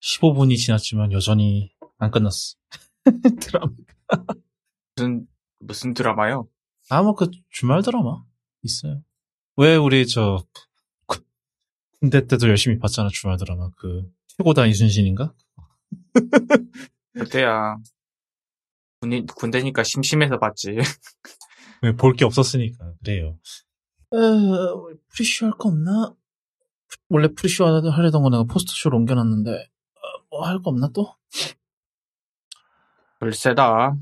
15분이 지났지만 여전히 안 끝났어. 드라마. 무슨 무슨 드라마요? 아, 뭐, 그, 주말 드라마 있어요. 왜 우리 저, 구- 군대 때도 열심히 봤잖아, 주말 드라마. 그, 최고다 이순신인가? 그때야 군인 군대니까 심심해서 봤지. 볼 게 없었으니까, 그래요. 에, pre-show 할 거 없나? 원래 pre-show 하- 하려던 거 내가 post-show로 옮겨놨는데, 뭐 할 거 없나 또? 글쎄다.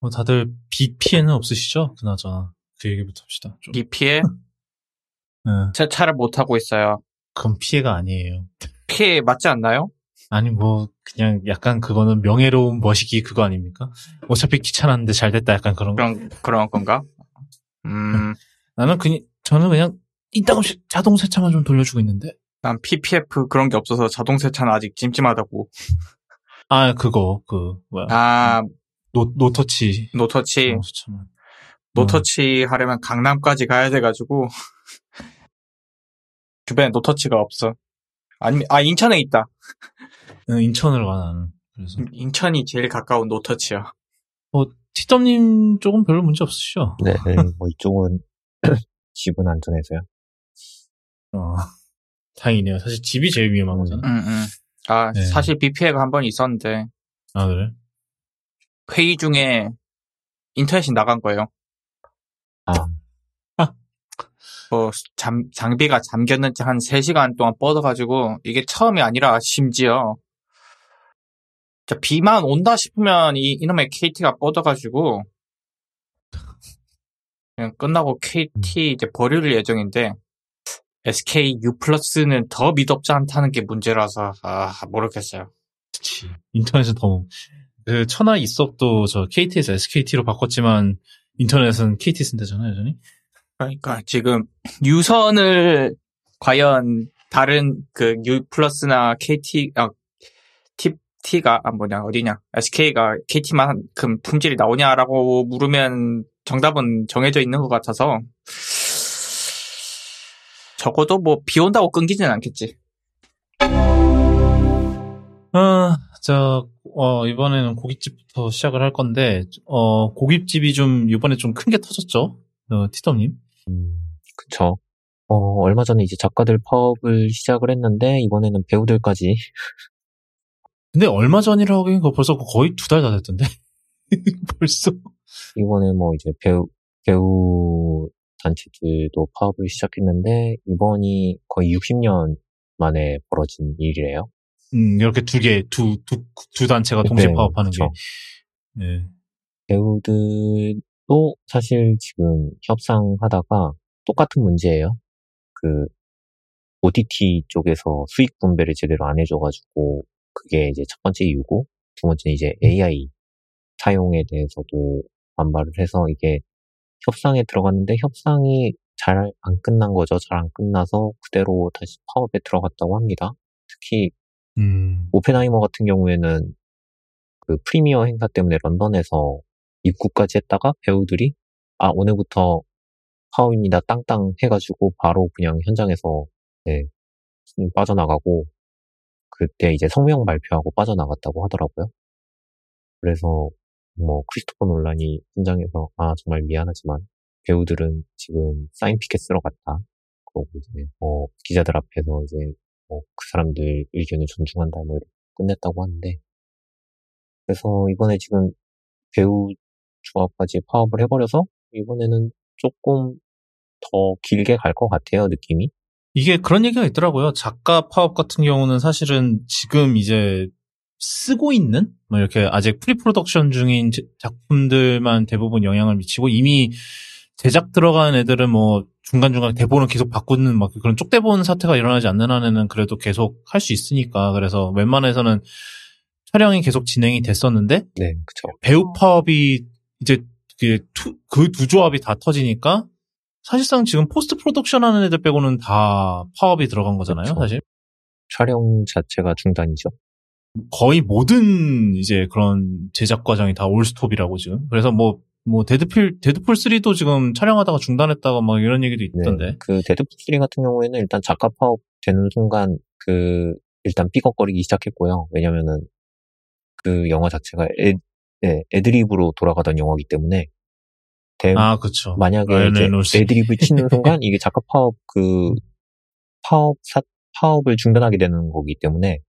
뭐 다들 비 피해는 없으시죠? 그나저나. 그 얘기부터 합시다. 좀. 이 피해 예, 세차를 못 하고 있어요. 그건 피해가 아니에요. 피해 맞지 않나요? 아니, 뭐, 그냥 약간 그거는 명예로운 머시기 그거 아닙니까? 어차피 귀찮았는데 잘 됐다 약간 그런 거. 그런 그런 건가? 음, 나는 그냥, 저는 그냥 이따금씩 자동 세차만 좀 돌려주고 있는데. 난 PPF 그런 게 없어서 자동 세차는 아직 찜찜하다고. 아, 그거, 그, 뭐야. 아, no, no-touch. no-touch. no-touch 하려면 강남까지 가야 돼가지고 주변에 no-touch가 없어. 아니, 아 인천에 있다. 응, 인천을 가, 나는. 그래서. 인천이 제일 가까운 no-touch야. 뭐, 티덤님 쪽은 별로 문제 없으시죠? 네, 네, 뭐 이쪽은 집은 안전해서요. 어. 다행이네요. 사실 집이 제일 위험한 거잖아. 응, 응. 아 네. 사실 비 피해가 한 번 있었는데 아, 그래? 회의 중에 인터넷이 나간 거예요. 아, 뭐 잠, 장비가 잠겼는지 한 3시간 동안 뻗어가지고 이게 처음이 아니라 심지어 비만 온다 싶으면 이 이놈의 KT가 뻗어가지고 그냥 끝나고 KT 이제 버릴 예정인데 SK U 플러스는 더 미덥지 않다는 게 문제라서 아 모르겠어요. 그치. 인터넷은 더, 그, 천하 이섭도 저 KT에서 SKT로 바꿨지만, 인터넷은 KT 쓴다잖아요, 여전히. 그러니까 지금 유선을 과연 다른 그 U 플러스나 KT 아 T T가 아 뭐냐 어디냐 SK가 KT만큼 품질이 나오냐라고 물으면 정답은 정해져 있는 것 같아서 적어도 뭐 비 온다고 끊기지는 않겠지. 아, 자, 어, 이번에는 고깃집부터 시작을 할 건데, 어, 고깃집이 좀, 이번에 좀 큰 게 터졌죠? 어, 티덤님. 음, 그쵸. 어, 얼마 전에 이제 작가들 파업을 시작을 했는데, 이번에는 배우들까지, 근데 얼마 전이라고 하긴 그거 벌써 거의 두 달 다 됐던데? 벌써. 이번에 뭐 이제 배우, 배우 단체들도 파업을 시작했는데, 이번이 거의 60년 만에 벌어진 일이래요. 음, 이렇게 두 개, 두, 두, 두 단체가 동시에 네, 파업하는 그쵸. 게. 네. 배우들도 사실 지금 협상하다가 똑같은 문제예요. 그 OTT 쪽에서 수익 분배를 제대로 안 해줘가지고 그게 이제 첫 번째 이유고 두 번째는 이제 AI 사용에 대해서도 반발을 해서 이게 협상에 들어갔는데 협상이 잘 안 끝난 거죠. 잘 안 끝나서 그대로 다시 파업에 들어갔다고 합니다. 특히 음, 오펜하이머 같은 경우에는 그 프리미어 행사 때문에 런던에서 입국까지 했다가 배우들이 아 오늘부터 파업입니다 땅땅 해가지고 바로 그냥 현장에서 네, 빠져나가고 그때 이제 성명 발표하고 빠져나갔다고 하더라고요. 그래서 뭐 크리스토퍼 논란이 현장에서 아 정말 미안하지만 배우들은 지금 사인 피켓 쓰러 갔다. 그러고 이제 어, 기자들 앞에서 이제 뭐그 사람들 의견을 존중한다 뭐 이렇게 끝냈다고 하는데 그래서 이번에 지금 배우 조합까지 파업을 해버려서 이번에는 조금 더 길게 갈 것 같아요 느낌이 이게 그런 얘기가 있더라고요. 작가 파업 같은 경우는 사실은 지금 이제 쓰고 있는 뭐 이렇게 아직 pre-production 중인 제- 작품들만 대부분 영향을 미치고 이미 제작 들어간 애들은 뭐 중간중간 대본을 계속 바꾸는 막 그런 쪽대본 사태가 일어나지 않는 한에는 그래도 계속 할 수 있으니까 그래서 웬만해서는 촬영이 계속 진행이 됐었는데 네 그쵸 배우 파업이 이제 그두 조합이 다 터지니까 사실상 지금 post-production 하는 애들 빼고는 다 파업이 들어간 거잖아요, 그쵸. 사실. 촬영 자체가 중단이죠 거의 모든 이제 그런 제작 과정이 다 올스톱이라고 지금. 그래서 뭐, 뭐, 데드필, 데드풀 3도 지금 촬영하다가 중단했다가 막 이런 얘기도 있던데. 네, 그 데드풀 3 같은 경우에는 일단 작가 파업 되는 순간 그 일단 삐걱거리기 시작했고요. 왜냐면은 그 영화 자체가 애, 네, 애드립으로 돌아가던 영화이기 때문에 대, 아, 그쵸. 만약에 이제. 애드립을 치는 순간 이게 작가 파업 그 파업 사, 파업을 중단하게 되는 거기 때문에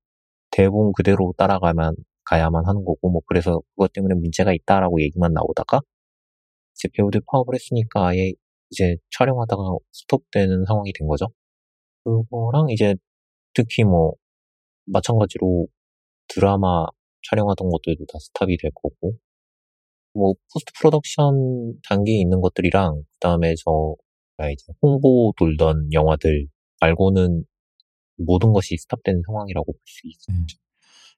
대본 그대로 따라가만 가야만 하는 거고 뭐 그래서 그것 때문에 문제가 있다라고 얘기만 나오다가 이제 배우들 파업을 했으니까 아예 이제 촬영하다가 스톱되는 상황이 된 거죠. 그거랑 이제 특히 뭐 마찬가지로 드라마 촬영하던 것들도 다 스탑이 될 거고 뭐 post-production 단계에 있는 것들이랑 그다음에 저 뭐야 이제 홍보 돌던 영화들 말고는 모든 것이 스탑되는 상황이라고 볼 수 있어요.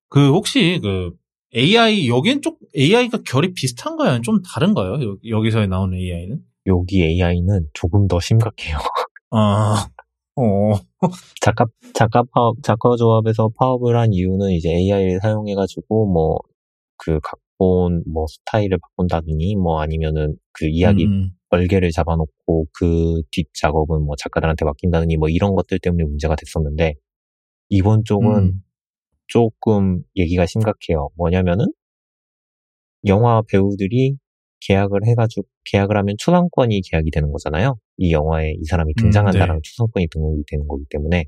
그, 혹시, 그, AI, 여긴 쪽, AI가 결이 비슷한가요? 아니면 좀 다른가요? 여, 여기서 나오는 AI는? 여기 AI는 조금 더 심각해요. 아, 어, 작가 작가 파업 작가 조합에서 파업을 한 이유는 이제 AI를 사용해가지고 뭐 그 각본 뭐 스타일을 바꾼다더니 뭐 아니면은 그 이야기 음, 얼개를 잡아놓고 그 뒷 작업은 뭐 작가들한테 맡긴다더니 뭐 이런 것들 때문에 문제가 됐었는데 이번 쪽은 음. 조금 얘기가 심각해요. 뭐냐면은 영화 배우들이 계약을 해가지고 계약을 하면 초상권이 계약이 되는 거잖아요. 이 영화에 이 사람이 음, 등장한다라는 네. 초상권이 등록이 되는 거기 때문에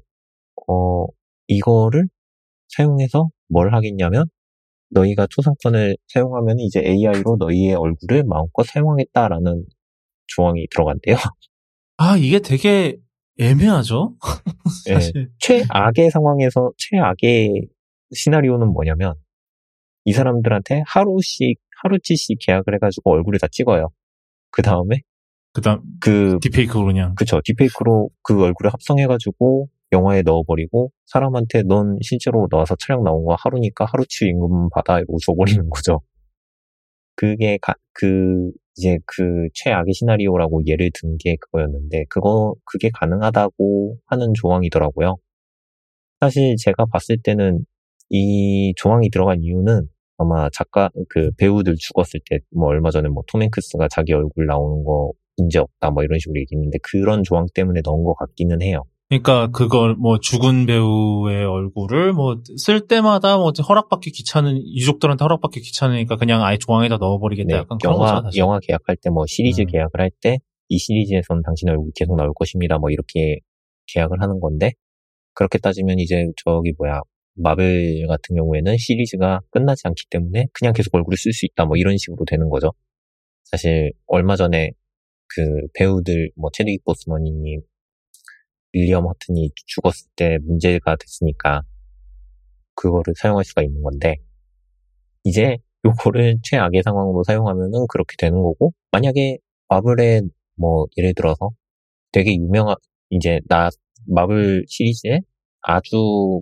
어 이거를 사용해서 뭘 하겠냐면 너희가 초상권을 사용하면 이제 AI로 너희의 얼굴을 마음껏 사용하겠다라는 조항이 들어간대요. 아, 이게 되게 애매하죠? 예. 사실. 최악의 상황에서 최악의 시나리오는 뭐냐면 이 사람들한테 하루씩 하루치씩 계약을 해가지고 얼굴을 다 찍어요. 그 다음에 그 다음, 그 딥페이크로 그냥. 그쵸 딥페이크로 그 얼굴을 합성해가지고 영화에 넣어버리고 사람한테 넌 실제로 나와서 촬영 나온 거 하루니까 하루치 임금 받아 이러고 줘버리는 거죠. 그게 가- 그 이제 그 최악의 시나리오라고 예를 든 게 그거였는데 그거 그게 가능하다고 하는 조항이더라고요. 사실 제가 봤을 때는 이 조항이 들어간 이유는 아마 작가 그 배우들 죽었을 때 뭐 얼마 전에 뭐톰 행크스가 자기 얼굴 나오는 거 문제 없다 뭐 이런 식으로 얘기했는데 그런 조항 때문에 넣은 것 같기는 해요. 그러니까 그걸 뭐 죽은 배우의 얼굴을 뭐 쓸 때마다 뭐 허락받기 귀찮은 유족들한테 허락받기 귀찮으니까 그냥 아예 조항에다 넣어버리겠다 네, 약간 영화 사실. 영화 계약할 때 뭐 시리즈 음. 계약을 할 때 이 시리즈에서는 당신 얼굴 계속 나올 것입니다. 뭐 이렇게 계약을 하는 건데 그렇게 따지면 이제 저기 뭐야 마블 같은 경우에는 시리즈가 끝나지 않기 때문에 그냥 계속 얼굴을 쓸 수 있다 뭐 이런 식으로 되는 거죠. 사실 얼마 전에 그 배우들 뭐 체드윅 보스머니님 윌리엄 허튼이 죽었을 때 문제가 됐으니까 그거를 사용할 수가 있는 건데 이제 요거를 최악의 상황으로 사용하면은 그렇게 되는 거고 만약에 마블의 뭐 예를 들어서 되게 유명한 이제 나 마블 시리즈에 아주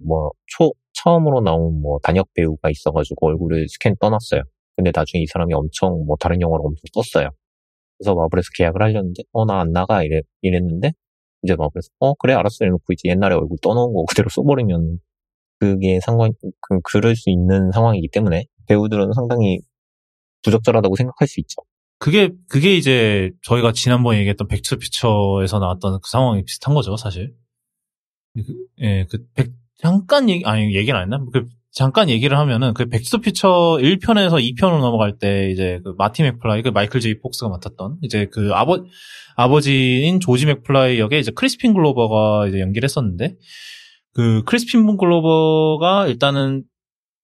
뭐 초 처음으로 나온 뭐 단역 배우가 있어가지고 얼굴을 스캔 떠났어요. 근데 나중에 이 사람이 엄청 뭐 다른 영화로 엄청 떴어요. 그래서 마블에서 계약을 하려는데 어 나 안 나가 이래 이랬는데 이제 마블에서 어 그래 알았어 이러놓고 이제 옛날에 얼굴 떠놓은 거 그대로 써버리면 그게 상관 그 그럴 수 있는 상황이기 때문에 배우들은 상당히 부적절하다고 생각할 수 있죠. 그게 그게 이제 저희가 지난번에 얘기했던 백투퓨처에서 나왔던 그 상황이 비슷한 거죠 사실. 그, 예, 그 백, 잠깐 얘기 아니 얘기는 안 했나? 그 잠깐 얘기를 하면은 그 백투퓨처 1편에서 2편으로 넘어갈 때 이제 그 마티 맥플라이 그 마이클 제이 폭스가 맡았던 이제 그 아버 아버지인 조지 맥플라이 역에 이제 크리스핀 글로버가 이제 연기를 했었는데 그 크리스핀 글로버가 일단은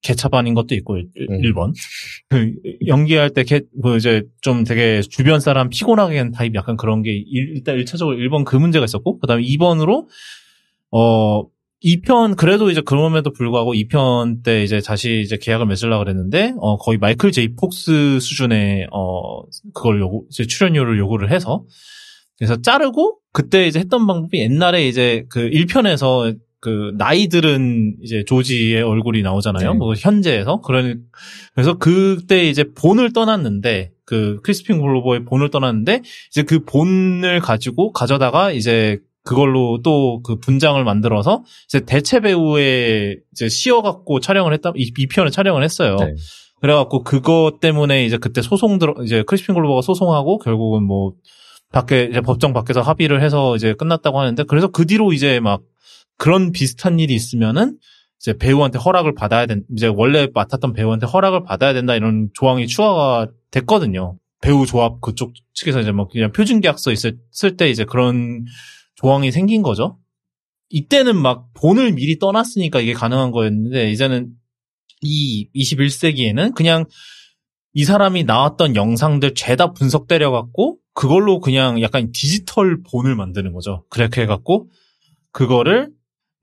개차반인 것도 있고 일- 음. 1번 그 연기할 때 개, 그 이제 좀 되게 주변 사람 피곤하게 하는 타입 약간 그런 게 일, 일단 1차적으로 1번 그 문제가 있었고 그다음에 2번으로 어 2편 그래도 이제 그럼에도 불구하고 2편 때 이제 다시 이제 계약을 맺으려고 그랬는데 어 거의 마이클 제이 폭스 수준의 어 그걸 요구 이제 출연료를 요구를 해서 그래서 자르고 그때 이제 했던 방법이 옛날에 이제 그 1편에서 그 나이 들은 이제 조지의 얼굴이 나오잖아요. 네. 뭐 현재에서 그런 그래서 그때 이제 본을 떠났는데 그 크리스핀 글로버의 본을 떠났는데 이제 그 본을 가지고 가져다가 이제 그걸로 또 그 분장을 만들어서 이제 대체 배우의 이제 씌워갖고 촬영을 했다 이, 이 편을 촬영을 했어요. 네. 그래갖고 그것 때문에 이제 그때 소송 들어 이제 크리스핀 글로버가 소송하고 결국은 뭐 밖에 이제 법정 밖에서 합의를 해서 이제 끝났다고 하는데 그래서 그 뒤로 이제 막 그런 비슷한 일이 있으면은 이제 배우한테 허락을 받아야 된, 이제 원래 맡았던 배우한테 허락을 받아야 된다 이런 조항이 추가가 됐거든요. 배우 조합 그쪽 측에서 이제 뭐 그냥 표준 계약서 있을 때 이제 그런 조항이 생긴 거죠. 이때는 막 돈을 미리 떠났으니까 이게 가능한 거였는데 이제는 이 21세기에는 그냥 이 사람이 나왔던 영상들 죄다 분석되려 갖고 그걸로 그냥 약간 디지털 본을 만드는 거죠. 그렇게 해갖고 그거를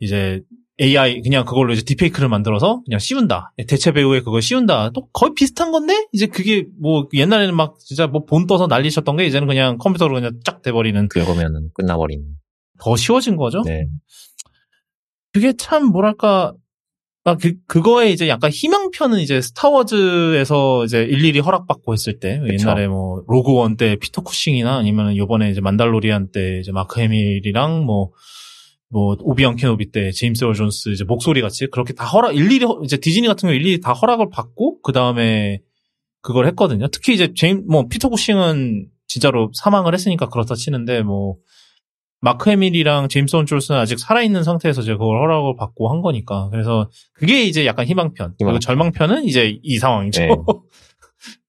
이제 AI 그냥 그걸로 이제 디페이크를 만들어서 그냥 씌운다. 대체 배우에 그걸 씌운다. 또 거의 비슷한 건데 이제 그게 뭐 옛날에는 막 진짜 뭐 본 떠서 난리쳤던 게 이제는 그냥 컴퓨터로 그냥 쫙 돼버리는 그거면은 끝나버리는. 더 쉬워진 거죠. 네. 그게 참 뭐랄까 아, 그, 그거에 이제 약간 희망편은 이제 스타워즈에서 이제 일일이 허락받고 했을 때, 그쵸. 옛날에 뭐, 로그원 때 피터 쿠싱이나 아니면 요번에 이제 만달로리안 때 이제 마크 해밀이랑 뭐, 뭐, 오비완 케노비 때 제임스 얼 존스 이제 목소리 같이 그렇게 다 허락, 일일이, 허- 이제 디즈니 같은 경우 일일이 다 허락을 받고, 그 다음에 그걸 했거든요. 특히 이제 제임, 뭐, 피터 쿠싱은 진짜로 사망을 했으니까 그렇다 치는데, 뭐, 마크 해밀이랑 제임스 얼 존스는 아직 살아있는 상태에서 이제 그걸 허락을 받고 한 거니까. 그래서 그게 이제 약간 희망편. 그리고 희망편. 절망편은 이제 이 상황이죠. 네.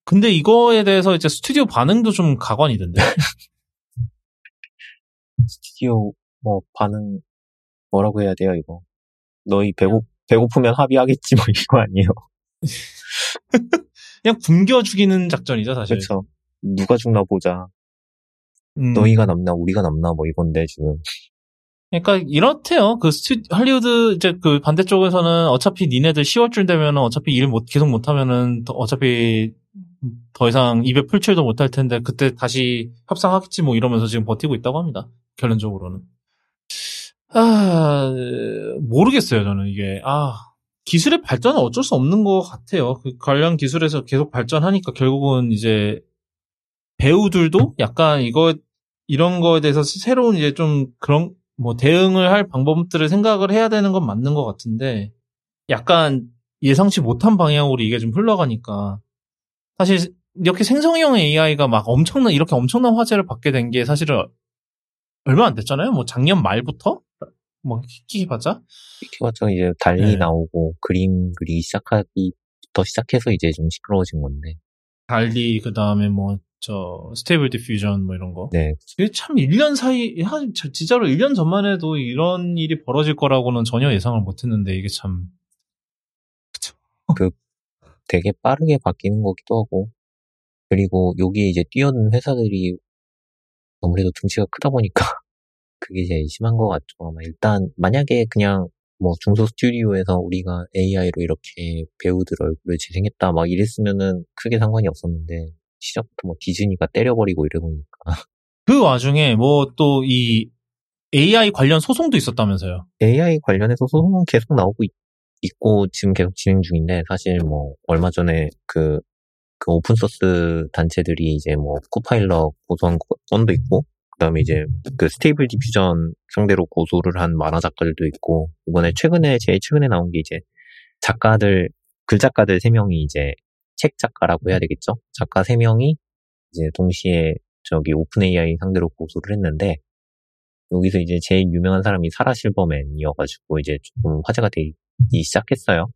근데 이거에 대해서 이제 스튜디오 반응도 좀 가관이던데. 스튜디오 뭐 반응 뭐라고 해야 돼요 이거. 너희 배고 배고프면 합의하겠지 뭐 이거 아니에요. 그냥 굶겨 죽이는 작전이죠, 사실. 그렇죠. 누가 죽나 보자. 음. 너희가 남나 우리가 남나 뭐 이건데 지금. 그러니까 이렇대요. 그 스튜 할리우드 이제 그 반대쪽에서는 어차피 니네들 10월쯤 되면은 어차피 일 못 계속 못 하면은 더- 어차피 더 이상 입에 풀칠도 못 할 텐데 그때 다시 협상하겠지 뭐 이러면서 지금 버티고 있다고 합니다. 결론적으로는. 아 모르겠어요 저는 이게 아 기술의 발전은 어쩔 수 없는 것 같아요. 그 관련 기술에서 계속 발전하니까 결국은 이제 배우들도 약간 이거 이런 거에 대해서 새로운 이제 좀 그런 뭐 대응을 할 방법들을 생각을 해야 되는 건 맞는 것 같은데 약간 예상치 못한 방향으로 이게 좀 흘러가니까 사실 이렇게 생성형 AI가 막 엄청난 이렇게 엄청난 화제를 받게 된 게 사실은 얼마 안 됐잖아요. 뭐 작년 말부터 뭐 끽해봤자 키워서 이제 달리 네. 나오고 그림 그리기 시작하기부터 시작해서 이제 좀 시끄러워진 건데. 달리 그 다음에 뭐 저 스테이블 디퓨전 뭐 이런 거. 네. 이게 참 1년 사이, 한, 저- 진짜로 1년 전만 해도 이런 일이 벌어질 거라고는 전혀 예상을 못 했는데, 이게 참, 되게 빠르게 바뀌는 거기도 하고. 그리고 여기에 이제 뛰어든 회사들이 아무래도 등치가 크다 보니까 그게 제일 심한 것 같죠. 아마 일단 만약에 그냥 뭐 중소 스튜디오에서 우리가 AI로 이렇게 배우들 얼굴을 재생했다 막 이랬으면은 크게 상관이 없었는데 시작부터 뭐 디즈니가 때려버리고 이러니까 그 와중에 뭐 또 이 AI 관련 소송도 있었다면서요. AI 관련해서 소송은 계속 나오고 있, 고 지금 계속 진행 중인데 사실 뭐 얼마 전에 그, 그 오픈소스 단체들이 이제 뭐 코파일럿 고소한 거- 건도 있고 그 다음에 이제 그 스테이블 디퓨전 상대로 고소를 한 만화 작가들도 있고 이번에 최근에 제일 최근에 나온 게 이제 작가들 글 작가들 세 명이 이제 책 작가라고 해야 되겠죠 작가 세 명이 이제 동시에 저기 오픈 AI 상대로 고소를 했는데 여기서 이제 제일 유명한 사람이 사라 실버맨이어가지고 이제 조금 화제가 되기 시작했어요.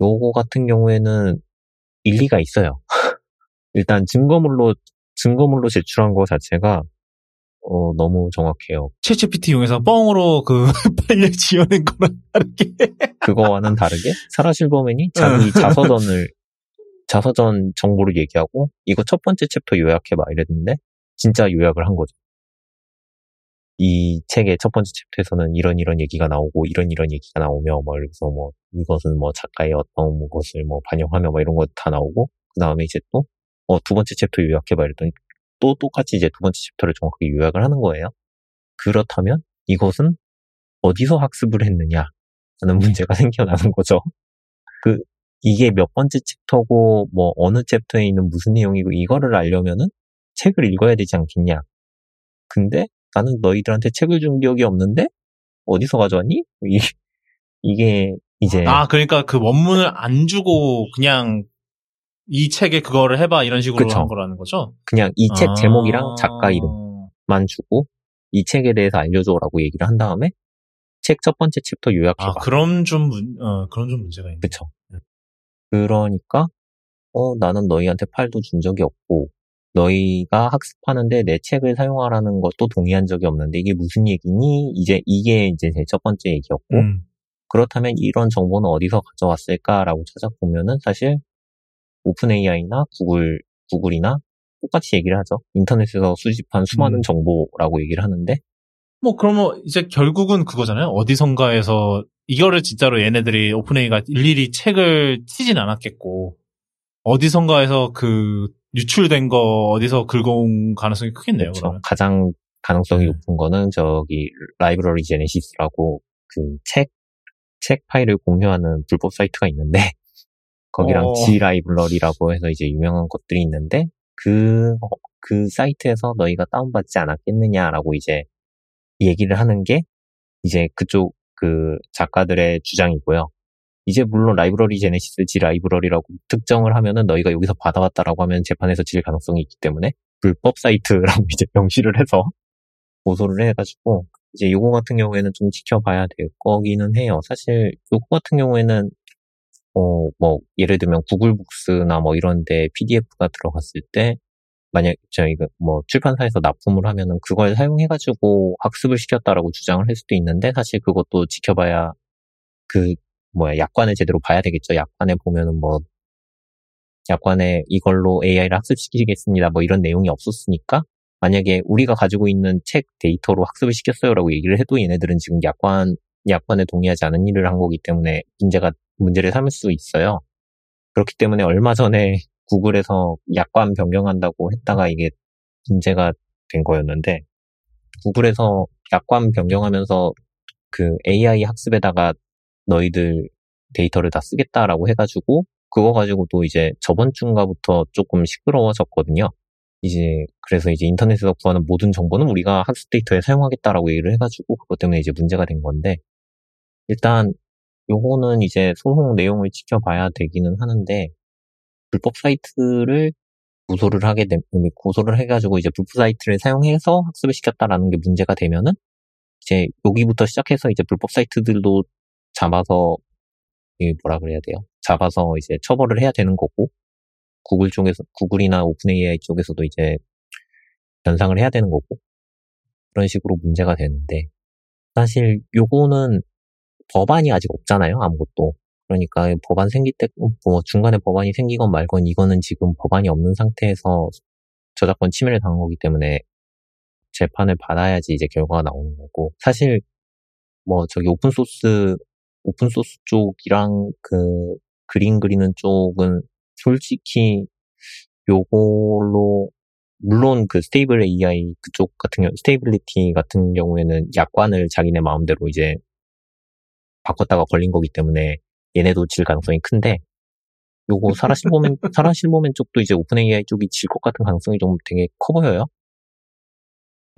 요거 같은 경우에는 일리가 있어요. 일단 증거물로 증거물로 제출한 거 자체가 어, 너무 정확해요. 챗GPT 이용해서 뻥으로 그 판례 지어낸 거랑 다르게. 그거와는 다르게 사라 실버맨이 자기 자서전을 자서전 정보를 얘기하고 이거 첫 번째 챕터 요약해봐 이랬는데 진짜 요약을 한 거죠. 이 책의 첫 번째 챕터에서는 이런 이런 얘기가 나오고 이런 이런 얘기가 나오며 뭐 그래서 뭐 이것은 뭐 작가의 어떤 것을 뭐 반영하며 뭐 이런 거 다 나오고 그 다음에 이제 또 어, 두 번째 챕터 요약해봐 이랬더니 또 똑같이 이제 두 번째 챕터를 정확하게 요약을 하는 거예요. 그렇다면 이것은 어디서 학습을 했느냐 하는 문제가 생겨나는 거죠. 그 이게 몇 번째 챕터고 뭐 어느 챕터에 있는 무슨 내용이고 이거를 알려면은 책을 읽어야 되지 않겠냐. 근데 나는 너희들한테 책을 준 기억이 없는데 어디서 가져왔니? 이, 이게 이제 아, 그러니까 그 원문을 안 주고 그냥 이 책에 그거를 해봐 이런 식으로 그쵸. 한 거라는 거죠. 그냥 이책 아. 제목이랑 작가 이름만 주고 이 책에 대해서 알려줘라고 얘기를 한 다음에 책 첫 번째 챕터 요약해봐. 아, 그럼 좀, 문, 어, 그런 좀 문제가 있네. 그쵸. 그러니까, 어, 나는 너희한테 파일도 준 적이 없고, 너희가 학습하는데 내 책을 사용하라는 것도 동의한 적이 없는데 이게 무슨 얘기니? 이제 이게 이제 제 첫 번째 얘기였고, 음. 그렇다면 이런 정보는 어디서 가져왔을까라고 찾아보면은 사실 오픈 AI나 구글, 구글이나 똑같이 얘기를 하죠. 인터넷에서 수집한 수많은 음. 정보라고 얘기를 하는데, 뭐, 그러면 이제 결국은 그거잖아요. 어디선가에서, 이거를 진짜로 얘네들이 오픈AI가 일일이 책을 치진 않았겠고, 어디선가에서 그, 유출된 거 어디서 긁어온 가능성이 크겠네요, 그렇죠. 그러면. 가장 가능성이 네. 높은 거는 저기 라이브러리 제네시스라고 그 책, 책 파일을 공유하는 불법 사이트가 있는데 거기랑 어. G 라이브러리라고 해서 이제 유명한 것들이 있는데 그, 어, 그 사이트에서 너희가 다운받지 않았겠느냐라고 이제 얘기를 하는 게 이제 그쪽 그 작가들의 주장이고요. 이제 물론 라이브러리 제네시스 G 라이브러리라고 특정을 하면은 너희가 여기서 받아왔다라고 하면 재판에서 질 가능성이 있기 때문에 불법 사이트라고 이제 명시를 해서 고소를 해가지고 이제 요거 같은 경우에는 좀 지켜봐야 될 거기는 해요. 사실 요거 같은 경우에는 어 뭐 예를 들면 구글 북스나 뭐 이런데 PDF가 들어갔을 때 만약 저희가 뭐 출판사에서 납품을 하면은 그걸 사용해가지고 학습을 시켰다라고 주장을 할 수도 있는데 사실 그것도 지켜봐야 그 뭐야 약관을 제대로 봐야 되겠죠. 약관에 보면은 뭐 약관에 이걸로 AI를 학습시키겠습니다. 뭐 이런 내용이 없었으니까 만약에 우리가 가지고 있는 책 데이터로 학습을 시켰어요라고 얘기를 해도 얘네들은 지금 약관 약관에 동의하지 않은 일을 한 거기 때문에 문제가 문제를 삼을 수 있어요. 그렇기 때문에 얼마 전에 구글에서 약관 변경한다고 했다가 이게 문제가 된 거였는데 구글에서 약관 변경하면서 그 AI 학습에다가 너희들 데이터를 다 쓰겠다라고 해가지고 그거 가지고도 이제 저번 주인가부터 조금 시끄러워졌거든요. 이제 그래서 이제 인터넷에서 구하는 모든 정보는 우리가 학습 데이터에 사용하겠다라고 얘기를 해가지고 그것 때문에 이제 문제가 된 건데 일단 요거는 이제 소송 내용을 지켜봐야 되기는 하는데 불법 사이트를 고소를 하게 되면 고소를 해가지고 이제 불법 사이트를 사용해서 학습을 시켰다라는 게 문제가 되면은 이제 여기부터 시작해서 이제 불법 사이트들도 잡아서 이 뭐라 그래야 돼요? 잡아서 이제 처벌을 해야 되는 거고 구글 쪽에서 구글이나 오픈 AI 쪽에서도 이제 변상을 해야 되는 거고 그런 식으로 문제가 되는데 사실 요거는 법안이 아직 없잖아요 아무것도 그러니까 법안 생길 때 뭐 중간에 법안이 생기건 말건 이거는 지금 법안이 없는 상태에서 저작권 침해를 당한 거기 때문에 재판을 받아야지 이제 결과가 나오는 거고. 사실 뭐 저기 open source open source 쪽이랑 그 그림 그리는 쪽은 솔직히 요걸로 물론 그 Stable AI 그쪽 같은 경우 Stability 같은 경우에는 약관을 자기네 마음대로 이제 바꿨다가 걸린 거기 때문에 얘네도 질 가능성이 큰데 요거 사라실보맨 사라실보맨 쪽도 이제 오픈 AI 쪽이 질 것 같은 가능성이 좀 되게 커 보여요.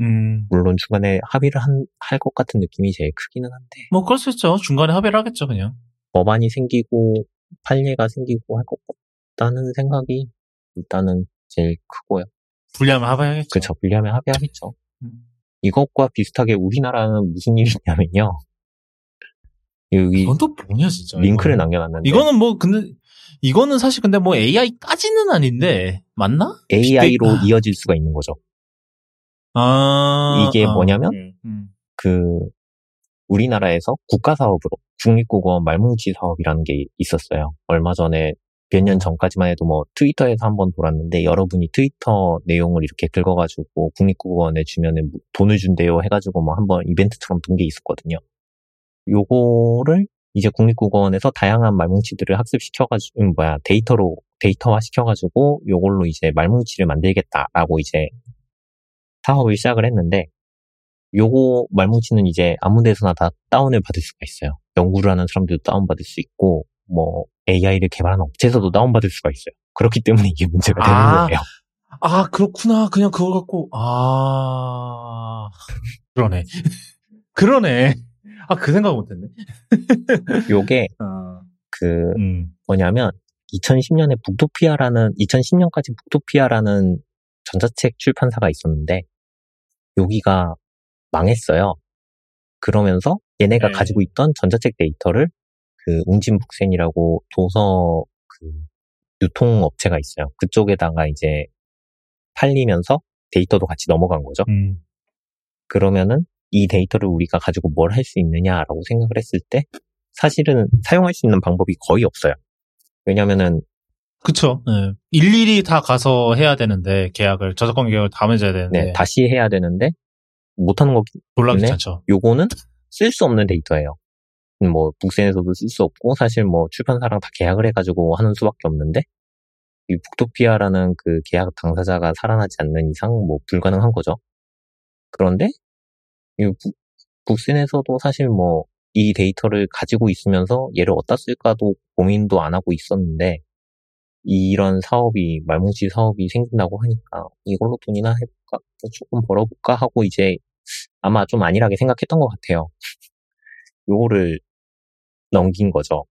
음. 물론 중간에 합의를 할것 같은 느낌이 제일 크기는 한데 뭐, 그럴 수 있죠. 중간에 합의를 하겠죠, 그냥. 법안이 생기고 판례가 생기고 할 것 같다는 생각이 일단은 제일 크고요. 불리하면 합의하겠죠. 그쵸 불리하면 합의하겠죠. 음. 이것과 비슷하게 우리나라는 무슨 일이 있냐면요. 여기 이건 또 뭐냐, 진짜. 링크를 이거는. 남겨놨는데 이거는 뭐, 근데, 이거는 사실 근데 뭐 AI까지는 아닌데, 맞나? AI로 빅데이터- 이어질 수가 있는 거죠. 아. 이게 아, 뭐냐면 음, 음. 그 우리나라에서 국가 사업으로 국립국어 말뭉치 사업이라는 게 있었어요. 얼마 전에 몇 년 전까지만 해도 뭐 트위터에서 한번 돌았는데 여러분이 트위터 내용을 이렇게 긁어가지고 국립국어원에 주면은 돈을 준대요 해가지고 뭐 한번 이벤트처럼 돈게 있었거든요. 요거를 이제 국립국어원에서 다양한 말뭉치들을 학습시켜가지고 음, 뭐야 데이터로 데이터화 시켜가지고 요걸로 이제 말뭉치를 만들겠다라고 이제 사업을 시작을 했는데 요거 말뭉치는 이제 아무 데서나 다 다운을 받을 수가 있어요. 연구를 하는 사람들도 다운받을 수 있고 뭐 AI를 개발하는 업체에서도 다운받을 수가 있어요. 그렇기 때문에 이게 문제가 되는 아. 거예요. 아, 그렇구나. 그냥 그걸 갖고, 아. 그러네. 그러네. 아, 그 생각 못 했네. 요게 아. 그 음. 뭐냐면 2010년에 북토피아라는 2010년까지 북토피아라는 전자책 출판사가 있었는데 여기가 망했어요. 그러면서 얘네가 네. 가지고 있던 전자책 데이터를 그 웅진북센이라고 도서 그 유통업체가 있어요. 그쪽에다가 이제 팔리면서 데이터도 같이 넘어간 거죠. 음. 그러면은 이 데이터를 우리가 가지고 뭘 할 수 있느냐라고 생각을 했을 때 사실은 사용할 수 있는 방법이 거의 없어요. 왜냐면은 그쵸. 네. 일일이 다 가서 해야 되는데, 계약을, 저작권 계약을 다 맺어야 되는데, 네, 다시 해야 되는데 못하는 거 때문에 귀찮죠. 요거는 쓸 수 없는 데이터예요. 뭐 북센에서도 쓸 수 없고 사실 뭐 출판사랑 다 계약을 해가지고 하는 수밖에 없는데 이 북토피아라는 그 계약 당사자가 살아나지 않는 이상 뭐 불가능한 거죠. 그런데 이 북, 북센에서도 사실 뭐 이 데이터를 가지고 있으면서 얘를 어디다 쓸까도 고민도 안 하고 있었는데 이런 사업이 말뭉치 사업이 생긴다고 하니까 이걸로 돈이나 해볼까 조금 벌어볼까 하고 이제 아마 좀 안일하게 생각했던 것 같아요. 요거를 넘긴 거죠.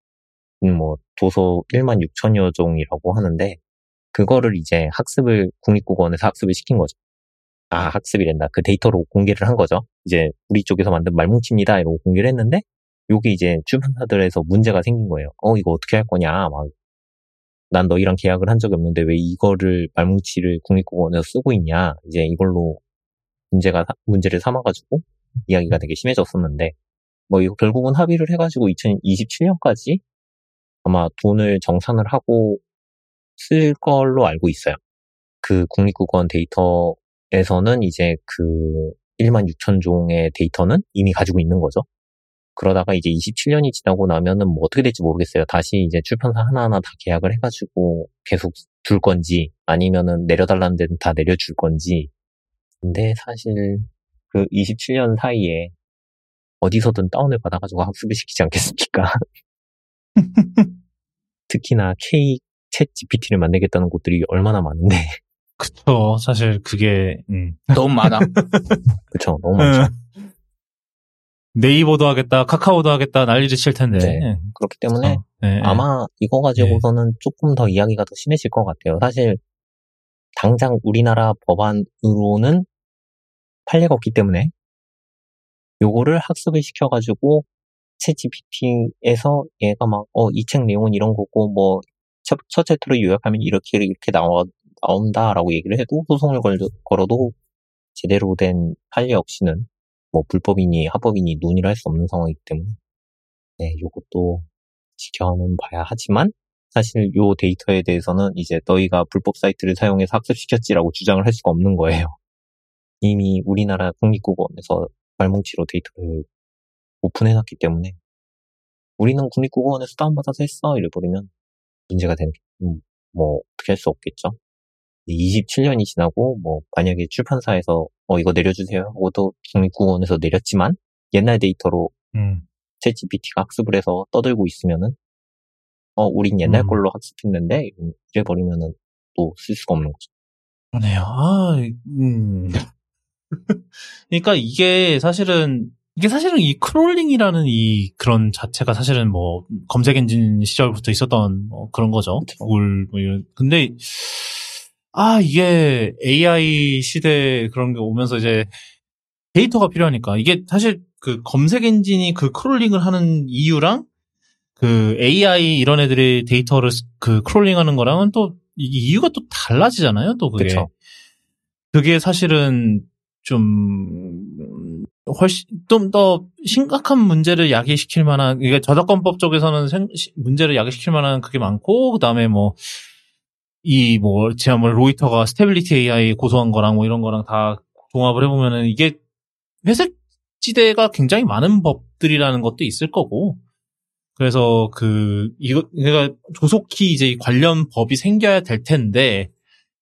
음, 뭐 도서 1만 6천여 종이라고 하는데 그거를 이제 학습을 국립국어원에서 학습을 시킨 거죠. 아 학습이란다. 그 데이터로 공개를 한 거죠. 이제 우리 쪽에서 만든 말뭉치입니다. 이러고 공개를 했는데 요게 이제 출판사들에서 문제가 생긴 거예요. 어 이거 어떻게 할 거냐 막. 난 너희랑 계약을 한 적이 없는데 왜 이거를 말뭉치를 국립국어원에서 쓰고 있냐 이제 이걸로 문제가 문제를 삼아가지고 이야기가 되게 심해졌었는데 뭐 이거 결국은 합의를 해가지고 2027년까지 아마 돈을 정산을 하고 쓸 걸로 알고 있어요. 그 국립국어원 데이터 에서는 이제 그 1만 6천 종의 데이터는 이미 가지고 있는 거죠. 그러다가 이제 27년이 지나고 나면은 뭐 어떻게 될지 모르겠어요. 다시 이제 출판사 하나하나 다 계약을 해가지고 계속 둘 건지 아니면은 내려달라는 데는 다 내려줄 건지. 근데 사실 그 27년 사이에 어디서든 다운을 받아가지고 학습을 시키지 않겠습니까? 특히나 K 챗 GPT를 만들겠다는 곳들이 얼마나 많은데. 그쵸. 사실 그게, 음. 너무 많아. 그쵸, 너무 많죠. 음. 네이버도 하겠다, 카카오도 하겠다, 난리를 칠 텐데. 네. 그렇기 때문에 어, 네, 아마 이거 가지고서는 조금 더 이야기가 더 심해질 것 같아요. 사실 당장 우리나라 법안으로는 판례가 없기 때문에 요거를 학습을 시켜가지고 챗 GPT에서 얘가 막 어 이 책 내용은 이런 거고 뭐 첫, 첫 챕터를 요약하면 이렇게 이렇게 나와 나온다라고 얘기를 해도 소송을 걸, 걸어도 제대로 된 판례 없이는 뭐 불법이니 합법이니 논의를 할 수 없는 상황이기 때문에 네 요것도 지켜는 봐야 하지만 사실 요 데이터에 대해서는 이제 너희가 불법 사이트를 사용해서 학습시켰지라고 주장을 할 수가 없는 거예요. 이미 우리나라 국립국어원에서 말뭉치로 데이터를 오픈해놨기 때문에 우리는 국립국어원에서 다운받아서 했어 이래버리면 문제가 되는 음, 뭐 어떻게 할 수 없겠죠. 27년이 지나고 뭐 만약에 출판사에서 어 이거 내려주세요 하고도 국립국어원에서 내렸지만 옛날 데이터로 음. ChatGPT가 학습을 해서 떠들고 있으면은 어 우린 옛날 음. 걸로 학습했는데 이래 버리면은 또 쓸 수가 없는 거죠. 그러네요. 아, 음. 그러니까 이게 사실은 이게 사실은 이 crawling이라는 이 그런 자체가 사실은 뭐 검색 엔진 시절부터 있었던 뭐 그런 거죠. 구글 뭐 이런. 근데 아 이게 AI 시대 그런 게 오면서 이제 데이터가 필요하니까 이게 사실 그 검색 엔진이 그 crawling을 하는 이유랑 그 AI 이런 애들이 데이터를 스- 그 crawling하는 거랑은 또 이유가 또 달라지잖아요. 또 그게 그쵸. 그게 사실은 좀 음, 훨씬 좀 더 심각한 문제를 야기시킬 만한 이게 저작권법 쪽에서는 생- 시- 문제를 야기시킬 만한 그게 많고 그다음에 뭐 이뭐 제가 뭐 로이터가 스테빌리티 AI 고소한 거랑 뭐 이런 거랑 다 종합을 해보면은 이게 회색 지대가 굉장히 많은 법들이라는 것도 있을 거고. 그래서 그 이거 그러니까 조속히 이제 이 관련 법이 생겨야 될 텐데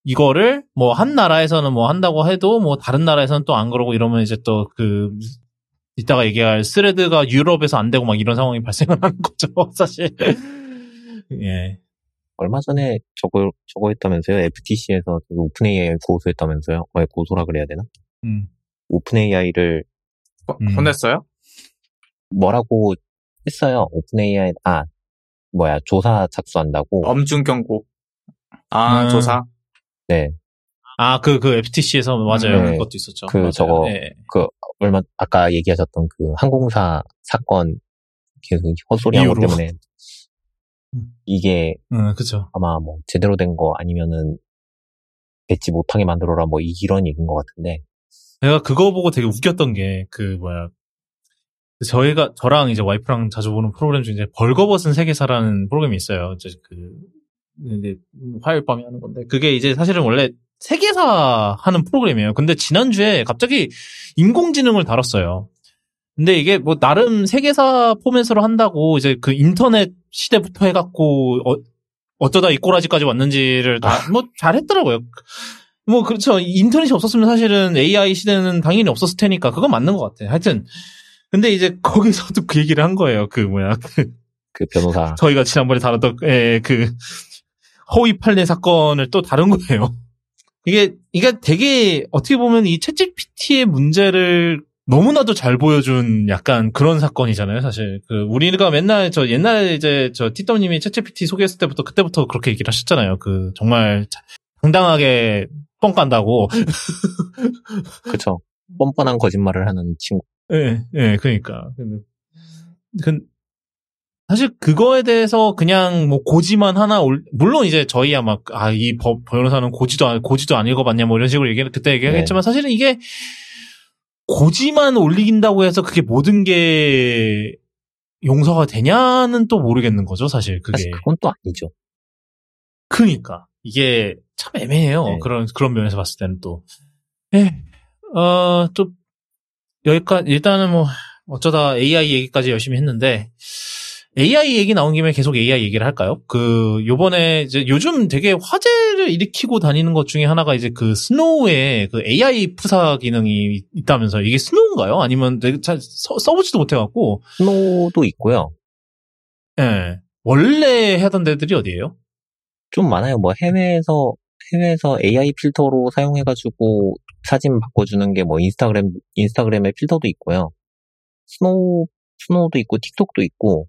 이거를 뭐 한 나라에서는 뭐 한다고 해도 뭐 다른 나라에서는 또 안 그러고 이러면 이제 또 그 이따가 얘기할 Threads가 유럽에서 안 되고 막 이런 상황이 발생을 하는 거죠 사실. 예 얼마 전에 저거 저거 했다면서요? FTC에서 OpenAI 고소했다면서요? 왜 고소라 그래야 되나? 음. OpenAI를 음. 혼냈어요? 뭐라고 했어요? OpenAI 아 뭐야 조사 착수한다고. 엄중 경고. 아, 음. 조사. 네. 아, 그, 그 FTC에서 맞아요. 네. 그것도 있었죠. 그 맞아요. 저거 네. 얼마 아까 얘기하셨던 그 항공사 사건 그 헛소리 한 것 이후로. 때문에 음. 이게 응, 그쵸. 아마 뭐 제대로 된 거 아니면은 뱉지 못하게 만들어라 뭐 이런 얘기인 것 같은데 내가 그거 보고 되게 웃겼던 게, 그, 뭐야. 저희가, 저랑 이제 와이프랑 자주 보는 프로그램 중에 벌거벗은 세계사라는 프로그램이 있어요. 이제 그, 이제 화요일 밤에 하는 건데. 그게 이제 사실은 원래 세계사 하는 프로그램이에요. 근데 지난주에 갑자기 인공지능을 다뤘어요. 근데 이게 뭐 나름 세계사 포맷으로 한다고 이제 그 인터넷 시대부터 해갖고 어, 어쩌다 이 꼬라지까지 왔는지를 다 뭐 잘했더라고요. 뭐 그렇죠. 인터넷이 없었으면 사실은 AI 시대는 당연히 없었을 테니까 그건 맞는 것 같아 요. 하여튼 근데 이제 거기서도 그 얘기를 한 거예요. 그 뭐야 그 그 변호사 저희가 지난번에 다뤘던 에, 그 허위 판례 사건을 또 다룬 거예요. 이게 이게 되게 어떻게 보면 이 챗GPT의 문제를 너무나도 잘 보여준 약간 그런 사건이잖아요, 사실. 그 우리가 맨날 저 옛날 이제 저 티덤님이 챗GPT 소개했을 때부터 그때부터 그렇게 얘기를 하셨잖아요. 그 정말 자- 당당하게 뻥 깐다고. 그쵸 뻔뻔한 거짓말을 하는 친구 예, 예, 그러니까. 근데, 그, 사실 그거에 대해서 그냥 뭐 고지만 하나 올, 물론 이제 저희야 막, 아, 이 법, 변호사는 고지도, 안- 고지도 안 읽어봤냐 뭐 이런 식으로 얘기를 그때 얘기하겠지만 사실은 이게 고지만 올리긴다고 해서 그게 모든 게 용서가 되냐는 또 모르겠는 거죠, 사실 그게. 사실 그건 또 아니죠 그니까 이게 참 애매해요. 네. 그런 그런 면에서 봤을 때는 또, 예, 어 또 여기까지 일단은 뭐 어쩌다 AI 얘기까지 열심히 했는데 AI 얘기 나온 김에 계속 AI 얘기를 할까요? 그 요번에 이제 요즘 되게 화제를 일으키고 다니는 것 중에 하나가 이제 그 SNOW에 그 AI 푸사 기능이 있다면서 이게 SNOW인가요? 아니면 잘 써, 써보지도 못해갖고? SNOW도 있고요. 예. 원래 하던 데들이 어디예요? 좀 많아요. 뭐 해외에서 해외에서 AI 필터로 사용해가지고 사진 바꿔주는 게 뭐 Instagram Instagram의 필터도 있고요. SNOW SNOW도 있고 TikTok도 있고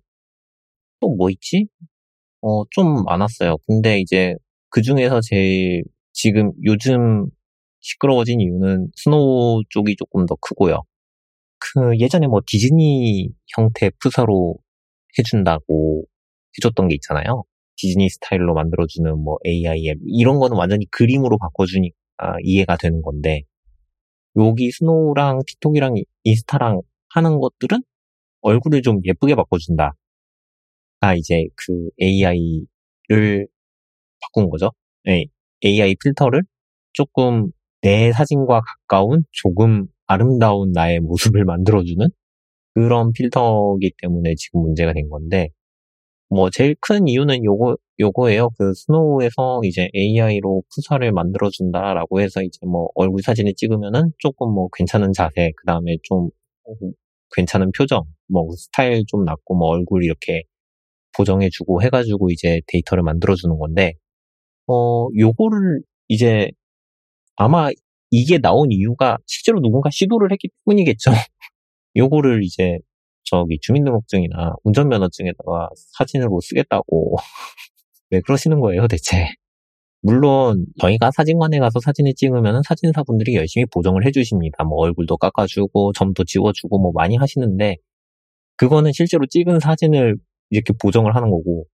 또 뭐 있지? 어 좀 많았어요. 근데 이제 그 중에서 제일 지금 요즘 시끄러워진 이유는 SNOW 쪽이 조금 더 크고요. 그 예전에 뭐 디즈니 형태 푸사로 해준다고 해줬던 게 있잖아요. 디즈니 스타일로 만들어주는 뭐 AI 앱 이런 거는 완전히 그림으로 바꿔주니까 이해가 되는 건데 여기 스노우랑 틱톡이랑 인스타랑 하는 것들은 얼굴을 좀 예쁘게 바꿔준다. 가 이제 그 AI를 바꾼 거죠. 네, AI 필터를 조금 내 사진과 가까운 조금 아름다운 나의 모습을 만들어주는 그런 필터이기 때문에 지금 문제가 된 건데 뭐 제일 큰 이유는 요거 요거예요. 그 SNOW에서 이제 AI로 푸사를 만들어준다라고 해서 이제 뭐 얼굴 사진을 찍으면은 조금 뭐 괜찮은 자세, 그 다음에 좀 괜찮은 표정, 뭐 스타일 좀 낮고 뭐 얼굴 이렇게 보정해주고 해가지고 이제 데이터를 만들어주는 건데 어 요거를 이제 아마 이게 나온 이유가 실제로 누군가 시도를 했기 때문이겠죠. 요거를 이제 저기 주민등록증이나 운전면허증에다가 사진으로 쓰겠다고 왜 그러시는 거예요 대체? 물론 저희가 사진관에 가서 사진을 찍으면 사진사분들이 열심히 보정을 해주십니다. 뭐 얼굴도 깎아주고 점도 지워주고 뭐 많이 하시는데 그거는 실제로 찍은 사진을 이렇게 보정을 하는 거고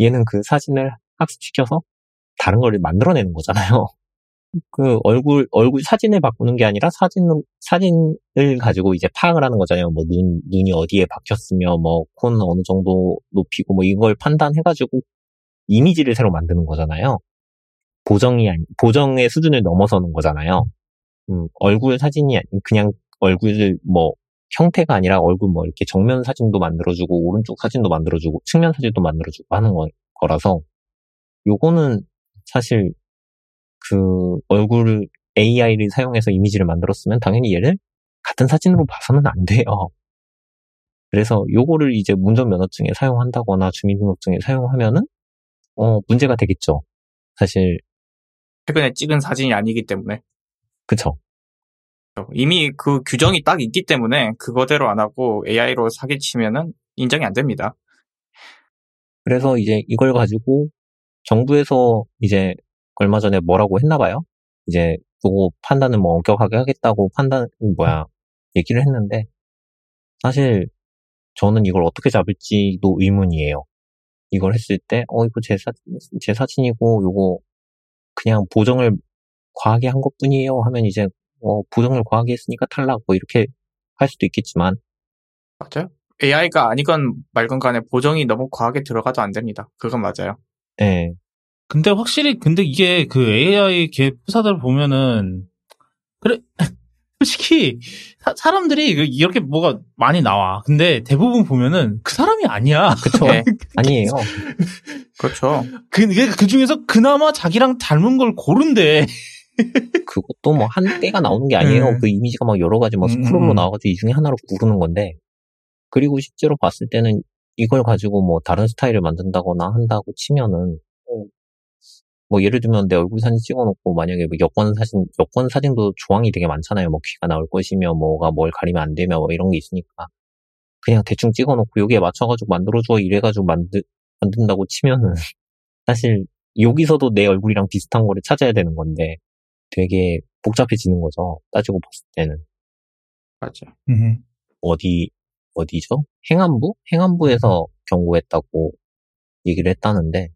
얘는 그 사진을 학습시켜서 다른 걸 만들어내는 거잖아요. 그 얼굴 얼굴 사진을 바꾸는 게 아니라 사진 사진을 가지고 이제 파악을 하는 거잖아요. 뭐 눈 눈이 어디에 박혔으며 뭐 코는 어느 정도 높이고 뭐 이걸 판단해 가지고 이미지를 새로 만드는 거잖아요. 보정이 아니 보정의 수준을 넘어서는 거잖아요. 음, 얼굴 사진이 아니 그냥 얼굴을 뭐 형태가 아니라 얼굴 뭐 이렇게 정면 사진도 만들어주고 오른쪽 사진도 만들어주고 측면 사진도 만들어주고 하는 거, 거라서 요거는 사실 그 얼굴 AI를 사용해서 이미지를 만들었으면 당연히 얘를 같은 사진으로 봐서는 안 돼요. 그래서 요거를 이제 운전면허증에 사용한다거나 주민등록증에 사용하면은 어 문제가 되겠죠. 사실 최근에 찍은 사진이 아니기 때문에 그쵸. 이미 그 규정이 딱 있기 때문에 그거대로 안 하고 AI로 사기치면은 인정이 안 됩니다. 그래서 이제 이걸 가지고 정부에서 이제 얼마 전에 뭐라고 했나 봐요. 이제 그거 판단을 뭐 엄격하게 하겠다고 판단 뭐야 얘기를 했는데 사실 저는 이걸 어떻게 잡을지도 의문이에요. 이걸 했을 때, 어, 이거 제, 사, 제 사진이고, 요거, 그냥 보정을 과하게 한 것 뿐이에요. 하면 이제, 어, 보정을 과하게 했으니까 탈락, 뭐, 이렇게 할 수도 있겠지만, 맞아요. AI가 아니건 말건 간에 보정이 너무 과하게 들어가도 안 됩니다. 그건 맞아요. 예, 근데 확실히 근데 이게 그 AI 개프사들 보면은 그래 솔직히 사, 람들이 이렇게 뭐가 많이 나와. 근데 대부분 보면은 그 사람이 아니야. 그쵸. 네. 아니에요. 그렇죠. 그, 그 중에서 그나마 자기랑 닮은 걸 고른대. 그것도 뭐 한 때가 나오는 게 아니에요. 음. 그 이미지가 막 여러 가지 뭐 음, 스크롤로 음. 나와가지고 이 중에 하나로 고르는 건데, 그리고 실제로 봤을 때는 이걸 가지고 뭐 다른 스타일을 만든다거나 한다고 치면은, 어, 뭐 예를 들면 내 얼굴 사진 찍어놓고 만약에 뭐 여권 사진, 여권 사진도 조항이 되게 많잖아요. 뭐 귀가 나올 것이며 뭐가 뭘 가리면 안 되며 뭐 이런 게 있으니까. 그냥 대충 찍어놓고 여기에 맞춰가지고 만들어줘 이래가지고 만드, 만든다고 치면은 사실 여기서도 내 얼굴이랑 비슷한 거를 찾아야 되는 건데 되게 복잡해지는 거죠. 따지고 봤을 때는. 맞아요. 어디, 어디죠? 행안부? 행안부에서 경고했다고 얘기를 했다는데,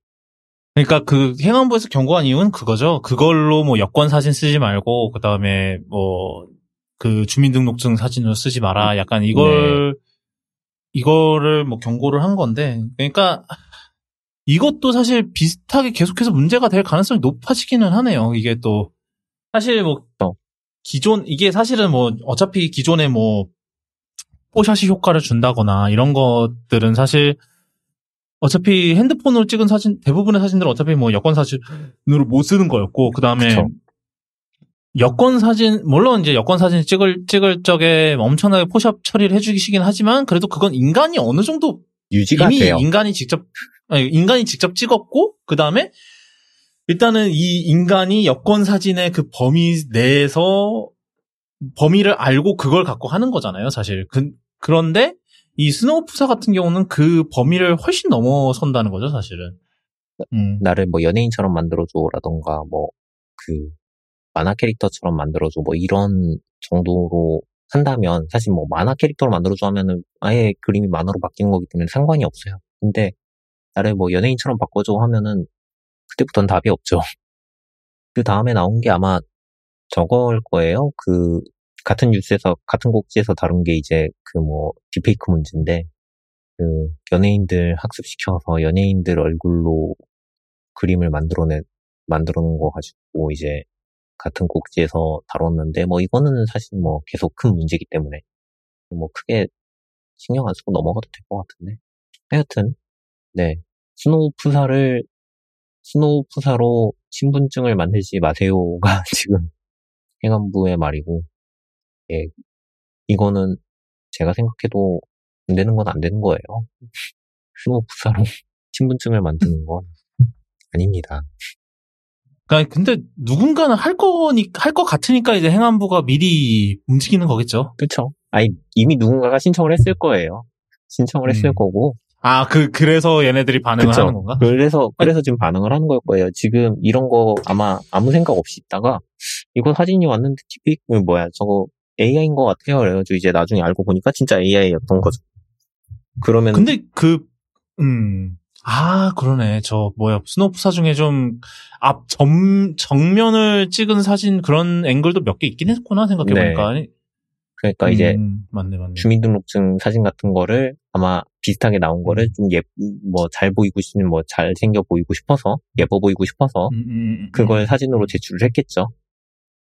그러니까 그 행안부에서 경고한 이유는 그거죠. 그걸로 뭐 여권 사진 쓰지 말고 그 다음에 뭐 그 주민등록증 사진으로 쓰지 마라. 약간 이걸 이거를 뭐 경고를 한 건데, 그러니까 이것도 사실 비슷하게 계속해서 문제가 될 가능성이 높아지기는 하네요. 이게 또 사실 뭐 어. 기존 이게 사실은 뭐 어차피 기존에 뭐 뽀샤시 효과를 준다거나 이런 것들은 사실 어차피 핸드폰으로 찍은 사진 대부분의 사진들은 어차피 뭐 여권 사진으로 못 쓰는 거였고 그 다음에 그쵸. 여권 사진 물론 이제 여권 사진 찍을 찍을 적에 엄청나게 포샵 처리를 해주시긴 하지만 그래도 그건 인간이 어느 정도 유지가 이미 돼요. 인간이 직접 아니, 인간이 직접 찍었고 그 다음에 일단은 이 인간이 여권 사진의 그 범위 내에서 범위를 알고 그걸 갖고 하는 거잖아요, 사실. 그, 그런데 이 스노우프사 같은 경우는 그 범위를 훨씬 넘어선다는 거죠, 사실은. 음. 나를 뭐 연예인처럼 만들어줘라던가, 뭐, 그, 만화 캐릭터처럼 만들어줘, 뭐 이런 정도로 한다면, 사실 뭐 만화 캐릭터로 만들어줘 하면은 아예 그림이 만화로 바뀌는 거기 때문에 상관이 없어요. 근데, 나를 뭐 연예인처럼 바꿔줘 하면은, 그때부터는 답이 없죠. 그 다음에 나온 게 아마 저걸 거예요. 그, 같은 뉴스에서, 같은 곡지에서 다룬 게 이제 그 뭐, 딥페이크 문제인데, 그, 연예인들 학습시켜서 연예인들 얼굴로 그림을 만들어내, 만들어 놓은 거 가지고 이제 같은 꼭지에서 다뤘는데, 뭐 이거는 사실 뭐 계속 큰 문제이기 때문에, 뭐 크게 신경 안 쓰고 넘어가도 될 것 같은데. 하여튼, 네. SNOW 푸사를, SNOW 푸사로 신분증을 만들지 마세요가 지금 행안부의 말이고, 예. 이거는 제가 생각해도 안 되는 건 안 되는 거예요. 스노우 푸사로 신분증을 만드는 건 아닙니다. 그러니까 근데 누군가는 할 거니 할것 같으니까 이제 행안부가 미리 움직이는 거겠죠. 그쵸? 아니, 이미 누군가가 신청을 했을 거예요. 신청을 했을 음. 거고. 아, 그 그래서 얘네들이 반응을 그쵸? 하는 건가? 그래서, 그래서 지금 반응을 하는 걸 거예요. 지금 이런 거 아마 아무 생각 없이 있다가, 이거 사진이 왔는데 TP, 그 뭐야, 저거 AI인 것 같아요. 그래가지고 이제 나중에 알고 보니까 진짜 AI였던 거죠. 그러면, 근데 그, 음, 아, 그러네. 저, 뭐야, SNOW 프사 중에 좀, 앞, 점, 정면을 찍은 사진 그런 앵글도 몇 개 있긴 했구나, 생각해보니까. 그러니까 이제 음, 맞네, 맞네. 주민등록증 사진 같은 거를 아마 비슷하게 나온 거를 음. 좀 예, 뭐 잘 보이고 싶은, 뭐 잘 생겨 보이고 싶어서, 예뻐 보이고 싶어서, 음, 그걸 음. 제출을 제출을 했겠죠.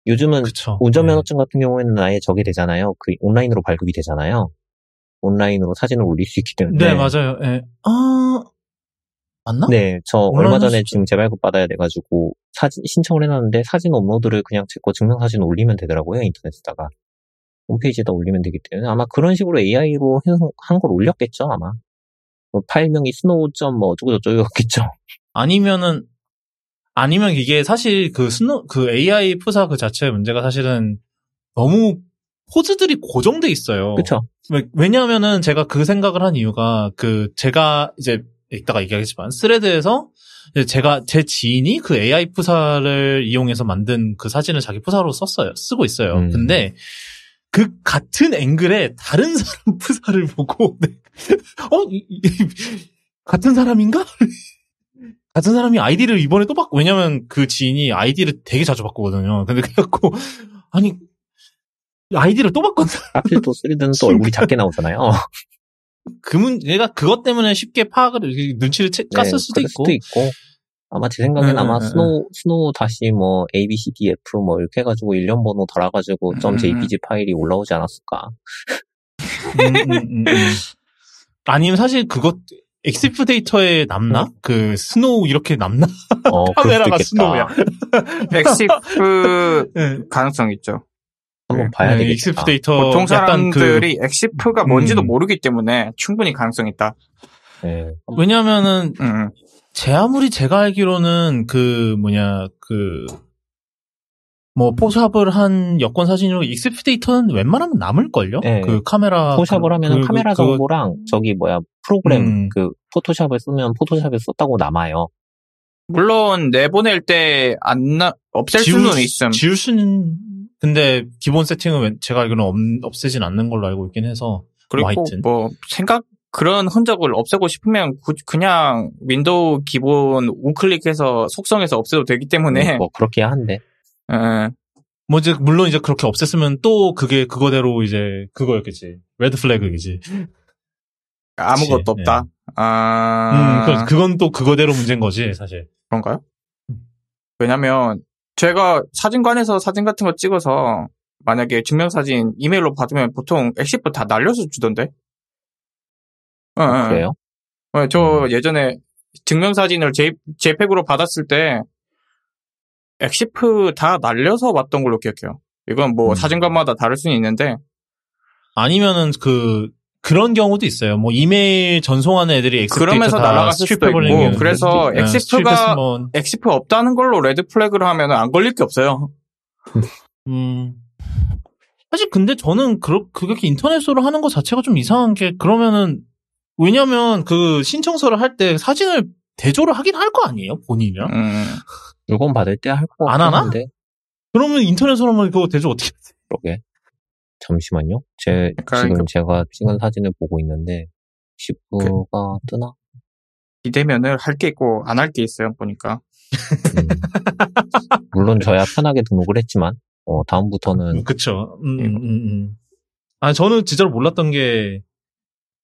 요즘은 그쵸. 운전면허증 같은 경우에는 아예 저게 되잖아요. 그 온라인으로 발급이 되잖아요. 온라인으로 사진을 올릴 수 있기 네, 때문에. 네, 맞아요. 예. 아, 맞나? 네, 저 얼마 전에 사진- 지금 재발급 받아야 돼가지고 사진 신청을 해놨는데 사진 업로드를 그냥 제 거 증명사진 올리면 되더라고요 인터넷에다가 홈페이지에다 올리면 되기 때문에 아마 그런 식으로 AI로 한 걸 올렸겠죠 아마 뭐 파일명이 SNOW 점 뭐 어쩌고 저쩌고였겠죠. 아니면은, 아니면 이게 사실 그 SNOW, 그 AI 푸사 그 자체의 문제가 사실은 너무 포즈들이 고정돼 있어요. 왜- 왜냐하면은 제가 그 생각을 한 이유가 그 제가 이제 이따가 얘기하겠지만 Threads에서 제가 제 지인이 그 AI 프사를 이용해서 만든 그 사진을 자기 프사로 썼어요. 쓰고 있어요. 음. 근데 그 같은 앵글에 다른 사람 프사를 보고 네. 어 같은 사람인가? 같은 사람이 아이디를 이번에 또 바꾸 왜냐면 그 지인이 아이디를 되게 자주 바꾸거든요. 근데 그래갖고 아니 아이디를 또 바꿨나? 하필 또 3D는 또 얼굴이 작게 나오잖아요. 그 문, 얘가 그것 때문에 쉽게 파악을, 눈치를 채, 챘을 네, 수도 있고. 수도 있고. 아마 제 생각엔 응, 아마 응, 응, 스노우, 스노우 다시 뭐 A, B, C, D, F 뭐 이렇게 해가지고 일련 번호 달아가지고 응, .jpg 파일이 올라오지 않았을까. 음, 음, 음, 음. 아니면 사실 그것, Exif 데이터에 남나? 그, 스노우 이렇게 남나? 어, 카메라가. 스노우야. Exif 네. 가능성 있죠. 한번 네, 봐야 네, 되겠다. Exif 데이터. 보통 그, 사람들이 Exif가 뭔지도 음. 모르기 때문에 충분히 가능성 있다. 네. 왜냐면은, 음. 제 아무리 제가 알기로는 그, 뭐냐, 그, 뭐, 포샵을 한 여권 사진으로 Exif 데이터는 웬만하면 남을걸요? 네. 그 카메라. 포샵을 그- 하면 그- 카메라 그거- 정보랑 저기 뭐야 프로그램 음. 그 포토샵을 쓰면 포토샵에 썼다고 남아요. 물론 내보낼 때 안 나, 없앨 지울 수는 수- 있음. 지울 수는 근데 기본 세팅은 웬- 제가 알기로는 없, 없애진 않는 걸로 알고 있긴 해서 그리고 뭐. 뭐 생각 그런 흔적을 없애고 싶으면 구- 그냥 윈도우 기본 우클릭해서 속성에서 없애도 되기 때문에 뭐 그렇게 한데. 예. 뭐 이제 물론 이제 그렇게 없앴으면 또 그게 그거대로 이제 그거였겠지 red flag이지. 아무것도 그치, 없다. 음, 아 그, 그건 또 그거대로 문제인 거지 사실. 그런가요? 왜냐면 제가 사진관에서 사진 같은 거 찍어서 만약에 증명사진 이메일로 받으면 보통 Exif 다 날려서 주던데. 어, 어. 그래요? 어, 저 음. 예전에 증명사진을 J, JPEG으로 받았을 때 Exif 다 날려서 왔던 걸로 기억해요. 이건 뭐 음. 사진관마다 다를 수는 있는데 아니면은 그 그런 경우도 있어요. 뭐 이메일 전송하는 애들이 엑스 그러면서 날아갔을 수도 있고, 그래서 Exif가- 뭐, Exif 없다는 걸로 red flag를 하면 안 걸릴 게 없어요. 음. 사실 근데 저는 그, 그렇게 인터넷으로 하는 것 자체가 좀 이상한 게 그러면은 왜냐면 그 신청서를 할 때 사진을 대조를 하긴 할 거 아니에요 본인이랑 음, 물건 받을 때 할 거 안 하나? 같은데. 그러면 인터넷으로 하면 그거 대조 어떻게 그러게. 잠시만요. 제 그러니까 지금 그- 제가 찍은 사진을 보고 있는데 시프가 뜨나? 비대면을 할 게 있고 안 할 게 있어요 보니까. 음. 물론 저야 편하게 등록을 했지만 어, 다음부터는 그쵸 음, 이거. 음, 음. 아 저는 진짜로 몰랐던 게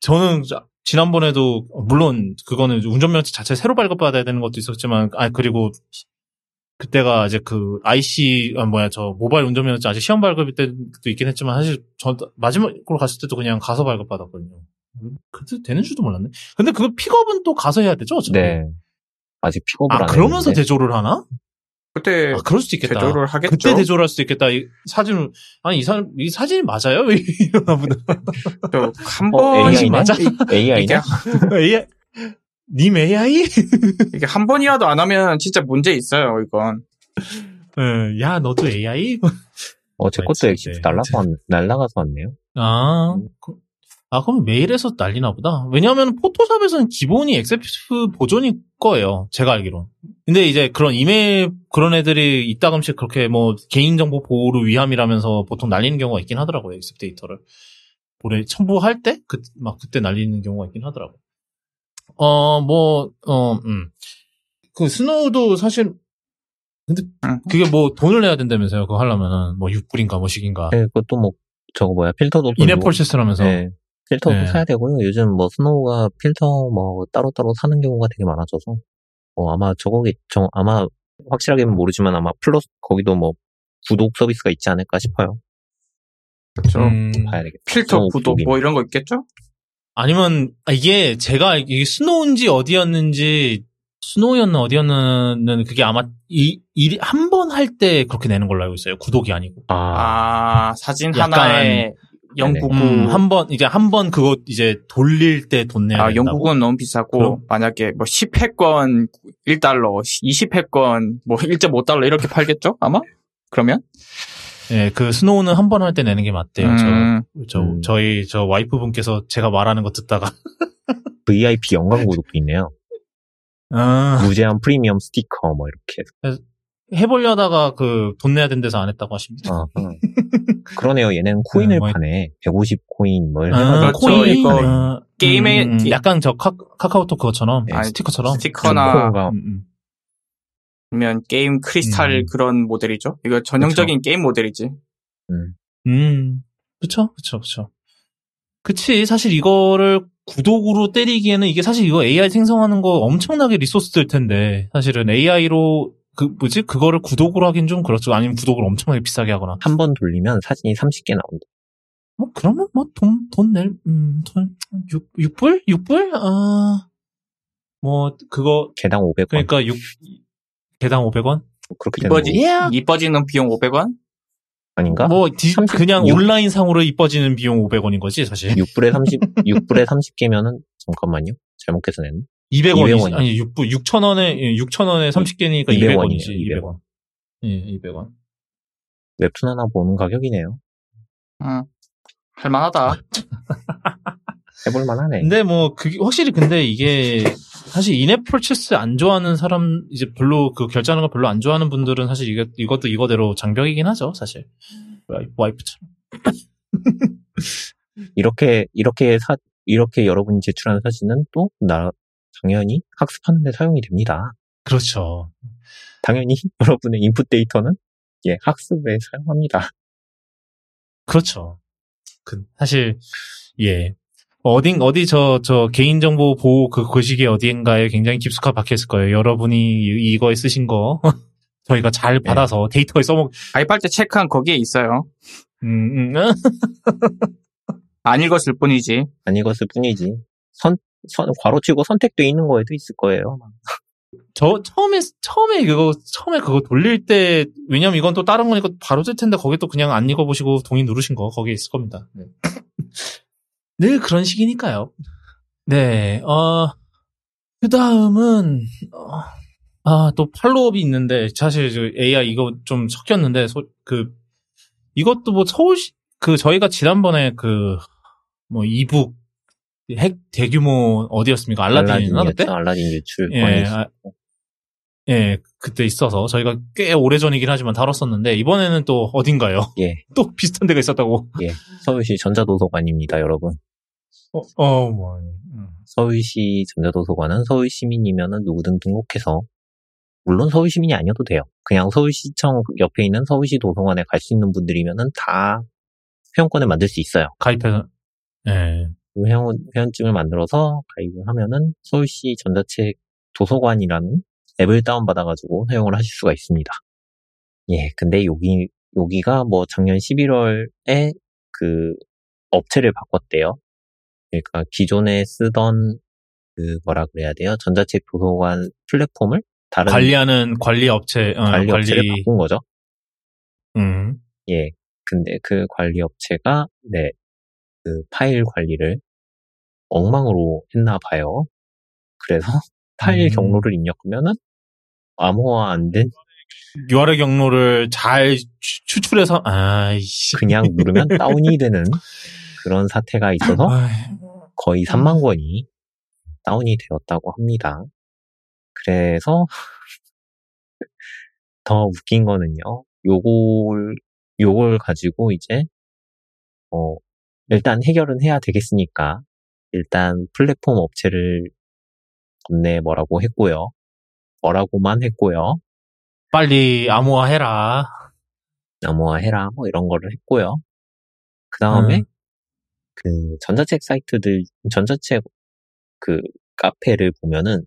저는 자- 지난번에도 물론 그거는 운전면허 자체 새로 발급받아야 되는 것도 있었지만 아 그리고 그때가 이제 그 IC 아 뭐야 저 모바일 운전면허증 아직 시험 발급일 때도 있긴 했지만 사실 저 마지막으로 갔을 때도 그냥 가서 발급 받았거든요. 그때 되는 줄도 몰랐네. 근데 그거 픽업은 또 가서 해야 되죠? 어차피? 네 아직 픽업을 아 안 그러면서 했는데 대조를 하나? 그때 아 그럴 수도 있겠다. 대조를 하겠죠. 그때 대조를 할 수도 있겠다. 이 사진을 아니 이 사람 이 사진이 맞아요? 왜 이러나 보다. 또한 어, 번씩 AI네? 맞아? AI냐? AI 님 AI? 이게 한 번이라도 안 하면 진짜 문제 있어요 이건. 예, 야 너도 AI? 어, 제 것도 맞지, 엑시프 네. 날라서 왔, 날라가서 왔네요. 아, 그, 아 그럼 메일에서 난리나 보다. 왜냐하면 포토샵에서는 기본이 엑세프 보존일 거예요. 제가 알기로. 근데 이제 그런 이메일 그런 애들이 이따금씩 그렇게 뭐 개인정보 보호를 위함이라면서 보통 날리는 경우가 있긴 하더라고요. Exif 데이터를. 보내 첨부할 때? 그, 막 그때 날리는 경우가 있긴 하더라고. 어, 뭐, 어, 음. 그 스노우도 사실 근데 응. 그게 뭐 돈을 내야 된다면서요. 그거 하려면은 뭐 6불인가 뭐씩인가. 네, 그것도 뭐 저거 뭐야 필터도 또 in-app 뭐- purchase라면서. 네. 필터도 네. 사야 되고요. 요즘 뭐 스노우가 필터 뭐 따로따로 사는 경우가 되게 많아져서 어, 아마 저거기 저 아마 확실하게는 모르지만 아마 플러스 거기도 뭐 구독 서비스가 있지 않을까 싶어요. 그렇죠. 음, 봐야 되겠다. 필터 구독 구독이. 뭐 이런 거 있겠죠? 아니면 아, 이게 제가 알- 이게 스노우인지 어디였는지 스노우였나 어디였는 그게 아마 이한 번 할 때 그렇게 내는 걸로 알고 있어요. 구독이 아니고. 아, 아 사진 하나에 영국은 음, 한번 이제 한 번 그거 이제 돌릴 때 돈 내야 아, 된다고. 영국은 너무 비싸고 그럼? 만약에 뭐 10회권 1달러, 20회권 뭐 1.5달러 이렇게 팔겠죠? 아마? 그러면? 예, 그 스노우는 한 번 할 때 내는 게 맞대요. 음, 저, 저 음. 저희 저 와이프 분께서 제가 말하는 거 듣다가 VIP 연관 구독도 있네요. 아, 무제한 프리미엄 스티커 뭐 이렇게. 해보려다가 그 돈 내야 된대서 안 했다고 하십니다. 아, 아. 그러네요. 얘는 코인을 네, 뭐- 파네. 150 코인 뭐. 아, 그렇죠. 코인 이거 아, 게임에- 음, 음, 약간 저 카, 카카오톡 그것처럼 네. 스티커처럼 스티커나 음, 음. 아니면 게임 크리스탈 음. 그런 모델이죠. 이거 전형적인 게임 모델이지. 음. 음, 그쵸, 그쵸, 그쵸. 그치, 사실 이거를 구독으로 때리기에는 이게 사실 이거 AI 생성하는 거 엄청나게 resource 들 텐데, 사실은 AI로, 그, 뭐지? 그거를 구독으로 하긴 좀 그렇죠. 아니면 구독을 엄청나게 비싸게 하거나. 한 번 돌리면 사진이 30개 나온다. 뭐, 그러면 뭐, 돈, 돈 낼, 음, 돈, 6, 6불? 6불? 아, 뭐, 그거, 개당 500원. 그러니까 6, 개당 500원? 그렇게 되는 이뻐지, 거 이뻐지는 비용 500원? 아닌가? 뭐, 디- 30, 그냥 육- 온라인 상으로 이뻐지는 비용 500원인 거지, 사실. 6불에 30, 6불에 30개면은, 잠깐만요. 잘못 계산했네. 200원이지. 200원 이요. 아니, 6, 6,000원에, 6,000원에 30개니까 200 200원이지. 원이에요, 200원. 예, 200원. 웹툰 하나 보는 가격이네요. 응. 할만하다. 해볼만 하네. 근데 뭐, 그게, 확실히 근데 이게, 사실 인앱 펄체스 안 좋아하는 사람, 이제 별로 그 결제하는 거 별로 안 좋아하는 분들은 사실 이게, 이것도 이거대로 장벽이긴 하죠, 사실. 와이- 와이프처럼. 이렇게, 이렇게 사, 이렇게 여러분이 제출한 사진은 또, 나, 당연히 학습하는 데 사용이 됩니다. 그렇죠. 당연히 여러분의 인풋 데이터는, 예, 학습에 사용합니다. 그렇죠. 그, 사실, 예. 어딘, 어디 저, 저, 개인정보 보호 그 거시기 어디인가에 굉장히 깊숙하게 박혀있을 거예요. 여러분이 이- 이거에 쓰신 거, 저희가 잘 받아서 데이터에 써먹, 가입할 때 체크한 거기에 있어요. 음, 음, 안 읽었을 뿐이지. 안 읽었을 뿐이지. 선, 선, 괄호치고 선택돼 있는 거에도 있을 거예요. 저, 처음에, 처음에 그거, 처음에 그거 돌릴 때, 왜냐면 이건 또 다른 거니까 바로 뜰 텐데, 거기 또 그냥 안 읽어보시고 동의 누르신 거, 거기에 있을 겁니다. 네. 늘 그런 식이니까요. 네, 어, 그 다음은, 어, 아, 또 팔로업이 있는데, 사실 저 AI 이거 좀 섞였는데, 소- 그, 이것도 뭐 서울시, 그, 저희가 지난번에 그, 뭐, 이북, 핵 대규모 어디였습니까? 알라딘이나 그때? 알라딘 유출 예, 아, 예, 그때 있어서 저희가 꽤 오래 전이긴 하지만 다뤘었는데 이번에는 또 어딘가요? 예. 또 비슷한 데가 있었다고. 예, 서울시 전자도서관입니다, 여러분. 어, 어 뭐. 음. 서울시 전자도서관은 서울 시민이면은 누구든 등록해서 물론 서울 시민이 아니어도 돼요. 그냥 서울시청 옆에 있는 서울시 도서관에 갈 수 있는 분들이면은 다 회원권을 만들 수 있어요. 가입해서 예. 그 회원, 회원증을 만들어서 가입을 하면은 서울시 전자책 도서관이라는 앱을 다운받아가지고 사용을 하실 수가 있습니다. 예, 근데 여기, 여기가 뭐 작년 11월에 그 업체를 바꿨대요. 그러니까 기존에 쓰던 그 뭐라 그래야 돼요? 전자책 도서관 플랫폼을 다른 관리하는 관리 업체 어, 관리 업체를 바꾼 거죠. 음. 예. 근데 그 관리 업체가 네. 그 파일 관리를 엉망으로 했나 봐요. 그래서 파일 음. 경로를 입력하면은 암호화 안 된 URL 경로를 잘 추- 추출해서 아이씨. 그냥 누르면 다운이 되는 그런 사태가 있어서 거의 3만 권이 다운이 되었다고 합니다. 그래서 더 웃긴 거는요. 요걸 요걸 가지고 이제 어 일단 해결은 해야 되겠으니까 일단 플랫폼 업체를 겁내 뭐라고 했고요. 뭐라고만 했고요. 빨리 암호화해라. 암호화 해라 뭐 이런 거를 했고요. 그 다음에 음. 그 전자책 사이트들 전자책 그 카페를 보면은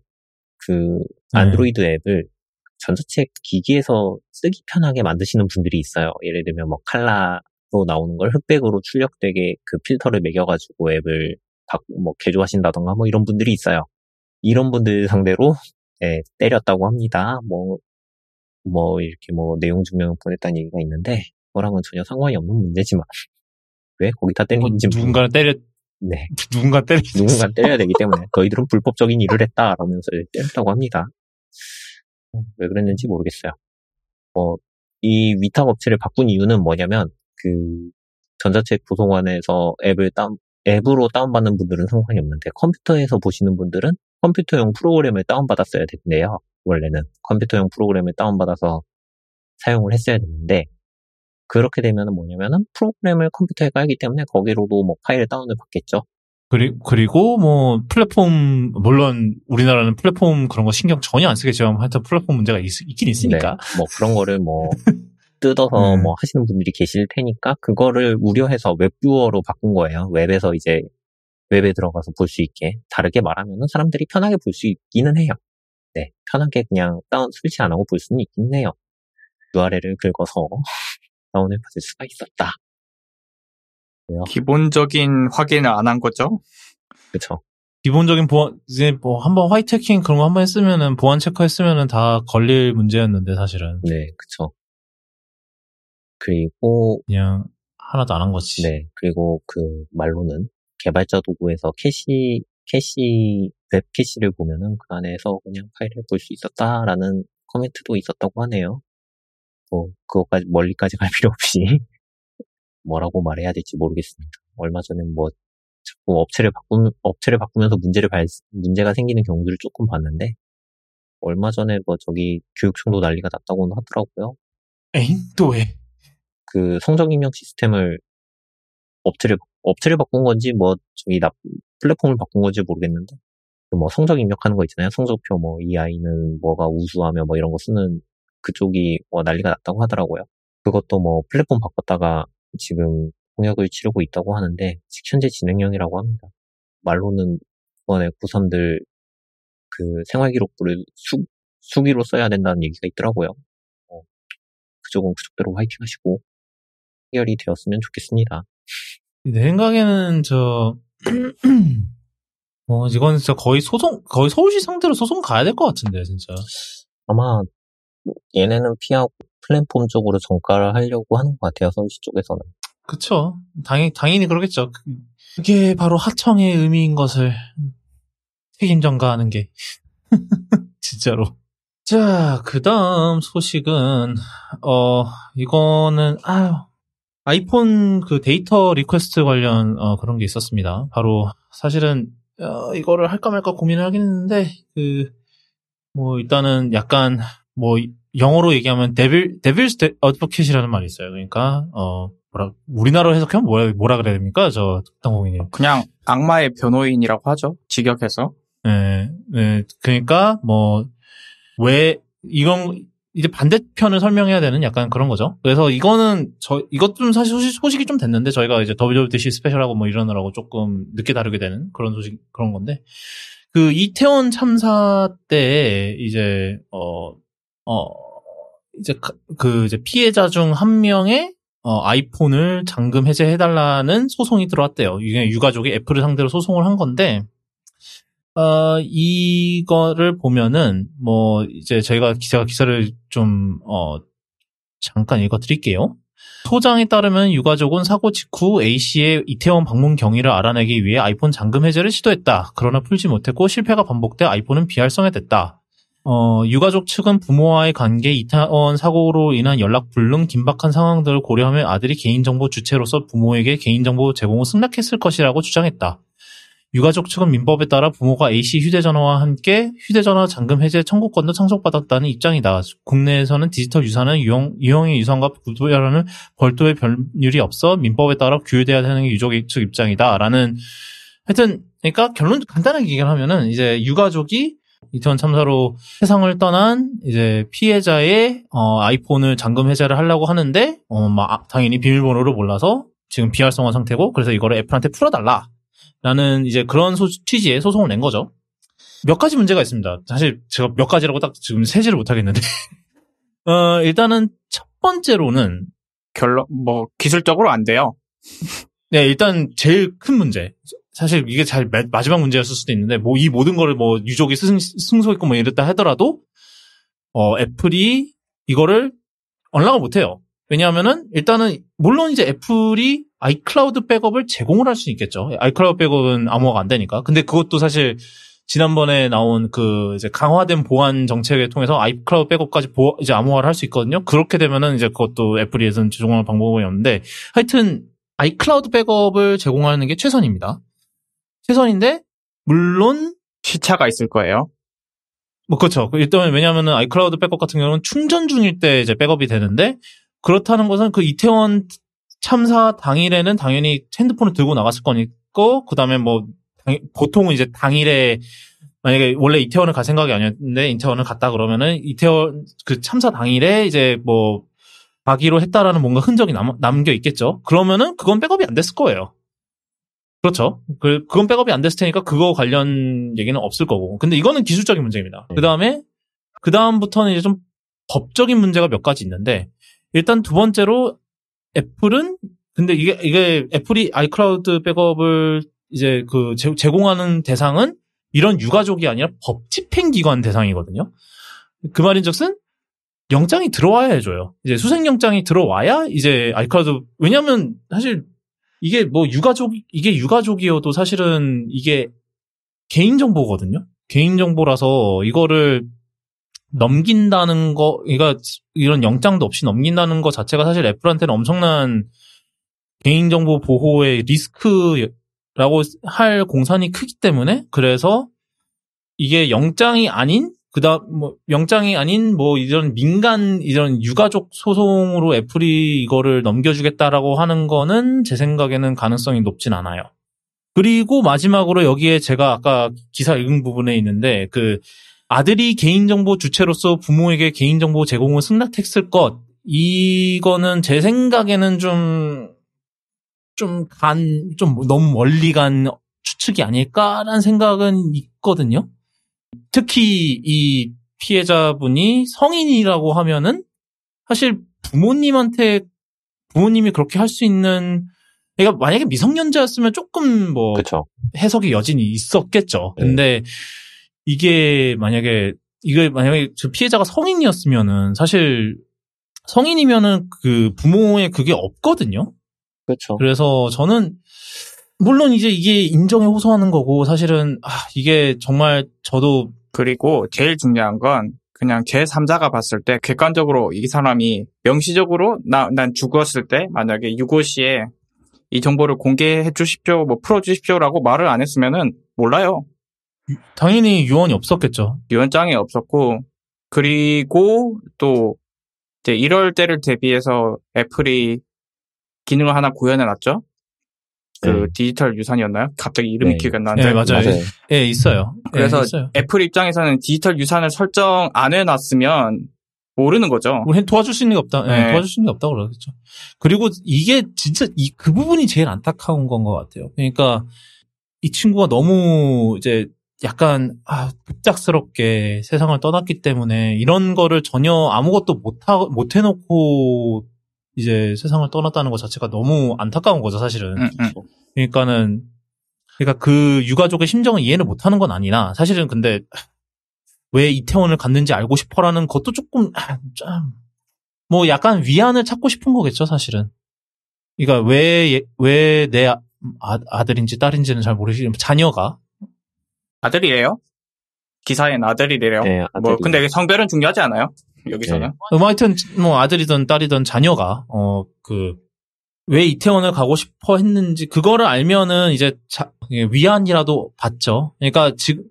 그 네. 안드로이드 앱을 전자책 기기에서 쓰기 편하게 만드시는 분들이 있어요. 예를 들면 뭐 칼라로 나오는 걸 흑백으로 출력되게 그 필터를 매겨가지고 앱을 바, 뭐 개조하신다던가 뭐 이런 분들이 있어요. 이런 분들 상대로 예, 때렸다고 합니다. 뭐, 뭐 이렇게 뭐 내용 증명을 보냈다는 얘기가 있는데 그거랑은 전혀 상관이 없는 문제지만 왜 거기다 뭐 때리는지 누군가를 때려 네. 누군가 때려 누군가 때려야 되기 때문에 너희들은 불법적인 일을 했다라면서 때렸다고 합니다. 어, 왜 그랬는지 모르겠어요. 어, 이 위탁 업체를 바꾼 이유는 뭐냐면 그 전자책 도서관에서 앱을 다운 앱으로 다운받는 분들은 상관이 없는데 컴퓨터에서 보시는 분들은 컴퓨터용 프로그램을 다운받았어야 되는데요. 원래는 컴퓨터용 프로그램을 다운받아서 사용을 했어야 되는데 그렇게 되면 뭐냐면은 프로그램을 컴퓨터에 깔기 때문에 거기로도 뭐 파일 다운을 받겠죠. 그리, 그리고 뭐 플랫폼 물론 우리나라는 플랫폼 그런 거 신경 전혀 안 쓰겠지만 하여튼 플랫폼 문제가 있, 긴 있으니까 네, 뭐 그런 거를 뭐 뜯어서 음. 뭐 하시는 분들이 계실 테니까 그거를 우려해서 web viewer로 바꾼 거예요. 웹에서 이제 웹에 들어가서 볼 수 있게 다르게 말하면은 사람들이 편하게 볼 수 있기는 해요. 네, 편하게 그냥 다운 설치 안 하고 볼 수는 있긴 해요. URL을 긁어서 다운을 받을 수가 있었다. 기본적인 확인을 안 한 거죠. 그쵸? 기본적인 보안 이제 뭐 한번 화이트 해킹 그런 거 한번 했으면은 보안 체크 했으면은 다 걸릴 문제였는데 사실은 네, 그쵸. 그리고 그냥 하나도 안 한 거지. 네, 그리고 그 말로는 개발자 도구에서 캐시, 캐시, 웹 캐시를 보면은 그 안에서 그냥 파일을 볼 수 있었다라는 코멘트도 있었다고 하네요. 뭐, 그것까지, 멀리까지 갈 필요 없이 뭐라고 말해야 될지 모르겠습니다. 얼마 전에 뭐, 자꾸 업체를 바꾸면, 업체를 바꾸면서 문제를 발, 문제가 생기는 경우들을 조금 봤는데, 얼마 전에 뭐 저기 교육청도 난리가 났다고는 하더라고요. 에잉 또 왜? 그 성적 입력 시스템을 업체를 업체를 바꾼 건지 뭐 저기 나 플랫폼을 바꾼 건지 모르겠는데 그 뭐 성적 입력하는 거 있잖아요. 성적표 뭐 이 아이는 뭐가 우수하며 뭐 이런 거 쓰는 그쪽이 뭐 난리가 났다고 하더라고요. 그것도 뭐 플랫폼 바꿨다가 지금 공약을 치르고 있다고 하는데 직 현재 진행형이라고 합니다. 말로는 이번에 고3들 그 생활기록부를 수, 수기로 써야 된다는 얘기가 있더라고요. 어, 그쪽은 그쪽대로 화이팅 하시고 해결이 되었으면 좋겠습니다. 내 생각에는 저 뭐, 이건 진짜 거의 소송, 거의 서울시 상대로 소송 가야 될 것 같은데, 진짜. 아마 얘네는 피하고 플랫폼 쪽으로 전가를 하려고 하는 것 같아요. 서울시 쪽에서는. 그쵸. 당연히, 당연히 그러겠죠. 그- 그게 바로 하청의 의미인 것을 책임 전가하는 게. 진짜로. 자, 그 다음 소식은, 어, 이거는, 아유, 아이폰 그 데이터 request 관련, 어, 그런 게 있었습니다. 바로, 사실은, 어, 이거를 할까 말까 고민을 하긴 했는데, 그, 뭐, 일단은 약간, 뭐, 영어로 얘기하면 devil, devil's advocate이라는 말이 있어요. 그러니까, 어, 뭐라, 우리나라로 해석하면 뭐라, 뭐라 그래야 됩니까? 저, 땅공이님. 그냥 악마의 변호인이라고 하죠. 직역해서. 네, 네. 그러니까 뭐 왜 이건 이제 반대편을 설명해야 되는 약간 그런 거죠. 그래서 이거는 저 이것 좀 사실 소식, 소식이 좀 됐는데 저희가 이제 WWDC 스페셜하고 뭐 이러느라고 조금 늦게 다루게 되는 그런 소식 그런 건데 그 이태원 참사 때 이제 어 어, 이제 그- 그 이제 피해자 중 한 명의 어, 아이폰을 잠금 해제해달라는 소송이 들어왔대요. 이게 유가족이 애플을 상대로 소송을 한 건데, 어, 이거를 보면은, 뭐, 이제 저희가 기자가 기사를 좀, 어, 잠깐 읽어 드릴게요. 소장에 따르면 유가족은 사고 직후 A씨의 이태원 방문 경위를 알아내기 위해 아이폰 잠금 해제를 시도했다. 그러나 풀지 못했고 실패가 반복돼 아이폰은 비활성화됐다. 어, 유가족 측은 부모와의 관계, 이태원 사고로 인한 연락 불능, 긴박한 상황들을 고려하며 아들이 개인정보 주체로서 부모에게 개인정보 제공을 승낙했을 것이라고 주장했다. 유가족 측은 민법에 따라 부모가 A씨 휴대전화와 함께 휴대전화 잠금 해제 청구권도 상속받았다는 입장이다. 국내에서는 디지털 유산은 유형, 유형의 유산과 구조라는 별도의 별률이 없어 민법에 따라 규율돼야 되는 게 유족 측 입장이다. 라는 하여튼 그러니까 결론 간단하게 얘기를 하면은 이제 유가족이 이태원 참사로 세상을 떠난 이제 피해자의 어, 아이폰을 잠금 해제를 하려고 하는데 어, 막 아, 당연히 비밀번호를 몰라서 지금 비활성화 상태고 그래서 이거를 애플한테 풀어달라. 라는 이제 그런 소, 취지의 소송을 낸 거죠. 몇 가지 문제가 있습니다. 사실 제가 몇 가지라고 딱 지금 세지를 못 하겠는데. 어, 일단은 첫 번째로는 결론, 뭐, 기술적으로 안 돼요. 네, 일단 제일 큰 문제. 사실 이게 잘 마- 마지막 문제였을 수도 있는데 뭐 이 모든 거를 뭐 유족이 승, 승소했고 뭐 이랬다 하더라도 어, 애플이 이거를 unlock을 못 해요. 왜냐하면은 일단은 물론 이제 애플이 iCloud 백업을 제공을 할 수 있겠죠. iCloud 백업은 암호화가 안 되니까. 근데 그것도 사실 지난번에 나온 그 이제 강화된 보안 정책을 통해서 iCloud 백업까지 보, 이제 암호화를 할 수 있거든요. 그렇게 되면은 이제 그것도 애플이 예전 제공할 방법이 없는데 하여튼 iCloud 백업을 제공하는 게 최선입니다. 최선인데 물론 시차가 있을 거예요. 뭐 그렇죠. 일단 왜냐하면은 iCloud 백업 같은 경우는 충전 중일 때 이제 백업이 되는데 그렇다는 것은 그 이태원 참사 당일에는 당연히 핸드폰을 들고 나갔을 거니까 그다음에 뭐 당- 보통은 이제 당일에 만약에 원래 이태원을 갈 생각이 아니었는데 이태원을 갔다 그러면은 이태원 그 참사 당일에 이제 뭐 가기로 했다라는 뭔가 흔적이 남, 남겨 있겠죠. 그러면은 그건 백업이 안 됐을 거예요. 그렇죠. 그, 그건 백업이 안 됐을 테니까 그거 관련 얘기는 없을 거고. 근데 이거는 기술적인 문제입니다. 네. 그 다음에, 그 다음부터는 이제 좀 법적인 문제가 몇 가지 있는데, 일단 두 번째로 애플은, 근데 이게, 이게 애플이 아이클라우드 백업을 이제 그 제- 제공하는 대상은 이런 유가족이 아니라 법 집행 기관 대상이거든요. 그 말인 즉슨 영장이 들어와야 해줘요. 이제 수색 영장이 들어와야 이제 아이클라우드, 왜냐면 사실 이게 뭐 유가족, 이게 유가족이어도 사실은 이게 개인 정보거든요? 개인 정보라서 이거를 넘긴다는 거, 그러니까 이런 영장도 없이 넘긴다는 것 자체가 사실 애플한테는 엄청난 개인정보 보호의 리스크라고 할 공산이 크기 때문에 그래서 이게 영장이 아닌 그다음 뭐 영장이 아닌 뭐 이런 민간 이런 유가족 소송으로 애플이 이거를 넘겨주겠다라고 하는 거는 제 생각에는 가능성이 높진 않아요. 그리고 마지막으로 여기에 제가 아까 기사 읽은 부분에 있는데 그 아들이 개인정보 주체로서 부모에게 개인정보 제공을 승낙했을 것 이거는 제 생각에는 좀 좀 간, 좀 너무 멀리 간 추측이 아닐까라는 생각은 있거든요. 특히 이 피해자분이 성인이라고 하면은 사실 부모님한테 부모님이 그렇게 할 수 있는 그러니까 만약에 미성년자였으면 조금 뭐 그쵸. 해석의 여진이 있었겠죠. 네. 근데 이게 만약에 이게 만약에 그 피해자가 성인이었으면은 사실 성인이면은 그 부모의 그게 없거든요. 그쵸. 그래서 저는 물론 이제 이게 인정에 호소하는 거고 사실은 아 이게 정말 저도 그리고 제일 중요한 건 그냥 제 3자가 봤을 때 객관적으로 이 사람이 명시적으로 나, 난 죽었을 때 만약에 유고시에 이 정보를 공개해 주십시오, 뭐 풀어 주십시오라고 말을 안 했으면은 몰라요. 당연히 유언이 없었겠죠. 유언장이 없었고 그리고 또 이제 이럴 때를 대비해서 애플이 기능을 하나 구현해 놨죠. 그 네. 디지털 유산이었나요? 갑자기 이름이 네. 기억이 안 나는데 네, 맞아요. 맞아요. 예, 있어요. 예, 그래서 있어요. 애플 입장에서는 디지털 유산을 설정 안 해놨으면 모르는 거죠. 우리 도와줄 수 있는 게 없다. 예, 네. 도와줄 수 있는 게 없다고 그러겠죠. 그리고 이게 진짜 이 그 부분이 제일 안타까운 건 것 같아요. 그러니까 이 친구가 너무 이제 약간 아, 급작스럽게 세상을 떠났기 때문에 이런 거를 전혀 아무것도 못하 못 해놓고 이제 세상을 떠났다는 것 자체가 너무 안타까운 거죠, 사실은. 응, 응. 그러니까는 그러니까 그 유가족의 심정을 이해를 못하는 건 아니나 사실은 근데 왜 이태원을 갔는지 알고 싶어라는 것도 조금 아, 좀, 뭐 약간 위안을 찾고 싶은 거겠죠 사실은. 그러니까 왜 왜 내 아, 아들인지 딸인지는 잘 모르시지만 자녀가 아들이에요. 기사엔 아들이래요. 네, 뭐 아들이. 근데 성별은 중요하지 않아요. 여기서는. 뭐 하여튼 뭐 아들이든 딸이든 자녀가 어 그 왜 이태원을 가고 싶어 했는지 그거를 알면은 이제 자- 예, 위안이라도 받죠. 그러니까 지금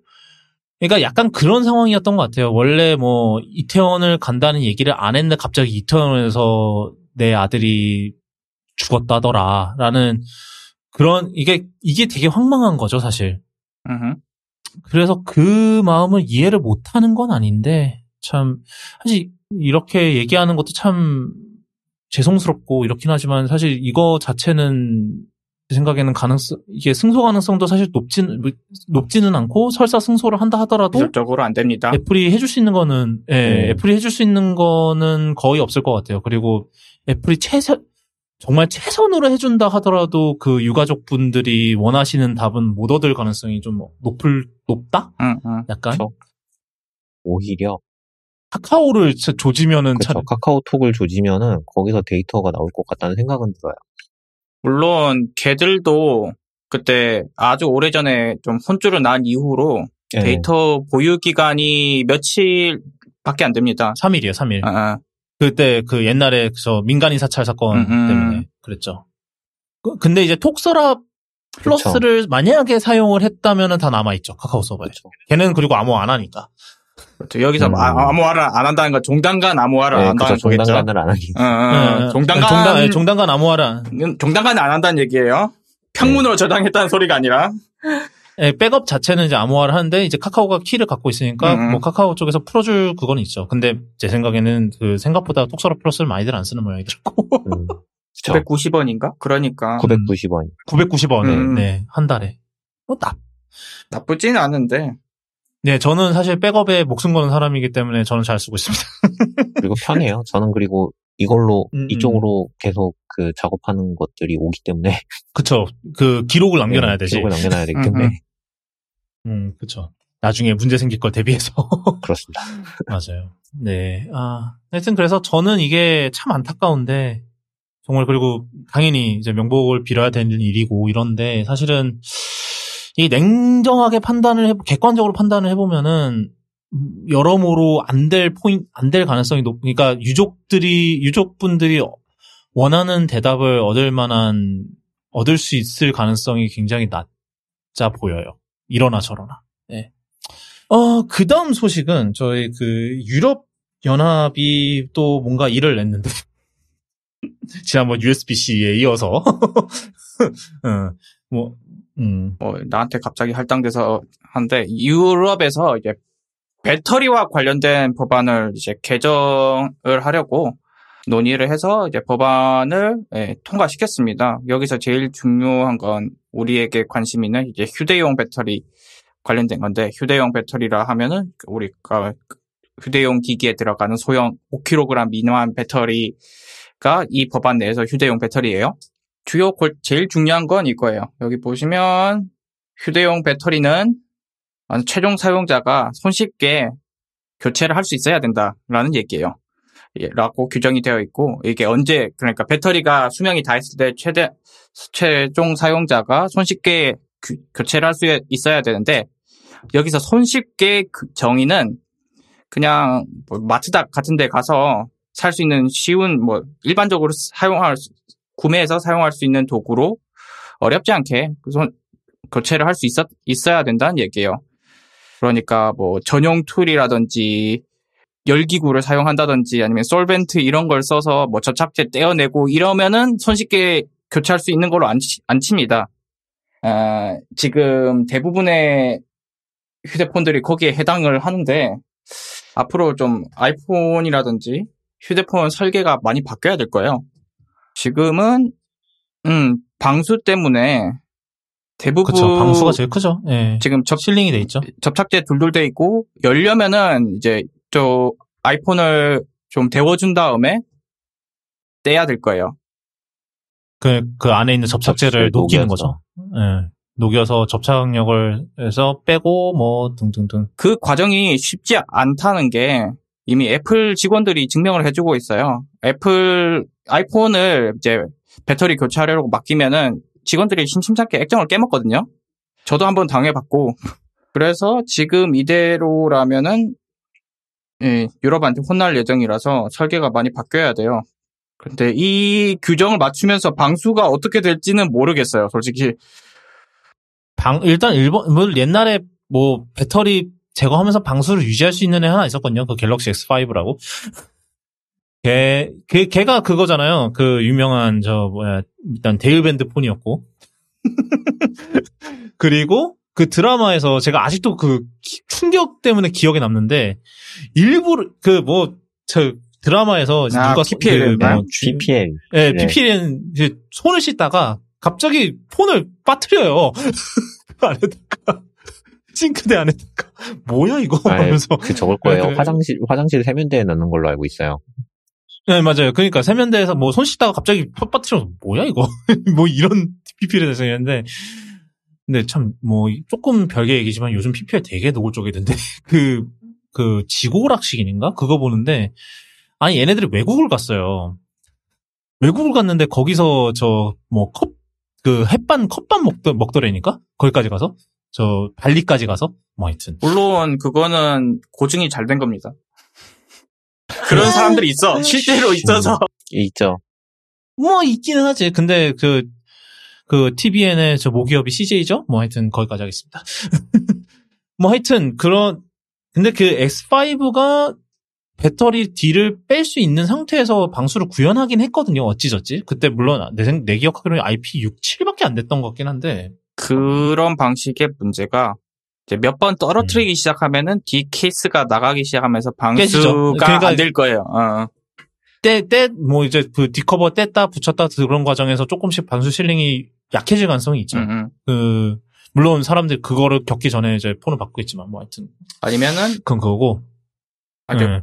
그러니까 약간 그런 상황이었던 것 같아요. 원래 뭐 이태원을 간다는 얘기를 안 했는데 갑자기 이태원에서 내 아들이 죽었다더라라는 그런 이게 이게 되게 황망한 거죠, 사실. 음흠. 그래서 그 마음을 이해를 못하는 건 아닌데 참 사실 이렇게 얘기하는 것도 참 죄송스럽고 이렇긴 하지만 사실 이거 자체는 제 생각에는 가능성 이게 승소 가능성도 사실 높지는 높지는 않고 설사 승소를 한다 하더라도 기술적으로 안 됩니다. 애플이 해줄 수 있는 거는 예, 네. 애플이 해줄 수 있는 거는 거의 없을 것 같아요. 그리고 애플이 최선 정말 최선으로 해준다 하더라도 그 유가족 분들이 원하시는 답은 못 얻을 가능성이 좀 높을 높다? 응, 응. 약간 그쵸. 오히려 카카오를 진짜 조지면은 그쵸. 참 카카오톡을 조지면은 거기서 데이터가 나올 것 같다는 생각은 들어요. 물론 걔들도 그때 아주 오래전에 좀 혼쭐을 난 이후로 네. 데이터 보유 기간이 며칠밖에 안 됩니다. 3일이에요, 3일. 아, 아. 그때 그 옛날에 저 민간인 사찰 사건 음, 음. 때문에 그랬죠. 그- 근데 이제 톡서랍 플러스를 만약에 사용을 했다면은 다 남아있죠. 카카오 서버에. 그렇죠. 걔는 그리고 암호 안 하니까. 그렇죠. 여기서 음. 아, 암호화를 안 한다는 건 종단간 암호화를 안 네, 한다는 그죠. 거겠죠. 종단간을 안 하기. 응, 응, 응. 종단간 종단, 예, 종단간 암호화를 안- 종단간을 안 한다는 얘기예요. 평문으로 저장했다는 소리가 아니라. 예, 백업 자체는 이제 암호화를 하는데 이제 카카오가 키를 갖고 있으니까 음. 뭐 카카오 쪽에서 풀어줄 그거는 있죠. 근데 제 생각에는 그 생각보다 톡서랍 플러스를 많이들 안 쓰는 모양이더라고. 음. 그쵸. 990원인가? 그러니까 990원. 990원에 음. 네, 한 달에. 뭐 나. 나쁘진 않은데. 네, 저는 사실 백업에 목숨 거는 사람이기 때문에 저는 잘 쓰고 있습니다. 그리고 편해요. 저는 그리고 이걸로 음, 음. 이쪽으로 계속 그 작업하는 것들이 오기 때문에 그쵸. 그 기록을 남겨놔야 네, 되지. 기록을 남겨놔야 되기 음, 때문에 음. 음, 그쵸. 나중에 문제 생길 걸 대비해서. 그렇습니다. 맞아요. 네. 아, 하여튼 그래서 저는 이게 참 안타까운데, 정말 그리고 당연히 이제 명복을 빌어야 되는 일이고 이런데, 사실은 이 냉정하게 판단을 해, 객관적으로 판단을 해보면은, 음, 여러모로 안 될 포인, 안 될 가능성이 높, 그러니까 유족들이, 유족분들이 원하는 대답을 얻을 만한, 얻을 수 있을 가능성이 굉장히 낮아 보여요. 이러나 저러나. 네. 어, 그 다음 소식은 저희 그 유럽 연합이 또 뭔가 일을 냈는데. 지난번 USB-C에 이어서. 어, 뭐, 음, 뭐 나한테 갑자기 할당돼서 한데 유럽에서 이제 배터리와 관련된 법안을 이제 개정을 하려고 논의를 해서 이제 법안을 예, 통과시켰습니다. 여기서 제일 중요한 건 우리에게 관심 있는 이제 휴대용 배터리 관련된 건데 휴대용 배터리라 하면은 우리가 휴대용 기기에 들어가는 소형 5kg 미만 배터리가 이 법안 내에서 휴대용 배터리예요. 주요 골- 제일 중요한 건 이거예요. 여기 보시면 휴대용 배터리는 최종 사용자가 손쉽게 교체를 할 수 있어야 된다라는 얘기예요. 예, 라고 규정이 되어 있고 이게 언제 그러니까 배터리가 수명이 다 했을 때 최대 최종 사용자가 손쉽게 교- 교체를 할 수 있어야 되는데 여기서 손쉽게 그 정의는 그냥 뭐 마트다 같은 데 가서 살 수 있는 쉬운 뭐 일반적으로 사용할 수- 구매해서 사용할 수 있는 도구로 어렵지 않게 그 손- 교체를 할수 있어야 된다는 얘기예요. 그러니까 뭐 전용 tool이라든지 열 기구를 사용한다든지 아니면 solvent 이런 걸 써서 뭐 접착제 떼어내고 이러면은 손쉽게 교체할 수 있는 걸로 안, 치- 안 칩니다. 아, 지금 대부분의 휴대폰들이 거기에 해당을 하는데 앞으로 좀 아이폰이라든지 휴대폰 설계가 많이 바뀌어야 될 거예요. 지금은 음, 방수 때문에 대부분 그쵸. 방수가 제일 크죠. 예. 지금 접, 실링이 돼 있죠. 접착제 둘둘 돼 있고 열려면은 이제 저 아이폰을 좀 데워준 다음에 떼야 될 거예요. 그, 그 안에 있는 접착제를 녹이는. 거죠. 예. 녹여서 접착력을 해서 빼고 뭐 등등등. 그 과정이 쉽지 않다는 게 이미 애플 직원들이 증명을 해주고 있어요. 애플 아이폰을 이제 배터리 교체하려고 맡기면은 직원들이 심심찮게 액정을 깨먹거든요. 저도 한번 당해봤고 그래서 지금 이대로라면은 예, 유럽한테 혼날 예정이라서 설계가 많이 바뀌어야 돼요. 근데 이 규정을 맞추면서 방수가 어떻게 될지는 모르겠어요, 솔직히. 방, 일단 일본, 뭐 옛날에 뭐 배터리 제거하면서 방수를 유지할 수 있는 애 하나 있었거든요. 그 갤럭시 X5라고. 걔, 걔, 걔가 그거잖아요. 그 유명한 저 뭐야, 일단 데일밴드 폰이었고. 그리고 그 드라마에서 제가 아직도 그 기- 충격 때문에 기억에 남는데 일부러 그뭐저 드라마에서 아, 누가 PPL 그? 뭐 주- PPL. 예, 네. PPL은 이제 손을 씻다가 갑자기 폰을 빠뜨려요. 그 안에다가 싱크대 안에다가 뭐야 이거 아, 하면서 그 저걸 거예요. 네. 화장실 화장실 세면대에 넣는 걸로 알고 있어요. 네 맞아요. 그러니까 세면대에서 뭐 손 씻다가 갑자기 폰 빠뜨려서 뭐야 이거 뭐 이런 PPL 대상이었는데 근데 참 뭐 조금 별개 얘기지만 요즘 PPL 되게 노골적이던데 그 그 지고락식인가 그거 보는데 아니 얘네들이 외국을 갔어요. 외국을 갔는데 거기서 저 뭐 컵 그 햇반 컵밥 먹더 먹더래니까 거기까지 가서 저 발리까지 가서 뭐 하여튼 물론 그거는 고증이 잘 된 겁니다. 그런 사람들이 있어. 실제로 있어서. 이 있죠. 뭐 있기는 하지. 근데 그 그 TVN의 저 모기업이 CJ죠? 뭐 하여튼 거기까지 하겠습니다. 뭐 하여튼 그런 근데 그 X5가 배터리 D를 뺄 수 있는 상태에서 방수를 구현하긴 했거든요. 어찌저찌. 그때 물론 내, 생- 내 기억하기로는 IP67밖에 안 됐던 것 같긴 한데 그런 방식의 문제가 몇 번 떨어뜨리기 시작하면은 뒤 케이스가 나가기 시작하면서 음. 방수가 그러니까- 안될 거예요. 어. 때, 때, 뭐 이제 그 뒤 커버 뗐다 붙였다 그런 과정에서 조금씩 방수 sealing이 약해질 가능성이 있죠. 음, 음. 그, 물론 사람들이 그거를 겪기 전에 이제 폰을 있지만 뭐 하여튼 아니면은 그건 그거고. 아, 네. 예.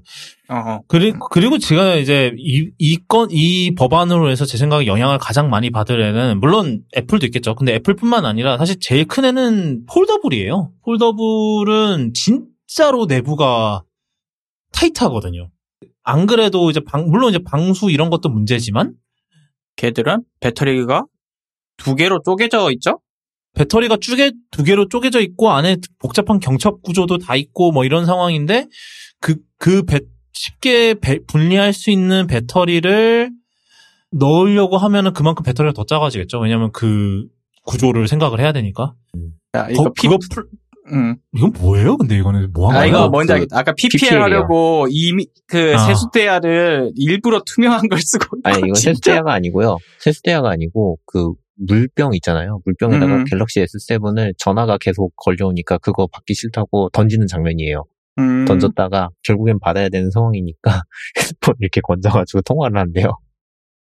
그리고, 그리고 제가 이제 이, 이 건, 이 법안으로 해서 제 생각에 영향을 가장 많이 받을 애는, 물론 애플도 있겠죠. 근데 애플뿐만 아니라 사실 제일 큰 애는 foldable이에요. foldable은 진짜로 내부가 타이트하거든요. 안 그래도 이제 방, 물론 이제 방수 이런 것도 문제지만, 걔들은 배터리가 두 개로 쪼개져 있죠? 배터리가 쪼개, 두 개로 쪼개져 있고, 안에 복잡한 경첩 구조도 다 있고, 뭐 이런 상황인데, 그, 그 배, 쉽게 배- 분리할 수 있는 배터리를 넣으려고 하면은 그만큼 배터리가 더 작아지겠죠. 왜냐면 그 구조를 생각을 해야 되니까. 야, 이거 거- 피, 그거 음. 이건 뭐예요? 근데 이거는 뭐 아, 하는 이거 거예요? 뭔지 그 알겠다. 아까 PPL PPL. 하려고 이미 그 아. 세수대야를 일부러 투명한 걸 쓰고 아니, 이건. 세수대야가 아니고요. 세수대야가 아니고, 그, 물병 있잖아요. 물병에다가 음. 갤럭시 S7을 전화가 계속 걸려오니까 그거 받기 싫다고 던지는 장면이에요. 음. 던졌다가 결국엔 받아야 되는 상황이니까 핸드폰 이렇게 건져가지고 통화를 한대요.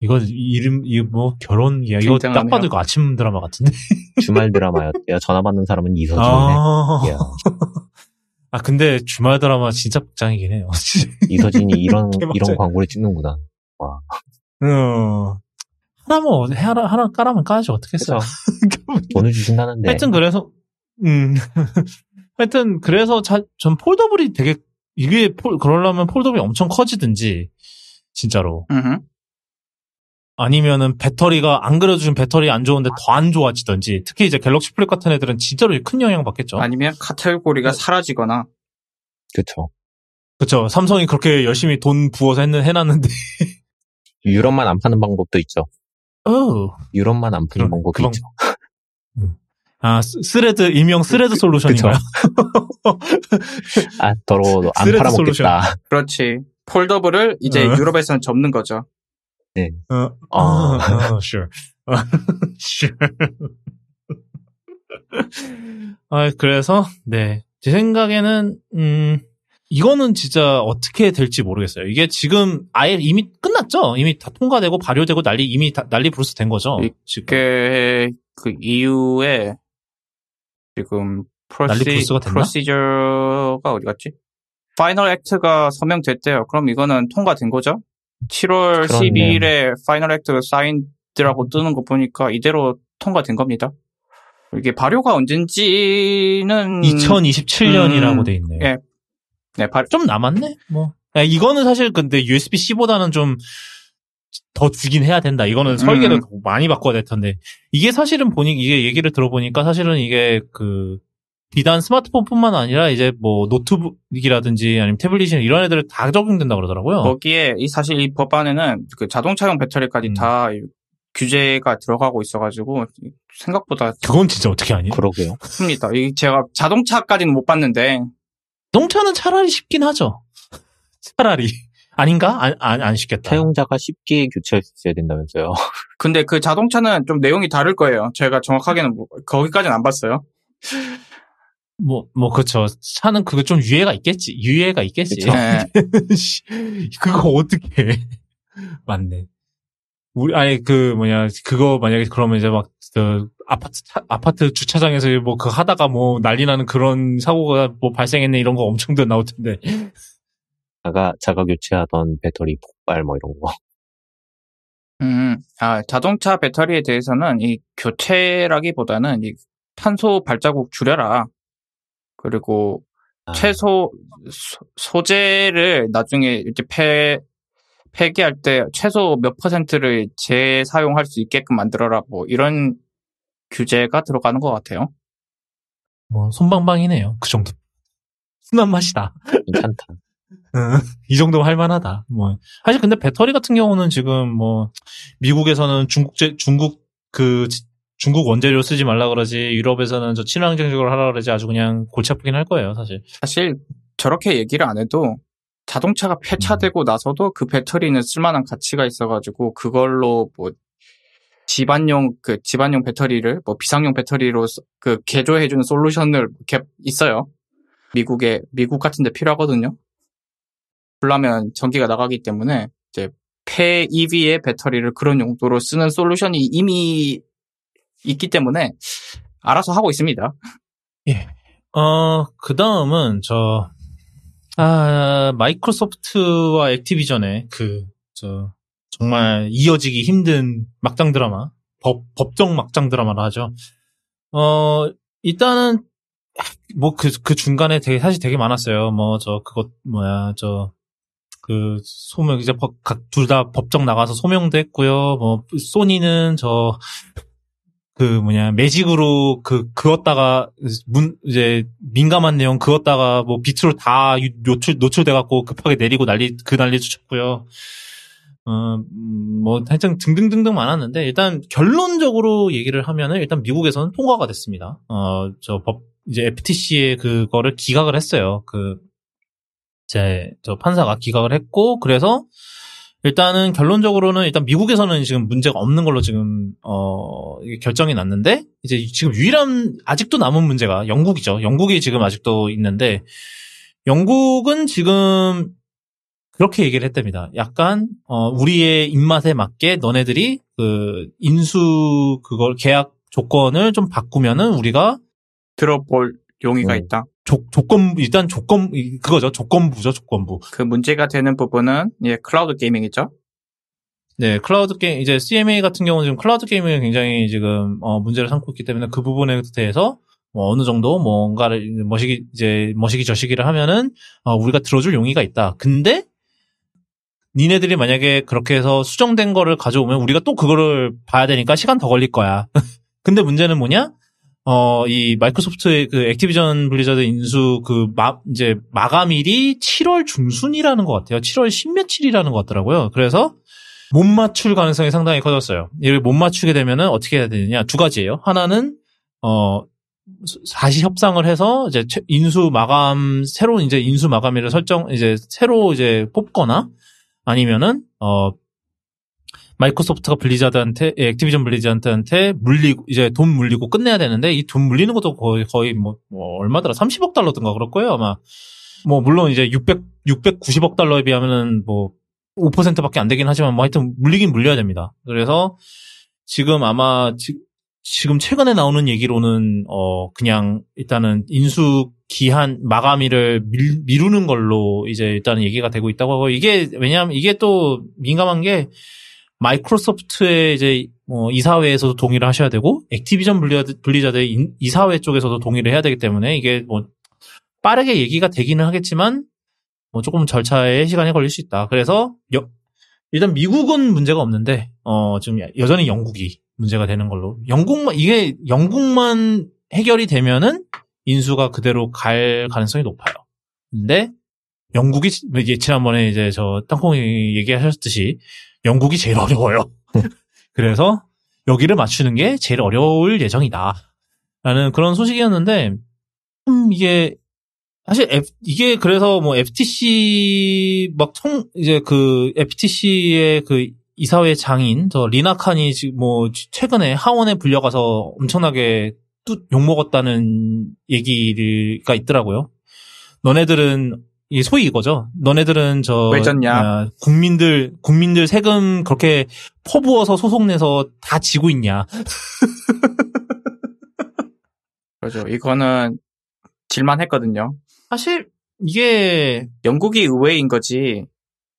이거 이름, 이거 뭐 결혼 이야. 이거 딱. 봐도 이거 아침 드라마 같은데. 주말 드라마였대요. 전화 받는 사람은 이서진이네. 아. 야, 아, 근데 주말 드라마 진짜 복장이긴 해요. 이서진이 이런, 맞아요. 이런 광고를 찍는구나. 어. 하나만, 하나, 하나 까라면 까야지, 어떻겠어. 돈을 주신다는데. 하여튼 그래서 음 하여튼 그래서 자, 전 폴더블이 되게 이게 폴 그러려면 폴더블이 엄청 커지든지 진짜로. 아니면은 배터리가 안좀 배터리 안 좋은데 더 안 좋아지든지 특히 이제 갤럭시 플립 같은 애들은 진짜로 큰 영향 받겠죠. 아니면 카테고리가 네. 사라지거나 그쵸. 그렇죠. 삼성이 그렇게 열심히 돈 부어서 했는 해놨는데 유럽만 안 파는 방법도 있죠. 어. 유럽만 안 파는 그럼- 방법이 그 방- 있죠. 아 스- Threads 일명 Threads solution인가요? 아, 더러워도 안 팔아먹겠다. 그렇지. foldable을 이제 어. 유럽에서는 접는 거죠. 어, 어. 어, 어, sure. 어, sure. 아, 그래서, 네. 제 생각에는, 음, 이거는 진짜 어떻게 될지 모르겠어요. 이게 지금 아예 이미 끝났죠? 이미 다 통과되고 발효되고 난리, 이미 다, 난리 브루스 된 거죠? 이- 지금. 그게 그 이후에 지금 proce-? procedure가 어디 갔지? final act가 서명됐대요. 그럼 이거는 통과된 거죠? 7월 그렇네. 12일에 final act가 signed라고 뜨는 거 보니까 이대로 통과된 겁니다. 이게 발효가 언젠지는 2027년이라고 음, 돼 있네요. 예. 네, 발, 좀 남았네? 뭐. 야, 이거는 사실 근데 USB-C보다는 좀 더 주긴 해야 된다. 이거는 설계를 음. 더 많이 바꿔야 될 텐데. 이게 사실은 보니, 이게 얘기를 들어보니까 사실은 이게 그, 비단 스마트폰뿐만 아니라 이제 뭐 노트북이라든지 아니면 태블릿이나 이런 애들 다 적용된다 그러더라고요. 거기에 이 사실 이 법안에는 그 자동차용 배터리까지 음. 다 규제가 들어가고 있어가지고 생각보다 그건 진짜 어떻게 하니? 그러게요. 큽니다. 이 제가 자동차까지는 못 봤는데 자동차는 차라리 쉽긴 하죠. 차라리. 아닌가? 안, 안, 안 쉽겠다. 사용자가 쉽게 교체할 수 있어야 된다면서요. 근데 그 자동차는 좀 내용이 다를 거예요. 제가 정확하게는 뭐- 거기까지는 안 봤어요. 뭐, 뭐, 그쵸. 차는 그거 좀 유예가 있겠지. 유예가 있겠지. 네. 씨, 그거 어떻게 해. 맞네. 우리, 아니, 그, 뭐냐, 그거 만약에 그러면 이제 막, 그, 아파트, 차- 아파트 주차장에서 뭐 그 하다가 뭐 난리 나는 그런 사고가 뭐 발생했네 이런 거 엄청 더 나올 텐데. 자가, 자가 교체하던 배터리 폭발 뭐 이런 거. 음, 아, 자동차 배터리에 대해서는 이 교체라기보다는 이 탄소 발자국 줄여라. 그리고 아, 최소 소- 소재를 나중에 이제 폐 폐기할 때 최소 몇 퍼센트를 재사용할 수 있게끔 만들어라. 뭐 이런 규제가 들어가는 것 같아요. 뭐, 손방방이네요. 그 정도. 순한 맛이다. 괜찮다. 응, 이 정도면 할만하다. 뭐 사실 근데 배터리 같은 경우는 지금 뭐 미국에서는 중국 제 중국 그 지- 중국 원재료 쓰지 말라 그러지 유럽에서는 저 친환경적으로 하라 그러지 아주 그냥 골치 아프긴 할 거예요 사실. 사실 저렇게 얘기를 안 해도 자동차가 폐차되고 나서도 그 배터리는 쓸만한 가치가 있어가지고 그걸로 뭐 집안용 그 집안용 배터리를 뭐 비상용 배터리로 써- 그 개조해주는 솔루션을 있어요. 미국에 미국 같은데 필요하거든요. 그러면 전기가 나가기 때문에 이제 폐 EV의 배터리를 그런 용도로 쓰는 솔루션이 이미 있기 때문에 알아서 하고 있습니다. 어, 그 다음은, 저, 아, 마이크로소프트와 액티비전의 그, 저, 정말 이어지기 힘든 막장 드라마, 법, 법정 막장 드라마라 하죠. 어, 일단은, 뭐, 그, 그 중간에 되게, 사실 되게 많았어요. 뭐, 저, 그것, 뭐야, 저, 그, 소명, 이제, 둘다 법정 나가서 소명도 했고요. 뭐, 소니는 저, 그 뭐냐 매직으로 그 그었다가 문 이제 민감한 내용 그었다가 뭐 빛으로 다 유- 노출 노출돼 갖고 급하게 내리고 난리 그 난리 쳤고요. 어 뭐 하여튼 등등등등 많았는데 일단 결론적으로 얘기를 하면은 일단 미국에서는 통과가 됐습니다. 어 저 법 이제 FTC에 그거를 기각을 했어요. 그 제 저 판사가 기각을 했고 그래서 일단은 결론적으로는 일단 미국에서는 지금 문제가 없는 걸로 지금 어 결정이 났는데 이제 지금 유일한 아직도 남은 문제가 영국이죠. 영국이 지금 아직도 있는데 영국은 지금 그렇게 얘기를 했답니다. 약간 어 우리의 입맛에 맞게 너네들이 그 인수 그걸 계약 조건을 좀 바꾸면은 우리가 들어볼 용의가 음. 있다. 조, 조건 일단 조건 그거죠. 조건부죠. 조건부. 그 문제가 되는 부분은 예 클라우드 gaming이죠. 네, 클라우드 게임, 이제 CMA 같은 경우는 지금 클라우드 게임이 굉장히 지금, 어, 문제를 삼고 있기 때문에 그 부분에 대해서, 뭐, 어느 정도 뭔가를, 머시기, 이제, 머시기 저시기를 하면은, 어, 우리가 들어줄 용의가 있다. 근데, 니네들이 만약에 그렇게 해서 수정된 거를 가져오면 우리가 또 그거를 봐야 되니까 시간 더 걸릴 거야. 근데 문제는 뭐냐? 어, 이 마이크로소프트의 그 액티비전 블리자드 인수 그 마, 이제 마감일이 7월 중순이라는 것 같아요. 7월 10며칠이라는 것 같더라고요. 그래서 못 맞출 가능성이 상당히 커졌어요. 이를 못 맞추게 되면은 어떻게 해야 되느냐? 두 가지예요. 하나는 어 다시 협상을 해서 이제 최- 인수 마감 새로운 이제 인수 마감일을 설정 이제 새로 이제 뽑거나 아니면은 어 마이크로소프트가 블리자드한테 예, 액티비전 블리자드한테 물리고 이제 돈 물리고 끝내야 되는데 이 돈 물리는 것도 거의 거의 뭐, 뭐 얼마더라 30억 달러든가 그럴 거예요 아마 뭐 물론 이제 600 690억 달러에 비하면은 뭐 5%밖에 안 되긴 하지만 뭐 하여튼 물리긴 물려야 됩니다. 그래서 지금 아마 지, 지금 최근에 나오는 얘기로는 어 그냥 일단은 인수 기한 마감일을 밀, 미루는 걸로 이제 일단은 얘기가 되고 있다고 하고 이게 왜냐하면 이게 또 민감한 게 마이크로소프트의 이제 뭐 이사회에서도 동의를 하셔야 되고 액티비전 블리자드, 블리자드의 인- 이사회 쪽에서도 동의를 해야 되기 때문에 이게 뭐 빠르게 얘기가 되기는 하겠지만 뭐 조금 절차에 시간이 걸릴 수 있다. 그래서 여- 일단 미국은 문제가 없는데 어 지금 여전히 영국이 문제가 되는 걸로 영국만 이게 영국만 해결이 되면은 인수가 그대로 갈 가능성이 높아요. 근데 영국이 이제 지난번에 이제 저 땅콩이 얘기하셨듯이 영국이 제일 어려워요. 그래서 여기를 맞추는 게 제일 어려울 예정이다. 라는 그런 소식이었는데 음 이게 사실 F- 이게 그래서 뭐 FTC 막 청, 이제 그 FTC의 그 이사회 장인 저 리나 칸이 지금 뭐 최근에 하원에 불려가서 엄청나게 뚝 욕먹었다는 얘기가 있더라고요. 너네들은 이 소위 이거죠. 너네들은 저왜 졌냐? 아, 국민들 국민들 세금 그렇게 퍼부어서 소송 내서 다 지고 있냐? 그렇죠. 이거는 질만 했거든요. 사실 이게 영국이 의외인 거지.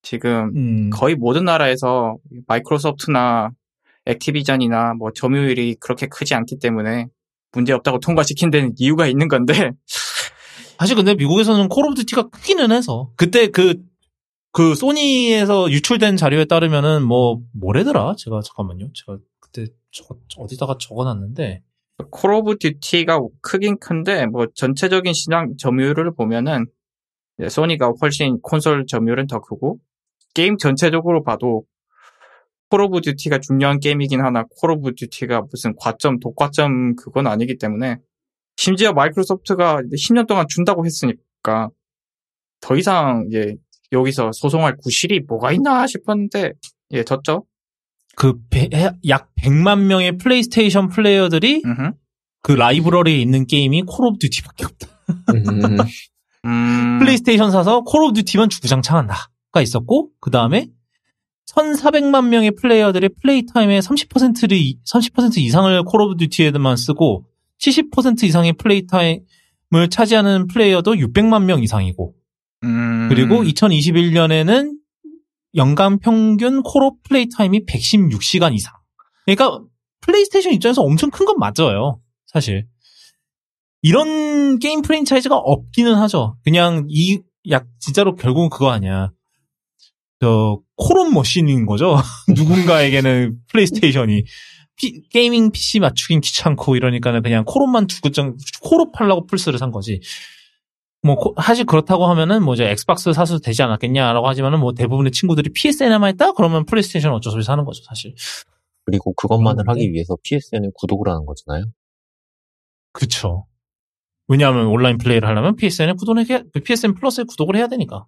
지금 음, 거의 모든 나라에서 마이크로소프트나 액티비전이나 뭐 점유율이 그렇게 크지 않기 때문에 문제 없다고 통과시킨 데는 이유가 있는 건데 사실 근데 미국에서는 콜 오브 듀티가 크기는 해서 그때 그그 소니에서 유출된 자료에 따르면은 뭐 뭐래더라? 제가 잠깐만요. 제가 그때 저, 어디다가 적어놨는데 콜 오브 듀티가 크긴 큰데 뭐 전체적인 시장 점유율을 보면은 소니가 훨씬 콘솔 점유율은 더 크고 게임 전체적으로 봐도 콜 오브 듀티가 중요한 게임이긴 하나 콜 오브 듀티가 무슨 과점, 독과점 그건 아니기 때문에 심지어 마이크로소프트가 10년 동안 준다고 했으니까 더 이상 예, 여기서 소송할 구실이 뭐가 있나 싶었는데 예, 졌죠. 그약 100만 명의 플레이스테이션 플레이어들이 음흠. 그 라이브러리에 있는 게임이 콜 오브 듀티밖에 없다. 음, 음, 플레이스테이션 사서 콜 오브 듀티만 주구장창한다가 있었고 그 다음에 1,400만 명의 플레이어들이 플레이 타임의 30%를 30% 이상을 콜 오브 듀티에만 쓰고 70% 이상의 플레이 타임을 차지하는 플레이어도 600만 명 이상이고 음, 그리고 2021년에는 연간 평균 콜옵 플레이 타임이 116시간 이상. 그러니까 플레이스테이션 입장에서 엄청 큰 건 맞아요. 사실. 이런 게임 프랜차이즈가 없기는 하죠. 그냥 이, 약, 진짜로 결국은 그거 아니야. 저, 콜옵 머신인 거죠. 누군가에게는 플레이스테이션이. 피- gaming PC 맞추긴 귀찮고 이러니까는 그냥 두고 좀, 콜옵 하려고 플스를 산 거지. 뭐 코- 사실 그렇다고 하면은 뭐 이제 엑스박스 사서 되지 않았겠냐라고 하지만은 뭐 대부분의 친구들이 PSN에만 있다 그러면 플레이스테이션 어쩔 수 없이 사는 거죠 사실. 그리고 그것만을 하기 위해서 PSN에 구독을 하는 거잖아요. 그쵸. 왜냐하면 온라인 플레이를 하려면 PSN에 구독을 해야, PSN 플러스에 구독을 해야 되니까.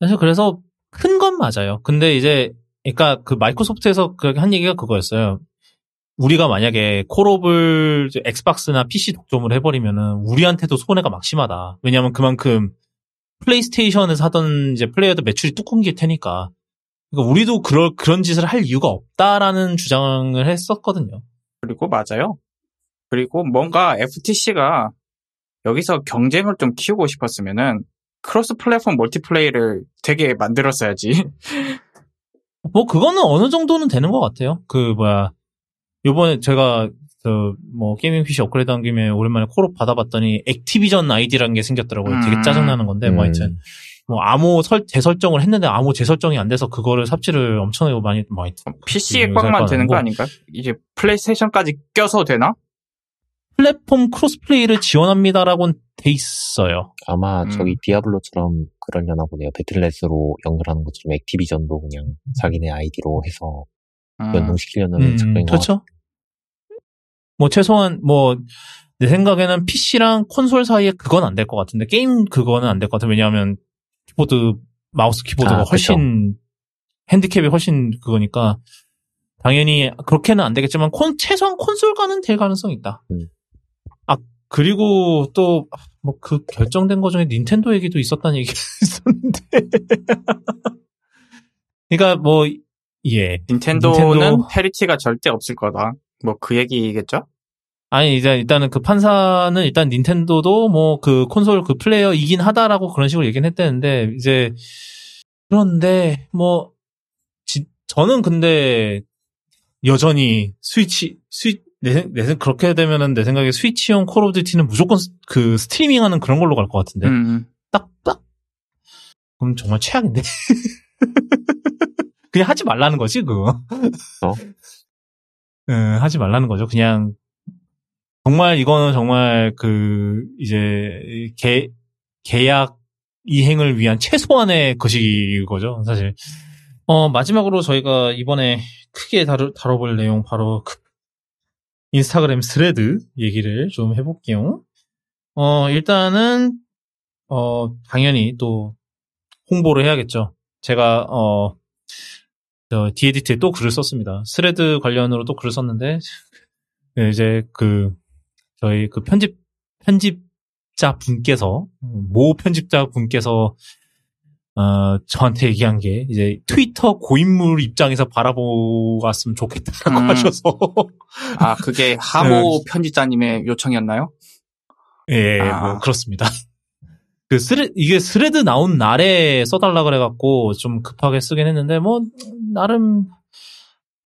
사실 그래서 큰 건 맞아요. 근데 이제, 그러니까 그 마이크로소프트에서 그한 얘기가 그거였어요. 우리가 만약에 콜옵을 엑스박스나 PC 독점을 해버리면은 우리한테도 손해가 막심하다. 왜냐하면 그만큼 플레이스테이션에서 하던 이제 플레이어들 매출이 뚝 끊길 테니까. 그러니까 우리도 그럴, 그런 짓을 할 이유가 없다라는 주장을 했었거든요. 그리고 맞아요. 그리고 뭔가 FTC가 여기서 경쟁을 좀 키우고 싶었으면은 cross platform multiplay를 되게 만들었어야지. 뭐 그거는 어느 정도는 되는 것 같아요. 그 뭐야 요번에 제가 저뭐 gaming PC 업그레이드 한 김에 오랜만에 콜옵 받아봤더니 액티비전 아이디라는 게 생겼더라고요. 되게 음. 짜증나는 건데 뭐 음. 하여튼 뭐 암호 설 재설정을 했는데 암호 재설정이 안 돼서 그거를 삽질을 엄청나게 많이 많이 PC에 음, 꽉만 살 되는 거 아닌가? 이제 플레이스테이션까지 껴서 되나? 플랫폼 crossplay를 지원합니다라고는 돼 있어요. 아마 음. 저기 디아블로처럼 그러려나 보네요. 배틀넷으로 연결하는 것처럼 액티비전도 그냥 자기네 아이디로 해서 음. 연동시키려는 음, 작전인 것 그렇죠. 뭐 최소한 뭐 내 생각에는 PC랑 콘솔 사이에 그건 안 될 것 같은데 게임 그거는 안 될 것 같아요. 왜냐하면 키보드 마우스 키보드가 아, 훨씬 핸디캡이 훨씬 그거니까 당연히 그렇게는 안 되겠지만 콘 최소한 콘솔과는 될 가능성이 있다. 음. 아 그리고 또 뭐 그 결정된 거 중에 닌텐도 얘기도 있었다는 얘기가 있었는데 그러니까 뭐 예. 닌텐도는 닌텐도- parity가 절대 없을 거다. 뭐 그 얘기겠죠? 아니 이제 일단은 그 판사는 일단 닌텐도도 뭐 그 콘솔 그 플레이어이긴 하다라고 그런 식으로 얘기는 했대는데 이제 그런데 뭐 지- 저는 근데 여전히 스위치 스위 내, 생- 내 생- 그렇게 되면은 내 생각에 스위치용 콜 오브 듀티는 무조건 스- 그 스트리밍하는 그런 걸로 갈 것 같은데. 음. 딱 딱. 그럼 정말 최악인데? 그냥 하지 말라는 거지 그거? 어? 예, 하지 말라는 거죠. 그냥 정말 이거는 정말 그 이제 계 계약 이행을 위한 최소한의 것이 거죠 사실. 어 마지막으로 저희가 이번에 크게 다루, 다뤄볼 내용 바로 그 인스타그램 스레드 얘기를 좀 해볼게요 어 일단은 어 당연히 또 홍보를 해야겠죠 제가 어저 디에디트에 또 글을 썼습니다. 스레드 관련으로 또 글을 썼는데 네, 이제 그 저희 그 편집 편집자 분께서 모 편집자 분께서 어 저한테 얘기한 게 이제 트위터 고인물 입장에서 바라보았으면 좋겠다라고 음. 하셔서 아 그게 하모 편집자님의 요청이었나요? 예, 아. 뭐 그렇습니다. 그 스레 이게 스레드 나온 날에 써달라 그래갖고 좀 급하게 쓰긴 했는데 뭐 나름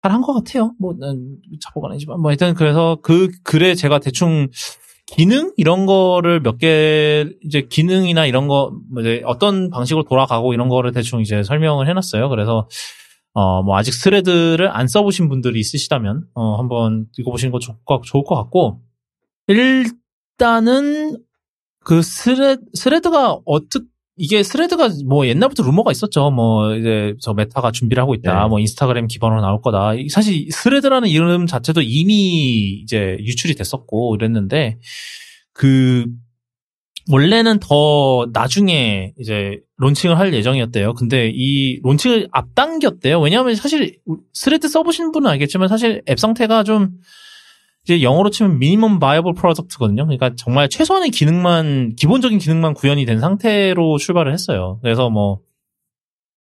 잘 한 것 같아요. 뭐난 자보가 아니지만 뭐 일단 그래서 그 글에 제가 대충 기능 이런 거를 몇 개 이제 기능이나 이런 거뭐 이제 어떤 방식으로 돌아가고 이런 거를 대충 이제 설명을 해놨어요. 그래서 어 뭐 아직 스레드를 안 써보신 분들이 있으시다면 어 한번 읽어보시는 거 좋을 것, 좋을 것 같고 일단은 그 스레, 스레드가 어떻게 이게 스레드가 뭐 옛날부터 루머가 있었죠. 뭐 이제 저 메타가 준비를 하고 있다. 네. 뭐 인스타그램 기반으로 나올 거다. 사실 스레드라는 이름 자체도 이미 이제 유출이 됐었고 이랬는데 그 원래는 더 나중에 이제 론칭을 할 예정이었대요. 근데 이 론칭을 앞당겼대요. 왜냐하면 사실 스레드 써보신 분은 알겠지만 사실 앱 상태가 좀 이제 영어로 치면 minimum viable product거든요. 그러니까 정말 최소한의 기능만 기본적인 기능만 구현이 된 상태로 출발을 했어요. 그래서 뭐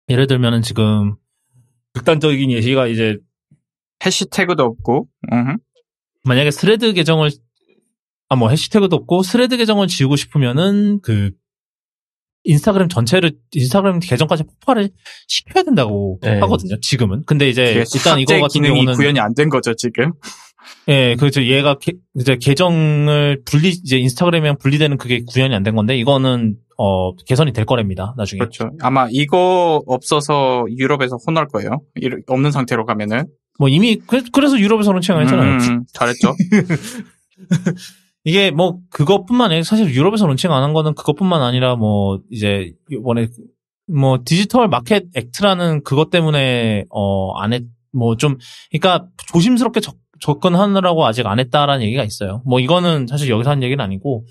예를 들면은 지금 극단적인 예시가 이제 해시태그도 없고, 음. 만약에 스레드 계정을 아 뭐 해시태그도 없고 스레드 계정을 지우고 싶으면은 그 인스타그램 전체를 인스타그램 계정까지 폭발을 시켜야 된다고 네. 하거든요. 지금은. 근데 이제 일단 이거 같은 기능이 경우는 구현이 안 된 거죠 지금. 예, 그렇죠. 얘가 게- 이제 계정을 분리 이제 인스타그램이랑 분리되는 그게 구현이 안 된 건데 이거는 어 개선이 될 거랍니다. 나중에. 그렇죠. 아마 이거 없어서 유럽에서 혼날 거예요. 없는 상태로 가면은. 뭐 이미 그, 래서 유럽에서 론칭을 했잖아요. 음, 잘했죠. 이게 뭐 그것뿐만 아니라 사실 유럽에서 론칭 안 한 거는 그것뿐만 아니라 뭐 이제 이번에 뭐 디지털 마켓 액트라는 그것 때문에 어안 했 뭐 좀 그러니까 조심스럽게 접, 접근하느라고 아직 안 했다라는 얘기가 있어요. 뭐 이거는 사실 여기서 한 얘기는 아니고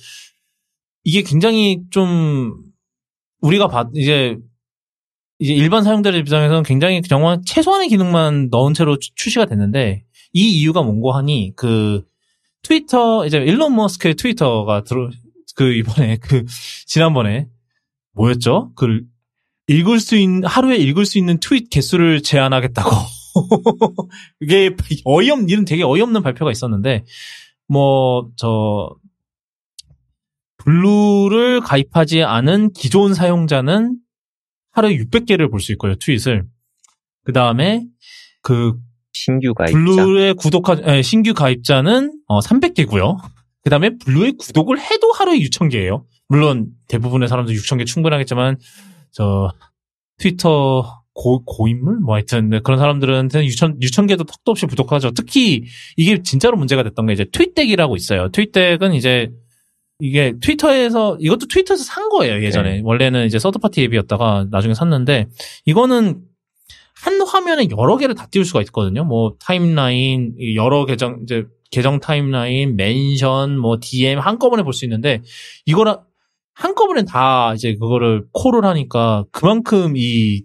이게 굉장히 좀 우리가 봤 이제 이제 일반 사용자들 입장에서는 굉장히 정말 최소한의 기능만 넣은 채로 추- 출시가 됐는데 이 이유가 뭔고 하니 그 트위터 이제 일론 머스크의 트위터가 들어 그 이번에 그 지난번에 뭐였죠? 그 읽을 수 있는 하루에 읽을 수 있는 트윗 개수를 제한하겠다고 이게 어이없 이런 되게 어이없는 발표가 있었는데 뭐 저 블루를 가입하지 않은 기존 사용자는 하루에 600개를 볼 수 있고요 트윗을 그 다음에 그 신규 가입자. 블루의 구독하 에, 신규 가입자는 어, 300개고요. 그다음에 블루의 구독을 해도 하루에 6,000개예요. 물론 대부분의 사람들 6,000개 충분하겠지만 저 트위터 고, 고인물 뭐 하여튼 네, 그런 사람들은 6,000 6,000개도 턱도 없이 부족하죠. 특히 이게 진짜로 문제가 됐던 게 이제 트윗덱이라고 있어요. 트윗덱은 이제 이게 트위터에서 이것도 트위터에서 산 거예요 예전에 네. 원래는 이제 third party 앱이었다가 나중에 샀는데 이거는 한 화면에 여러 개를 다 띄울 수가 있거든요. 뭐 타임라인 이 여러 계정 이제 계정 타임라인, mention, 뭐 DM 한꺼번에 볼 수 있는데 이거랑 한꺼번에 다 이제 그거를 call을 하니까 그만큼 이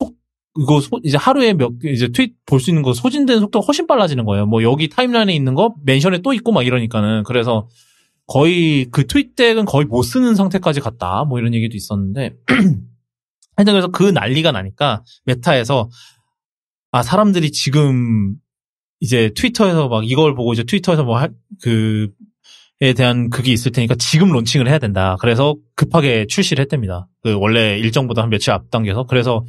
속- 이거 소- 이제 하루에 몇 개- 이제 트윗 볼 수 있는 거 소진되는 속도가 훨씬 빨라지는 거예요. 뭐 여기 타임라인에 있는 거 멘션에 또 있고 막 이러니까는 그래서 거의 그 트윗덱은 거의 못 쓰는 상태까지 갔다. 뭐 이런 얘기도 있었는데 하여튼 그래서 그 난리가 나니까 메타에서 아 사람들이 지금 이제 트위터에서 막 이걸 보고 이제 트위터에서 뭐 뭐그에 대한 그게 있을 테니까 지금 론칭을 해야 된다. 그래서 급하게 출시를 했답니다. 그 원래 일정보다 한 며칠 앞당겨서 그래서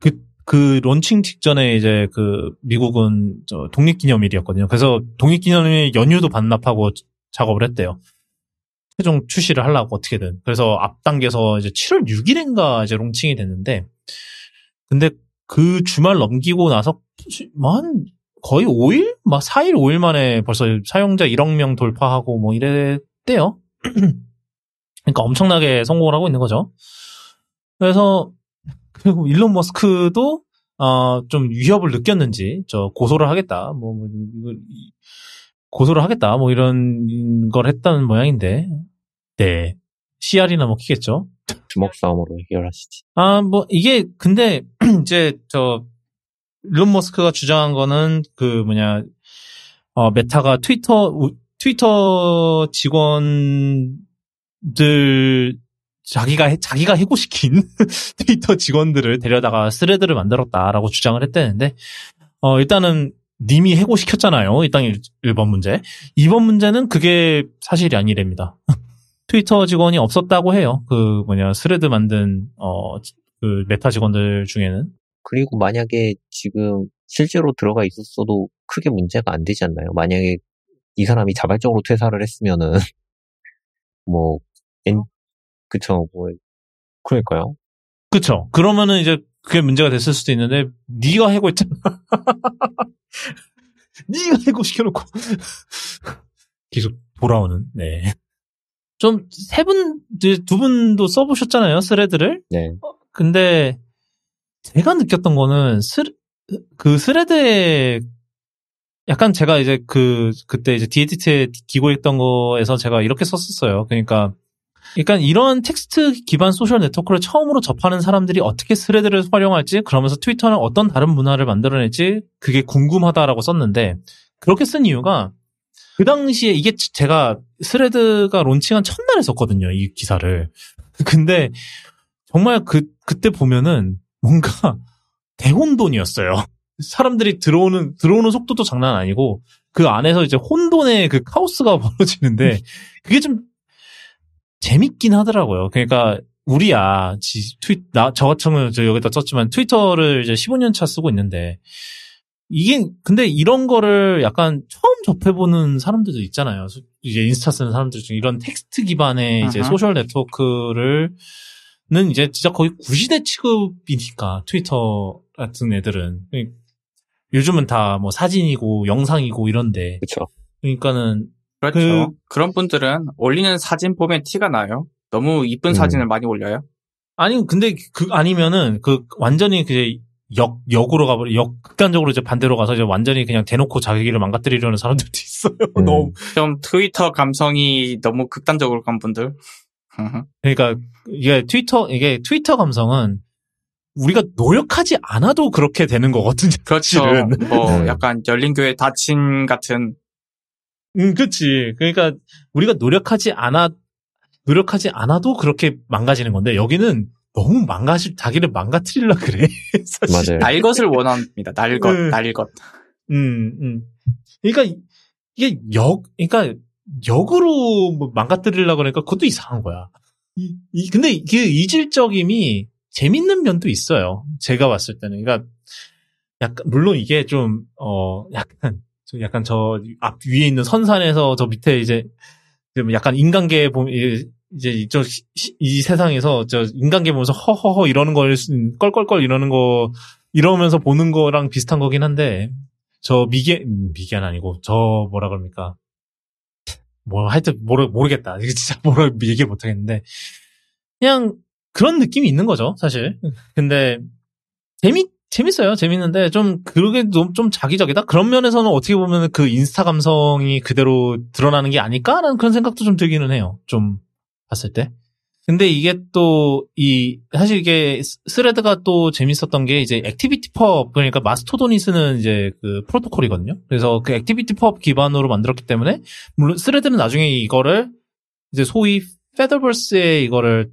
그 그 론칭 직전에 이제 그 미국은 저 독립기념일이었거든요. 그래서 독립기념일 연휴도 반납하고 작업을 했대요. 최종 출시를 하려고 어떻게든. 그래서 앞당겨서 이제 7월 6일인가 이제 론칭이 됐는데, 근데 그 주말 넘기고 나서 뭐한 거의 5일? 막 4일, 5일 만에 벌써 사용자 1억 명 돌파하고 뭐 이랬대요. 그러니까 엄청나게 성공을 하고 있는 거죠. 그래서 그리고 일론 머스크도 어, 좀 위협을 느꼈는지 저 고소를 하겠다. 뭐, 뭐 고소를 하겠다. 뭐 이런 걸 했다는 모양인데. 네. 씨알이나 먹히겠죠. 주먹 싸움으로 해결하시지. 아, 뭐, 이게, 근데, 이제, 저, 일론 머스크가 주장한 거는, 그, 뭐냐, 어, 메타가 트위터, 우- 트위터 직원들, 자기가, 해- 자기가 해고시킨 트위터 직원들을 데려다가 스레드를 만들었다라고 주장을 했다는데, 어, 일단은, 님이 해고시켰잖아요. 일단 1번 문제. 2번 문제는 그게 사실이 아니랍니다. 트위터 직원이 없었다고 해요. 그 뭐냐 스레드 만든 어 그 메타 직원들 중에는 그리고 만약에 지금 실제로 들어가 있었어도 크게 문제가 안 되지 않나요? 만약에 이 사람이 자발적으로 퇴사를 했으면은 뭐 엔- 그쵸 뭐 그러니까요. 그쵸. 그러면은 이제 그게 문제가 됐을 수도 있는데 네가 해고했잖아. 네가 해고시켜놓고 계속 돌아오는. 네. 좀 세 분, 두 분도 써보셨잖아요, 스레드를. 네. 근데 제가 느꼈던 거는 스, 그 스레드에 약간 제가 이제 그 그때 이제 디에디트에 기고했던 거에서 제가 이렇게 썼었어요. 그러니까 그러니까 이런 텍스트 기반 소셜 네트워크를 처음으로 접하는 사람들이 어떻게 스레드를 활용할지 그러면서 트위터는 어떤 다른 문화를 만들어낼지 그게 궁금하다라고 썼는데 그렇게 쓴 이유가 그 당시에 이게 제가 스레드가 론칭한 첫날에 썼거든요. 이 기사를. 근데 정말 그 그때 보면은 뭔가 대혼돈이었어요. 사람들이 들어오는 들어오는 속도도 장난 아니고 그 안에서 이제 혼돈의 그 카오스가 벌어지는데 그게 좀 재밌긴 하더라고요. 그러니까 우리야 지, 트윗 나 저 같은 경우는 저 여기다 썼지만 트위터를 이제 15년 차 쓰고 있는데 이게 근데 이런 거를 약간 처음 접해보는 사람들도 있잖아요. 이제 인스타 쓰는 사람들 중에 이런 텍스트 기반의 이제 아하. 소셜 네트워크를 는 이제 진짜 거의 구시대 취급이니까 트위터 같은 애들은 요즘은 다 뭐 사진이고 영상이고 이런데 그쵸. 그러니까는 그렇죠. 그, 런 분들은 올리는 사진 보면 티가 나요. 너무 이쁜 음. 사진을 많이 올려요. 아니 근데 그 아니면은 그 완전히 그 역, 역으로 가버려, 역, 극단적으로 이제 반대로 가서 이제 완전히 그냥 대놓고 자기를 망가뜨리려는 사람들도 있어요. 음. 너무. 좀 트위터 감성이 너무 극단적으로 간 분들. 그러니까 이게 트위터, 이게 트위터 감성은 우리가 노력하지 않아도 그렇게 되는 거거든요. 그렇죠. 사실은. 뭐 음. 약간 열린 교회 다친 같은 음, 그치. 그러니까 우리가 노력하지 않아, 노력하지 않아도 그렇게 망가지는 건데 여기는 너무 망가질, 자기를 망가뜨리려 그래. 사실. 맞아요. 날 것을 원합니다. 날 것, 네. 날 것. 음, 음. 그러니까 이게 역, 그러니까 역으로 뭐 망가뜨리려고 그러니까 그것도 이상한 거야. 이, 이- 근데 그 이질적임이 재밌는 면도 있어요. 제가 봤을 때는. 그러니까 약간 물론 이게 좀 어 약간 좀 약간 저 앞 위에 있는 선산에서 저 밑에 이제 좀 약간 인간계 보면 이제 이저 이 세상에서 저 인간계 보면서 허허허 이러는 걸 껄껄껄 이러는 거 이러면서 보는 거랑 비슷한 거긴 한데 저 미개 음, 미개는 아니고 저 뭐라 그럽니까? 뭐 하여튼 모르 모르겠다. 이게 진짜 뭐라 얘기 못 하겠는데. 그냥 그런 느낌이 있는 거죠 사실. 근데 재미 재밌어요 재밌는데 좀 그게 좀, 좀 자극적이다 그런 면에서는 어떻게 보면 그 인스타 감성이 그대로 드러나는 게 아닐까라는 그런 생각도 좀 들기는 해요 좀 봤을 때 근데 이게 또, 이, 사실 이게 스- 스레드가 또 재밌었던 게 이제 ActivityPub, 그러니까 마스토돈이 쓰는 이제 그 프로토콜이거든요. 그래서 그 ActivityPub 기반으로 만들었기 때문에, 물론 스레드는 나중에 이거를 이제 소위 Fediverse에 이거를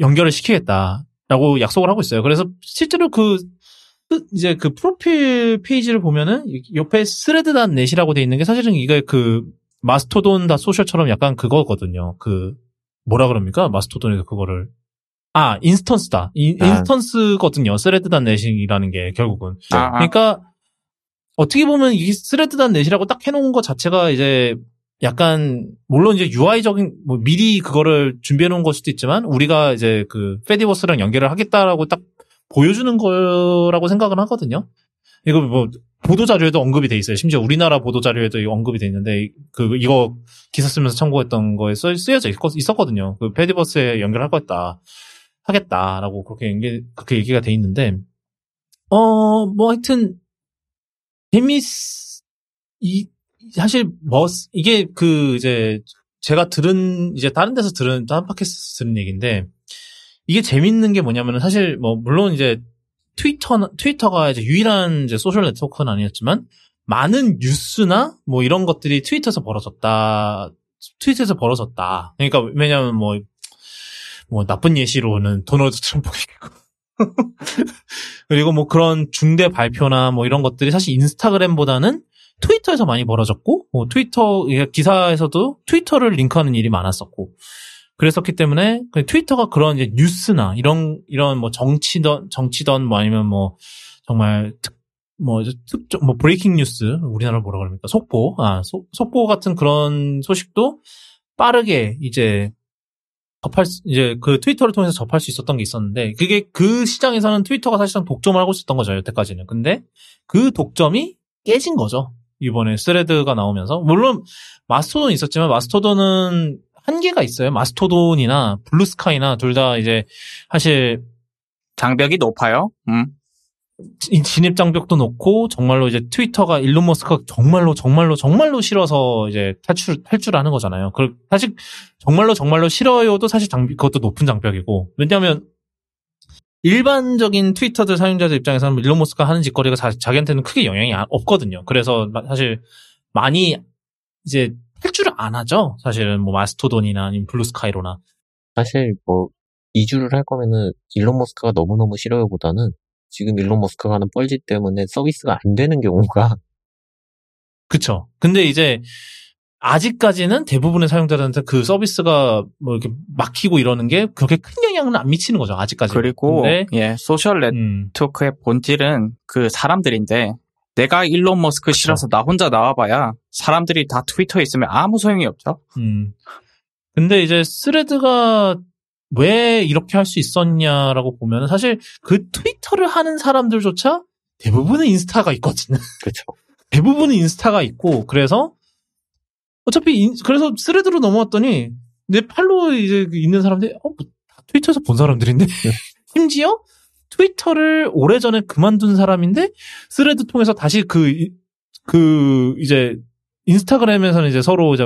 연결을 시키겠다라고 약속을 하고 있어요. 그래서 실제로 그, 그 이제 그 프로필 페이지를 보면은 옆에 스레드 dot net이라고 돼 있는 게 사실은 이게 그 마스토돈 dot social처럼 약간 그거거든요. 그 뭐라 그럽니까? 마스토돈에서 그거를 아 instance다. 인, 아. instance거든요. 스레드 dot net이라는 게 결국은. 아, 아. 그러니까 어떻게 보면 이 스레드 dot net이라고 딱 해놓은 것 자체가 이제 약간 물론 이제 UI적인 뭐 미리 그거를 준비해 놓은 걸 수도 있지만 우리가 이제 그 Fediverse랑 연결을 하겠다라고 딱 보여주는 거라고 생각은 하거든요. 이거 뭐 보도 자료에도 언급이 돼 있어요. 심지어 우리나라 보도 자료에도 언급이 돼 있는데 그 이거 기사 쓰면서 참고했던 거에 써, 쓰여져 있- 있었거든요. 그 Fediverse에 연결할 거였다 하겠다라고 그렇게 연계 그렇게 얘기가 돼 있는데 어 뭐 하여튼 재밌 이 사실 뭐 이게 그 이제 제가 들은 이제 다른 데서 들은 다른 팟캐스트 들은 얘기인데 이게 재밌는 게 뭐냐면은 사실 뭐 물론 이제 트위터 트위터가 이제 유일한 이제 소셜 네트워크는 아니었지만 많은 뉴스나 뭐 이런 것들이 트위터에서 벌어졌다 트위터에서 벌어졌다. 그러니까 왜냐면 뭐뭐 나쁜 예시로는 도널드 트럼프 얘기고 그리고 뭐 그런 중대 발표나 뭐 이런 것들이 사실 인스타그램보다는 트위터에서 많이 벌어졌고, 뭐 트위터 기사에서도 트위터를 링크하는 일이 많았었고, 그랬었기 때문에 그 트위터가 그런 이제 뉴스나 이런 이런 뭐 정치던 정치던 뭐 아니면 뭐 정말 특, 뭐 특정 뭐 브레이킹 뉴스 우리나라 뭐라 그럽니까? 속보? 아 속, 속보 같은 그런 소식도 빠르게 이제 접할 수- 이제 그 트위터를 통해서 접할 수 있었던 게 있었는데 그게 그 시장에서는 트위터가 사실상 독점을 하고 있었던 거죠 여태까지는. 근데 그 독점이 깨진 거죠. 이번에 스레드가 나오면서. 물론 마스토돈 있었지만 마스토돈은 한계가 있어요. 마스토돈이나 블루스카이나 둘 다 이제 사실 장벽이 높아요. 음. 지- 진입 장벽도 높고 정말로 이제 트위터가 일론 머스크가 정말로 정말로 정말로 싫어서 이제 탈출 탈출하는 거잖아요. 그 사실 정말로 정말로 싫어요도 사실 장비 그것도 높은 장벽이고 왜냐하면 일반적인 트위터들 사용자들 입장에서는 일론 머스크가 하는 짓거리가 사- 자기한테는 크게 영향이 안- 없거든요. 그래서 마- 사실 많이 이제 탈출을 안 하죠. 사실은 뭐 마스토돈이나 아니면 블루스카이로나 사실 뭐 이주를 할 거면은 일론 머스크가 너무너무 싫어요보다는 지금 일론 머스크가 하는 뻘짓 때문에 서비스가 안 되는 경우가 그쵸. 근데 이제 아직까지는 대부분의 사용자들한테 그 서비스가 뭐 이렇게 막히고 이러는 게 그렇게 큰 영향은 안 미치는 거죠. 아직까지. 그리고 근데, 예 소셜 음, 네트워크의 본질은 그 사람들인데 내가 일론 머스크 그쵸. 싫어서 나 혼자 나와봐야 사람들이 다 트위터에 있으면 아무 소용이 없죠. 음. 근데 이제 스레드가 왜 이렇게 할 수 있었냐라고 보면 사실 그 트위터를 하는 사람들조차 대부분은 인스타가 있거든요. 그렇죠. 대부분은 인스타가 있고 그래서 어차피 인- 그래서 스레드로 넘어왔더니 내 팔로우 이제 그 있는 사람들이 어, 뭐, 다 트위터에서 본 사람들인데 심지어 트위터를 오래전에 그만둔 사람인데 스레드 통해서 다시 그, 이- 그, 이제, 인스타그램에서는 이제 서로 이제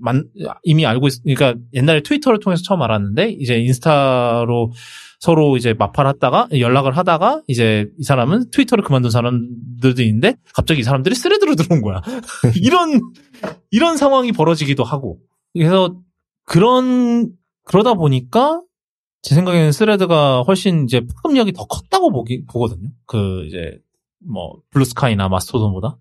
만, 이미 알고 있, 그러니까 옛날에 트위터를 통해서 처음 알았는데, 이제 인스타로 서로 이제 마팔 하다가, 연락을 하다가, 이제 이 사람은 트위터를 그만둔 사람들도 있는데, 갑자기 이 사람들이 스레드로 들어온 거야. 이런, 이런 상황이 벌어지기도 하고. 그래서 그런, 그러다 보니까, 제 생각에는 스레드가 훨씬 이제 파급력이 더 컸다고 보기, 보거든요. 그, 이제, 뭐, 블루스카이나 마스토돈보다.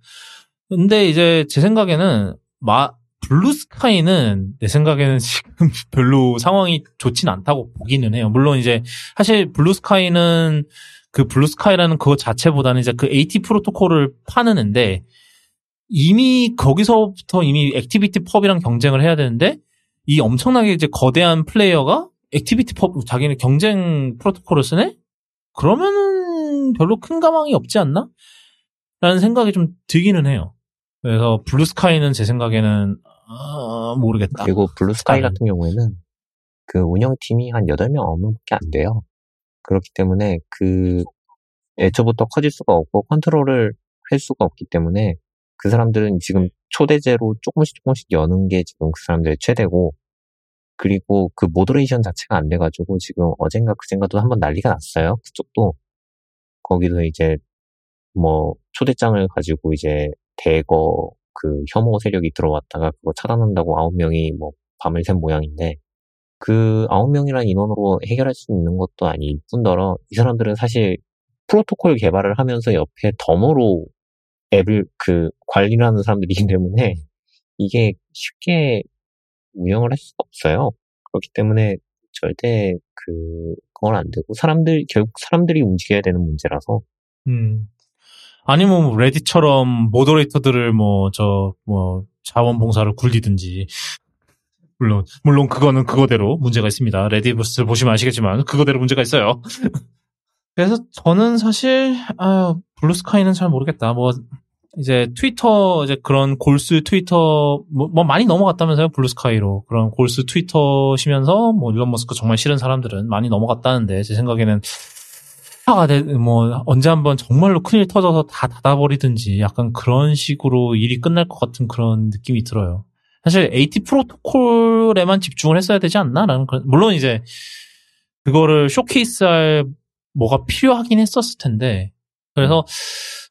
근데 이제 제 생각에는, 마, 블루스카이는 내 생각에는 지금 별로 상황이 좋진 않다고 보기는 해요. 물론 이제, 사실 블루스카이는 그 블루스카이라는 그거 자체보다는 이제 그 AT 프로토콜을 파는 앤데, 이미 거기서부터 이미 ActivityPub이랑 경쟁을 해야 되는데, 이 엄청나게 이제 거대한 플레이어가 ActivityPub 자기는 경쟁 프로토콜을 쓰네? 그러면은 별로 큰 가망이 없지 않나? 라는 생각이 좀 들기는 해요. 그래서 블루스카이는 제 생각에는 아, 모르겠다. 그리고 블루스카이. 같은 경우에는 그 운영팀이 한 8명, 9명밖에 안 돼요. 그렇기 때문에 그 애초부터 커질 수가 없고 컨트롤을 할 수가 없기 때문에 그 사람들은 지금 초대제로 조금씩 조금씩 여는 게 지금 그 사람들의 최대고 그리고 그 모더레이션 자체가 안 돼가지고 지금 어젠가 그젠가도 한번 난리가 났어요. 그쪽도 거기서 이제 뭐 초대장을 가지고 이제 대거 그 혐오 세력이 들어왔다가 그거 차단한다고 아홉 명이 뭐 밤을 샌 모양인데 그 아홉 명이라는 인원으로 해결할 수 있는 것도 아닐 뿐더러 이 사람들은 사실 프로토콜 개발을 하면서 옆에 덤으로 앱을 그 관리를 하는 사람들이기 때문에 이게 쉽게 운영을 할 수가 없어요. 그렇기 때문에 절대 그 그건 안 되고 사람들 결국 사람들이 움직여야 되는 문제라서 음. 아니면 뭐 레디처럼 모더레이터들을 뭐 저뭐 자원봉사를 굴리든지 물론 물론 그거는 그거대로 문제가 있습니다. Fediverse 보시면 아시겠지만 그거대로 문제가 있어요. 그래서 저는 사실 아 블루스카이는 잘 모르겠다. 뭐 이제 트위터 이제 그런 골수 트위터 뭐, 뭐 많이 넘어갔다면서요? 블루스카이로. 그런 골수 트위터시면서 뭐 일론 머스크 정말 싫은 사람들은 많이 넘어갔다는데 제 생각에는 아, 네, 뭐 언제 한번 정말로 큰일 터져서 다 닫아버리든지 약간 그런 식으로 일이 끝날 것 같은 그런 느낌이 들어요. 사실 AT 프로토콜에만 집중을 했어야 되지 않나라는 그런- 물론 이제 그거를 쇼케이스할 뭐가 필요하긴 했었을 텐데 그래서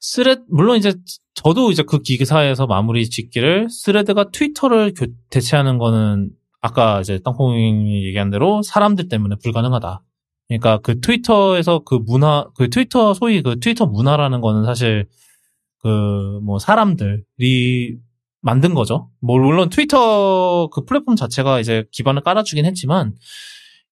스레드 물론 이제 저도 이제 그 기사에서 마무리 짓기를 스레드가 트위터를 교- 대체하는 거는 아까 이제 땅콩이 얘기한 대로 사람들 때문에 불가능하다. 그러니까 그 트위터에서 그 문화, 그 트위터 소위 그 트위터 문화라는 거는 사실 그 뭐 사람들이 만든 거죠. 뭐 물론 트위터 그 플랫폼 자체가 이제 기반을 깔아주긴 했지만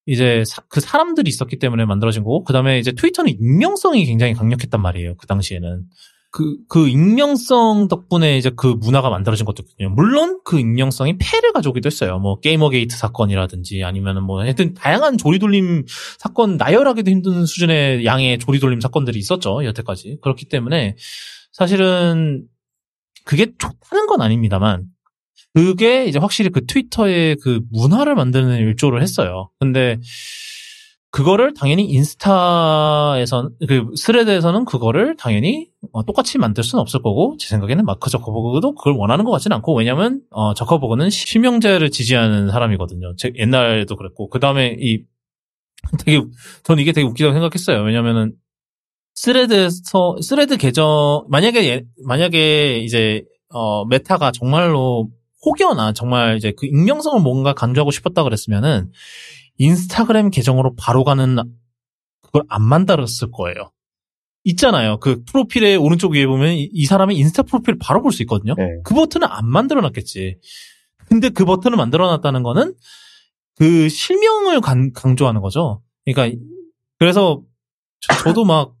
이제 사- 그 사람들이 있었기 때문에 만들어진 거고 그 다음에 이제 트위터는 익명성이 굉장히 강력했단 말이에요. 그 당시에는. 그, 그 익명성 덕분에 이제 그 문화가 만들어진 것도 있거든요. 물론 그 익명성이 폐를 가져오기도 했어요. 뭐 Gamergate 사건이라든지 아니면은 뭐 하여튼 다양한 조리돌림 사건 나열하기도 힘든 수준의 양의 조리돌림 사건들이 있었죠. 여태까지. 그렇기 때문에 사실은 그게 좋다는 건 아닙니다만 그게 이제 확실히 그 트위터의 그 문화를 만드는 일조를 했어요. 근데 그거를 당연히 인스타에선 그 스레드에서는 그거를 당연히 어, 똑같이 만들 수는 없을 거고 제 생각에는 마크 저커버그도 그걸 원하는 것 같지는 않고 왜냐하면 어, 저커버그는 실명제를 지지하는 사람이거든요. 제 옛날에도 그랬고 그 다음에 이 되게 저는 이게 되게 웃기다고 생각했어요. 왜냐면은 스레드에서 스레드 계정 만약에 예- 만약에 이제 어 메타가 정말로 혹여나 정말 이제 그 익명성을 뭔가 강조하고 싶었다 그랬으면은 인스타그램 계정으로 바로 가는 그걸 안 만들었을 거예요. 있잖아요. 그 프로필의 오른쪽 위에 보면 이, 이 사람의 인스타 프로필을 바로 볼 수 있거든요. 네. 그 버튼을 안 만들어 놨겠지. 근데 그 버튼을 만들어 놨다는 거는 그 실명을 강, 강조하는 거죠. 그러니까 그래서 저도 막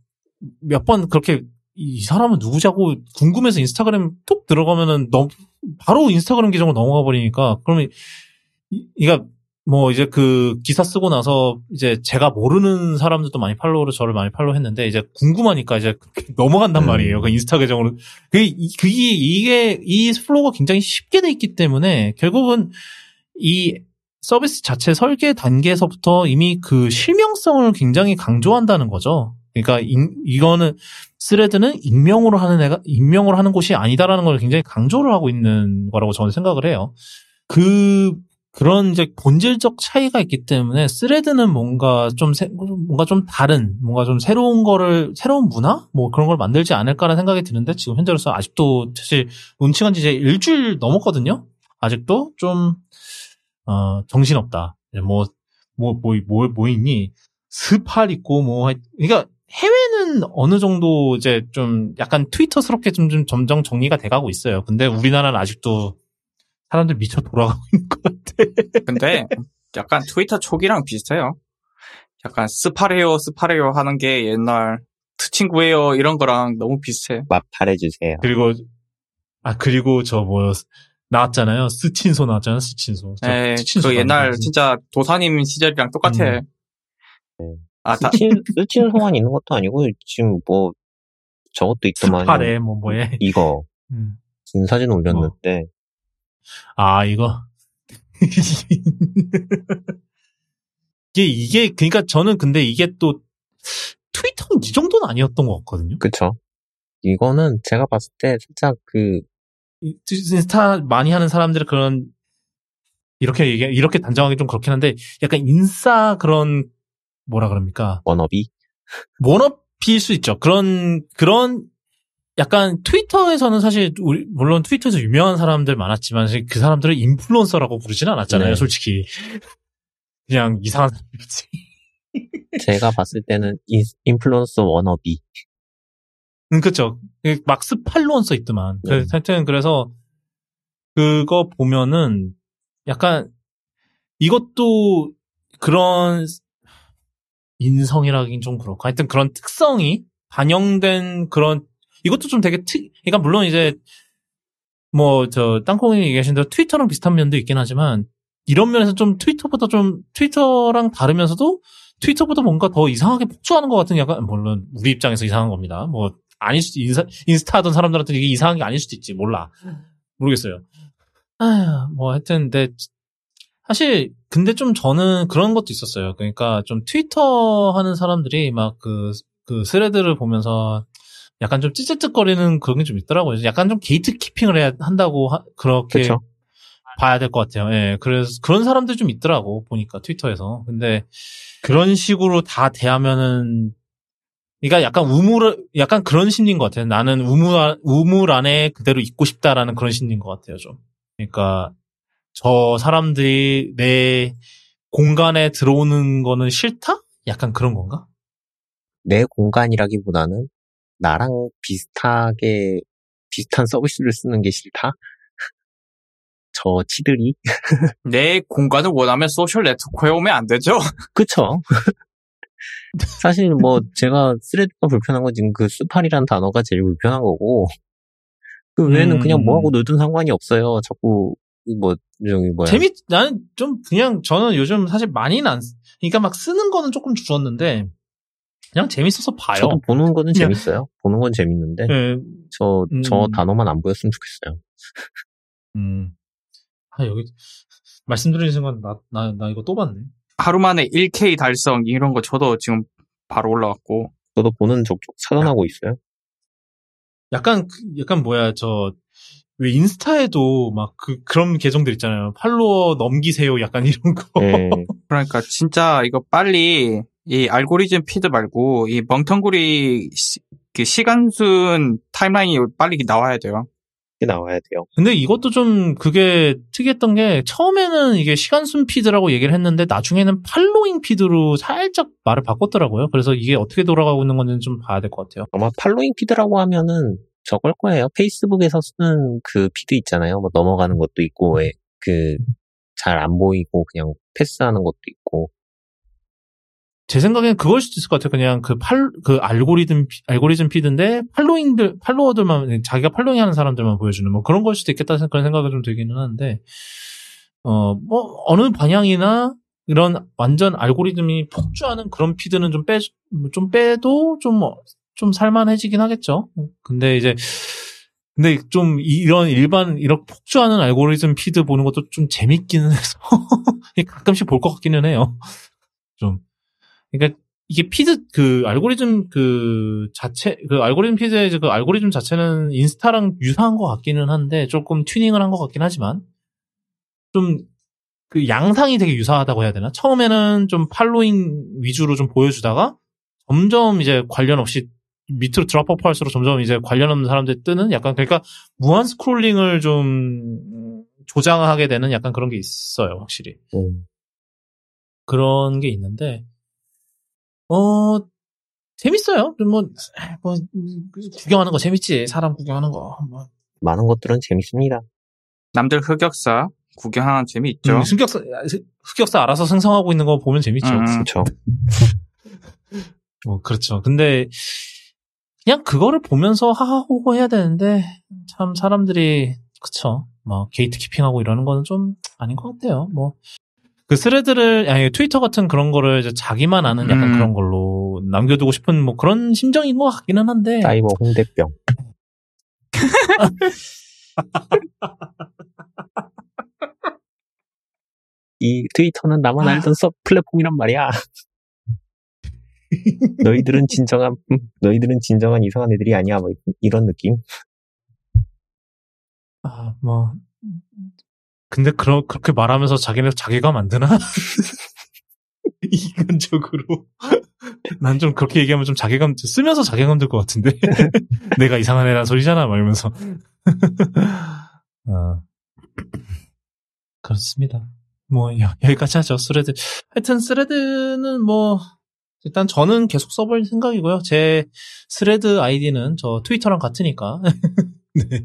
몇 번 그렇게 이 사람은 누구지 하고 궁금해서 인스타그램 톡 들어가면은 너 바로 인스타그램 계정으로 넘어가 버리니까 그러면 이- 이가 뭐 이제 그 기사 쓰고 나서 이제 제가 모르는 사람들도 많이 팔로우를 저를 많이 팔로우 했는데 이제 궁금하니까 이제 넘어간단 음. 말이에요. 그 인스타 계정으로 그게 이- 그게 이게 이 flow가 굉장히 쉽게 돼 있기 때문에 결국은 이 서비스 자체 설계 단계에서부터 이미 그 실명성을 굉장히 강조한다는 거죠. 그러니까 이, 이거는 스레드는 익명으로 하는 애가 익명으로 하는 곳이 아니다라는 걸 굉장히 강조를 하고 있는 거라고 저는 생각을 해요. 그 그런 이제 본질적 차이가 있기 때문에 스레드는 뭔가 좀 새- 뭔가 좀 다른 뭔가 좀 새로운 거를 새로운 문화 뭐 그런 걸 만들지 않을까라는 생각이 드는데 지금 현재로서 아직도 사실 론칭한 지 이제 일주일 넘었거든요. 아직도 좀 어, 정신없다. 뭐, 뭐, 뭐, 뭐, 뭐 있니? 스팔 있고, 뭐, 하- 그러니까 해외는 어느 정도 이제 좀 약간 트위터스럽게 좀, 좀 점점 정리가 돼가고 있어요. 근데 우리나라는 아직도 사람들 미쳐 돌아가고 있는 것 같아. 근데 약간 트위터 초기랑 비슷해요. 약간 스파레요 스파레요 하는 게 옛날 트친구예요 이런 거랑 너무 비슷해. 맛 잘해주세요. 그리고, 아, 그리고 저 뭐, 나왔잖아요. 스친소 나왔잖아요. 스친소. 스친소 그 옛날. 진짜 도사님 시절이랑 똑같아. 음. 아, 다, 스친, 스친 소환 있는 것도 아니고, 지금 뭐, 저것도 있더만. 스팔에, 뭐, 뭐에. 이거, 음. 진 사진 올렸는데, 아, 이거. 이게, 이게, 그니까 저는 근데 이게 또, 트위터는 이 정도는 아니었던 것 같거든요. 그쵸. 이거는 제가 봤을 때 살짝 그, 이- 인스타 많이 하는 사람들은 그런, 이렇게 얘기, 이렇게 단정하기 좀 그렇긴 한데, 약간 인싸 그런, 뭐라 그럽니까. 워너비? 원업일 수 있죠. 그런, 그런, 약간 트위터에서는 사실, 우리, 물론 트위터에서 유명한 사람들 많았지만, 그 사람들을 인플루언서라고 부르지는 않았잖아요, 네. 솔직히. 그냥 이상한 사람이지. 제가 봤을 때는 인, 인플루언서 워너비. 음, 그쵸. 그 막스 써 있더만. 네. 그, 하여튼, 그래서, 그거 보면은, 약간, 이것도, 그런, 인성이라긴 좀 그렇고, 하여튼 그런 특성이 반영된 그런, 이것도 좀 되게 특, 그러니까 물론 이제, 뭐, 저, 땅콩이 얘기하신 대로 트위터랑 비슷한 면도 있긴 하지만, 이런 면에서 좀 트위터보다 좀, 트위터랑 다르면서도, 트위터보다 뭔가 더 이상하게 폭주하는 것 같은 약간, 물론, 우리 입장에서 이상한 겁니다. 뭐, 아닐 수도, 인사, 인스타 하던 사람들한테 이게 이상한 게 아닐 수도 있지. 몰라. 모르겠어요. 아, 뭐, 하여튼, 근데, 사실, 근데 좀 저는 그런 것도 있었어요. 그러니까 좀 트위터 하는 사람들이 막 그, 그 스레드를 보면서 약간 좀 찌찌찌거리는 그런 게 좀 있더라고요. 약간 좀 gatekeeping을 해야 한다고 하- 그렇게 그쵸. 봐야 될 것 같아요. 예. 그래서 그런 사람들 좀 있더라고 보니까 트위터에서. 근데 그런 식으로 다 대하면은 그러니까 약간 우물 약간 그런 심리인 것 같아요. 나는 우물 안- 우물 안에 그대로 있고 싶다라는 그런 심리인 것 같아요. 좀. 그러니까 저 사람들이 내 공간에 들어오는 거는 싫다? 약간 그런 건가? 내 공간이라기보다는 나랑 비슷하게, 비슷한 서비스를 쓰는 게 싫다? 저 치들이? 내 공간을 원하면 소셜 네트워크에 오면 안 되죠? 그쵸. 사실 뭐 제가 스레드가 불편한 건 지금 그 스팔이라는 단어가 제일 불편한 거고 그 외에는 음. 그냥 뭐하고 놀든 상관이 없어요. 자꾸 뭐 저기 뭐야 재밌 나는 좀 그냥 저는 요즘 사실 많이는 안 쓰- 그러니까 막 쓰는 거는 조금 줄었는데 그냥 재밌어서 봐요. 저도 보는 거는 그냥- 재밌어요. 보는 건 재밌는데 예, 저저 음. 단어만 안 보였으면 좋겠어요. 음. 아, 여기, 말씀드리는 순간, 나, 나, 나 이거 또 봤네. 하루 만에 1K 달성 이런 거 저도 지금 바로 올라왔고 저도 보는 족족 사전하고 있어요. 약간, 그- 약간 뭐야, 저, 왜 인스타에도 막 그, 그런 계정들 있잖아요. 팔로워 넘기세요. 약간 이런 거. 예. 그러니까 진짜 이거 빨리 이 알고리즘 피드 말고 이 멍텅구리 시, 그 시간순 타임라인이 빨리 나와야 돼요. 이게 나와야 돼요. 근데 이것도 좀 그게 특이했던 게 처음에는 이게 시간순 피드라고 얘기를 했는데 나중에는 팔로잉 피드로 살짝 말을 바꿨더라고요. 그래서 이게 어떻게 돌아가고 있는 건지는 좀 봐야 될 것 같아요. 아마 팔로잉 피드라고 하면은 저걸 거예요. 페이스북에서 쓰는 그 피드 있잖아요. 뭐 넘어가는 것도 있고, 그, 잘 안 보이고 그냥 패스하는 것도 있고. 제 생각엔 그걸 수도 있을 것 같아요. 그냥 그 팔, 그 알고리즘, 피- 알고리즘 피드인데 팔로잉들, 팔로워들만, 자기가 팔로잉 하는 사람들만 보여주는 뭐 그런 걸 수도 있겠다 는 그런 생각이 좀 들기는 하는데, 어, 뭐, 어느 방향이나 이런 완전 알고리즘이 폭주하는 그런 피드는 좀 빼, 좀 빼도 좀, 뭐, 좀 살만해지긴 하겠죠. 근데 이제, 근데 좀 이런 일반, 이렇게 폭주하는 알고리즘 피드 보는 것도 좀 재밌기는 해서 가끔씩 볼 것 같기는 해요. 좀. 그러니까 이게 feed 그 알고리즘 그 자체 그 알고리즘 feed의 그 알고리즘 자체는 인스타랑 유사한 것 같기는 한데 조금 튜닝을 한 것 같긴 하지만 좀 그 양상이 되게 유사하다고 해야 되나? 처음에는 좀 following 위주로 좀 보여주다가 점점 이제 관련 없이 밑으로 drop up 할수록 점점 이제 관련 없는 사람들 뜨는 약간 그러니까 무한 scrolling을 좀 조장하게 되는 약간 그런 게 있어요, 확실히. 음. 그런 게 있는데, 어, 재밌어요. 뭐, 뭐, 구경하는 거 재밌지. 사람 구경하는 거. 뭐. 많은 것들은 재밌습니다. 남들 흑역사 구경하는 재미 있죠. 음, 흑역사, 흑역사 알아서 생성하고 있는 거 보면 재밌죠. 음. 그렇죠. 뭐, 그렇죠. 근데, 그냥 그거를 보면서 하하호호 해야 되는데, 참 사람들이, 그쵸. 뭐, gatekeeping하고 이러는 거는 좀 아닌 것 같아요. 뭐, 그 스레드를, 아니, 트위터 같은 그런 거를 이제 자기만 아는 약간 음. 그런 걸로 남겨두고 싶은 뭐 그런 심정인 것 같기는 한데. 사이버 홍대병. 이 트위터는 나만 알던 서 플랫폼이란 말이야. 너희들은 진정한 음, 너희들은 진정한 이상한 애들이 아니야. 뭐 이런 느낌. 아, 뭐. 근데 그러, 그렇게 말하면서 자기네 자기가 만드나? 인간적으로. 난 좀 그렇게 얘기하면 좀 자괴감, 쓰면서 자괴감 들 것 같은데. 내가 이상한 애란 소리잖아, 막 이러면서. 어. 그렇습니다. 뭐, 여, 여기까지 하죠, 스레드. 하여튼, 스레드는 뭐, 일단 저는 계속 써볼 생각이고요. 제 스레드 아이디는 저 트위터랑 같으니까. 네.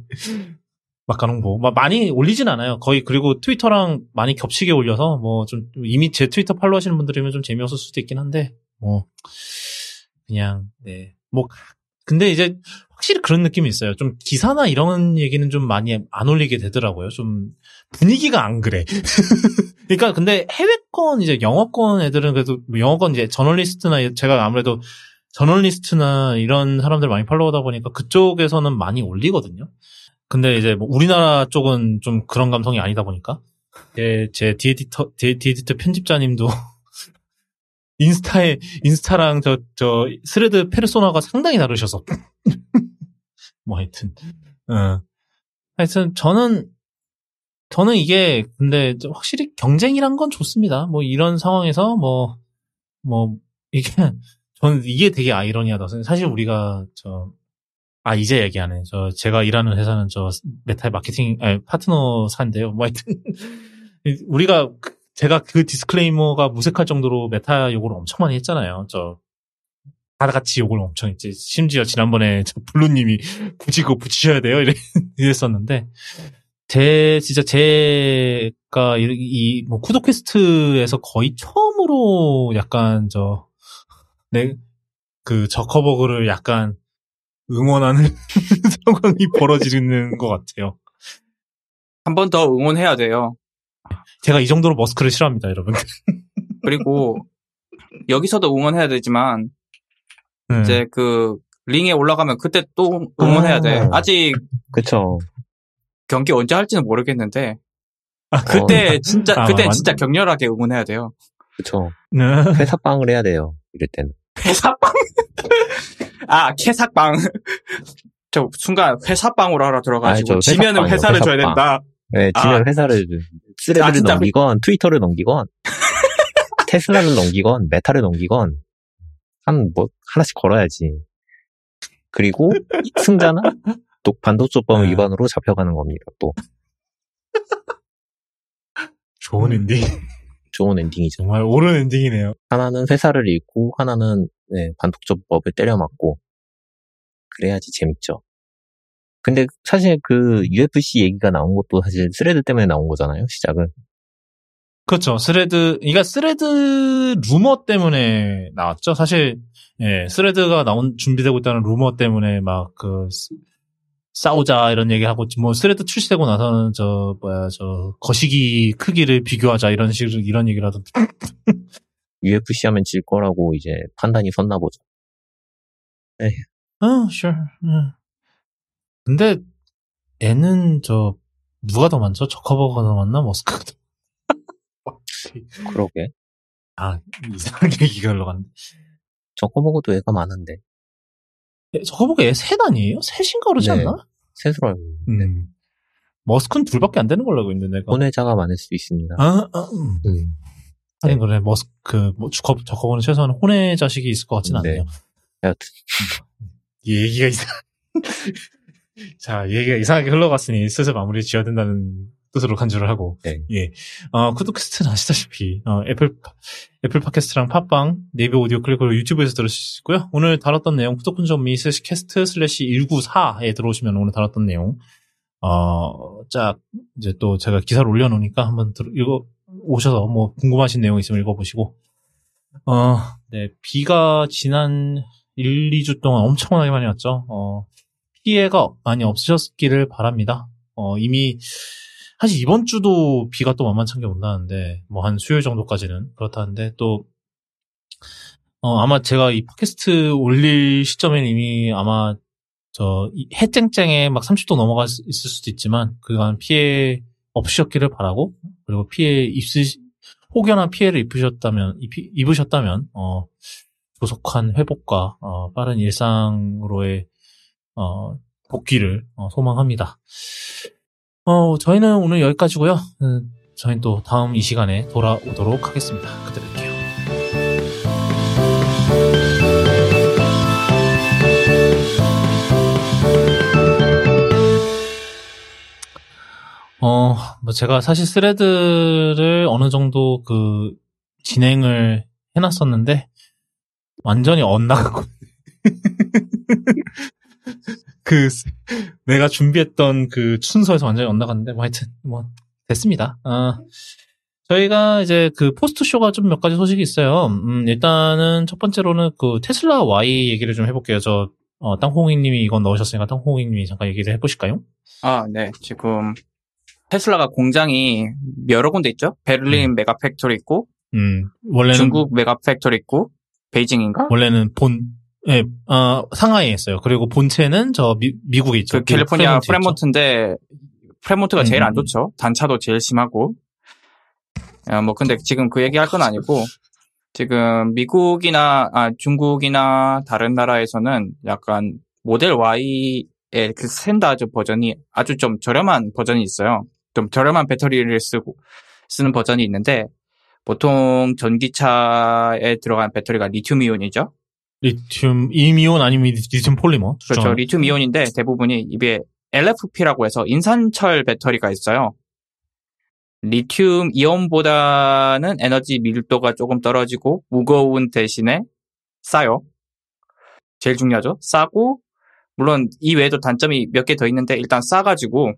막가농보 막 많이 올리진 않아요. 거의 그리고 트위터랑 많이 겹치게 올려서 뭐 좀 이미 제 트위터 follow 하시는 분들이면 좀 재미없을 수도 있긴 한데 뭐 그냥 네 뭐 근데 이제 확실히 그런 느낌이 있어요. 좀 기사나 이런 얘기는 좀 많이 안 올리게 되더라고요. 좀 분위기가 안 그래. 그러니까 근데 해외권 이제 영어권 애들은 그래도 뭐 영어권 이제 저널리스트나 제가 아무래도 저널리스트나 이런 사람들 많이 follow하다 보니까 그쪽에서는 많이 올리거든요. 근데 이제 뭐 우리나라 쪽은 좀 그런 감성이 아니다 보니까 제, 제 디에디터 디, 디에디터 편집자님도 인스타에 인스타랑 저 저 스레드 페르소나가 상당히 다르셔서 뭐 하여튼 어. 하여튼 저는 저는 이게 근데 확실히 경쟁이란 건 좋습니다. 뭐 이런 상황에서 뭐뭐 이게 저는 이게 되게 아이러니하다. 사실 우리가 저 아, 이제 얘기하네. 저, 제가 일하는 회사는 저, 메타의 마케팅, 아니, 파트너사인데요. 뭐 하여튼, 우리가, 제가 그 disclaimer가 무색할 정도로 메타 욕을 엄청 많이 했잖아요. 저, 다 같이 욕을 엄청 했지. 심지어 지난번에 저 블루님이 굳이 그거 붙이셔야 돼요. 이랬었는데, 제, 진짜 제가 이, 이, 뭐, 쿠도캐스트에서 거의 처음으로 약간 저, 네, 그 저커버그를 약간 응원하는 상황이 벌어지는 것 같아요. 한 번 더 응원해야 돼요. 제가 이 정도로 머스크를 싫어합니다, 여러분. 그리고 여기서도 응원해야 되지만 네. 이제 그 링에 올라가면 그때 또 응원해야 돼. 아. 아직 그쵸. 경기 언제 할지는 모르겠는데 그때 진짜 아, 그때 완- 진짜 격렬하게 응원해야 돼요. 그쵸. 네. 회사빵을 해야 돼요. 이럴 때는. 회사빵. 아 캐삭빵. 저 순간 회사빵으로 하러 들어가지고 아니, 저 지면은 회사를 줘야 회사빵. 된다. 네, 지면 아. 회사를, 쓰레드를 아, 진짜 넘기건, 트위터를 넘기건, 테슬라를 넘기건, 메타를 넘기건, 한, 뭐, 하나씩 걸어야지. 그리고, 승자는 또 반독점법 네. 위반으로 잡혀가는 겁니다, 또. 좋은 엔딩. 좋은 엔딩이죠. 정말 옳은 엔딩이네요. 하나는 회사를 잃고, 하나는, 네, 반독점법을 때려맞고, 그래야지 재밌죠. 근데 사실 그 UFC 얘기가 나온 것도 사실 스레드 때문에 나온 거잖아요, 시작은. 그렇죠. 스레드, 이가 스레드 루머 때문에 나왔죠. 사실, 예, 스레드가 나온, 준비되고 있다는 루머 때문에 막 그, 싸우자 이런 얘기하고, 뭐, 스레드 출시되고 나서는 저, 뭐야, 저, 거시기 크기를 비교하자 이런 식으로, 이런 얘기를 하던데. UFC 하면 질 거라고 이제 판단이 섰나 보죠. 어, sure. 음. 근데, 애는 저, 누가 더 많죠? 저커버가 더 많나? 머스크가 더 그러게. 아, 이상하게 얘기가 흘러갔는데. 저거 보고도 애가 많은데. 예, 저거보고 애셋 아니에요? 셋인가 그러지 네. 않나? 셋으로 알고 있는데. 음. 머스크는 둘밖에 안 되는 걸로 알고 있는데, 내가. 혼외자가 많을 수도 있습니다. 아, 아, 음. 음. 하긴 그래. 머스크, 뭐, 저거, 저거는 최소한 혼외 자식이 있을 것 같진 네. 않네요. 여하튼, 이 얘기가 이상, 자, 얘기가 이상하게 흘러갔으니 슬슬 마무리 지어야 된다는 뜻으로 간주를 하고. 네. 예. 어, 쿠도캐스트는 아시다시피, 어, 애플, 파- 애플 팟캐스트랑 팟빵, 네이버 오디오 클립으로 유튜브에서 들을 수 있고요. 오늘 다뤘던 내용, 쿠도쿤점미 slash cast slash 194에 들어오시면 오늘 다뤘던 내용, 어, 짝, 이제 또 제가 기사를 올려놓으니까 한번 들, 읽어, 오셔서 뭐 궁금하신 내용 있으면 읽어보시고, 어, 네, 비가 지난 1, 2주 동안 엄청나게 많이 왔죠. 어, 피해가 많이 없으셨기를 바랍니다. 어, 이미, 사실 이번 주도 비가 또 만만치 않게 온다는데, 뭐 한 수요일 정도까지는 그렇다는데, 또, 어, 아마 제가 이 팟캐스트 올릴 시점에는 이미 아마 저, 이 해쨍쨍에 막 30도 넘어가 있을 수도 있지만, 그간 피해 없으셨기를 바라고, 그리고 피해 입으시, 혹여나 피해를 입으셨다면, 입- 입으셨다면, 어, 조속한 회복과, 어, 빠른 일상으로의, 어, 복귀를, 어, 소망합니다. 어, 저희는 오늘 여기까지고요 음, 저희는 또 다음 이 시간에 돌아오도록 하겠습니다. 그때 뵐게요. 어, 뭐 제가 사실 스레드를 어느 정도 그 진행을 해놨었는데 완전히 엇나가고 그 내가 준비했던 그 순서에서 완전히 엇나갔는데 뭐 하여튼 뭐 됐습니다. 아, 저희가 이제 그 post show가 좀 몇 가지 소식이 있어요. 음, 일단은 첫 번째로는 그 테슬라 Y 얘기를 좀 해볼게요. 저 어, 땅콩이님이 이건 넣으셨으니까 땅콩이님이 잠깐 얘기를 해보실까요? 아, 네. 지금 테슬라가 공장이 여러 군데 있죠? 베를린 음. mega factory 있고, 음, 원래는 중국 mega factory 있고, 베이징인가? 원래는 본, 예, 어, 상하이에 있어요. 그리고 본체는 저 미, 미국에 있죠. 그 캘리포니아. 프레몬트인데 프레몬트가 제일 음. 안 좋죠. 단차도 제일 심하고. 아, 뭐 근데 지금 그 얘기 할 건 아니고 지금 미국이나 아, 중국이나 다른 나라에서는 약간 모델 Y의 그 스탠다드 버전이 아주 좀 저렴한 버전이 있어요. 좀 저렴한 배터리를 쓰고 쓰는 버전이 있는데 보통 전기차에 들어간 배터리가 리튬 이온이죠. 리튬, 이온 아니면 리튬 폴리머. 그렇죠. 수정하는. 리튬 이온인데 대부분이 입에 LFP라고 해서 인산철 배터리가 있어요. 리튬 이온보다는 에너지 밀도가 조금 떨어지고 무거운 대신에 싸요. 제일 중요하죠. 싸고 물론 이 외에도 단점이 몇 개 더 있는데 일단 싸가지고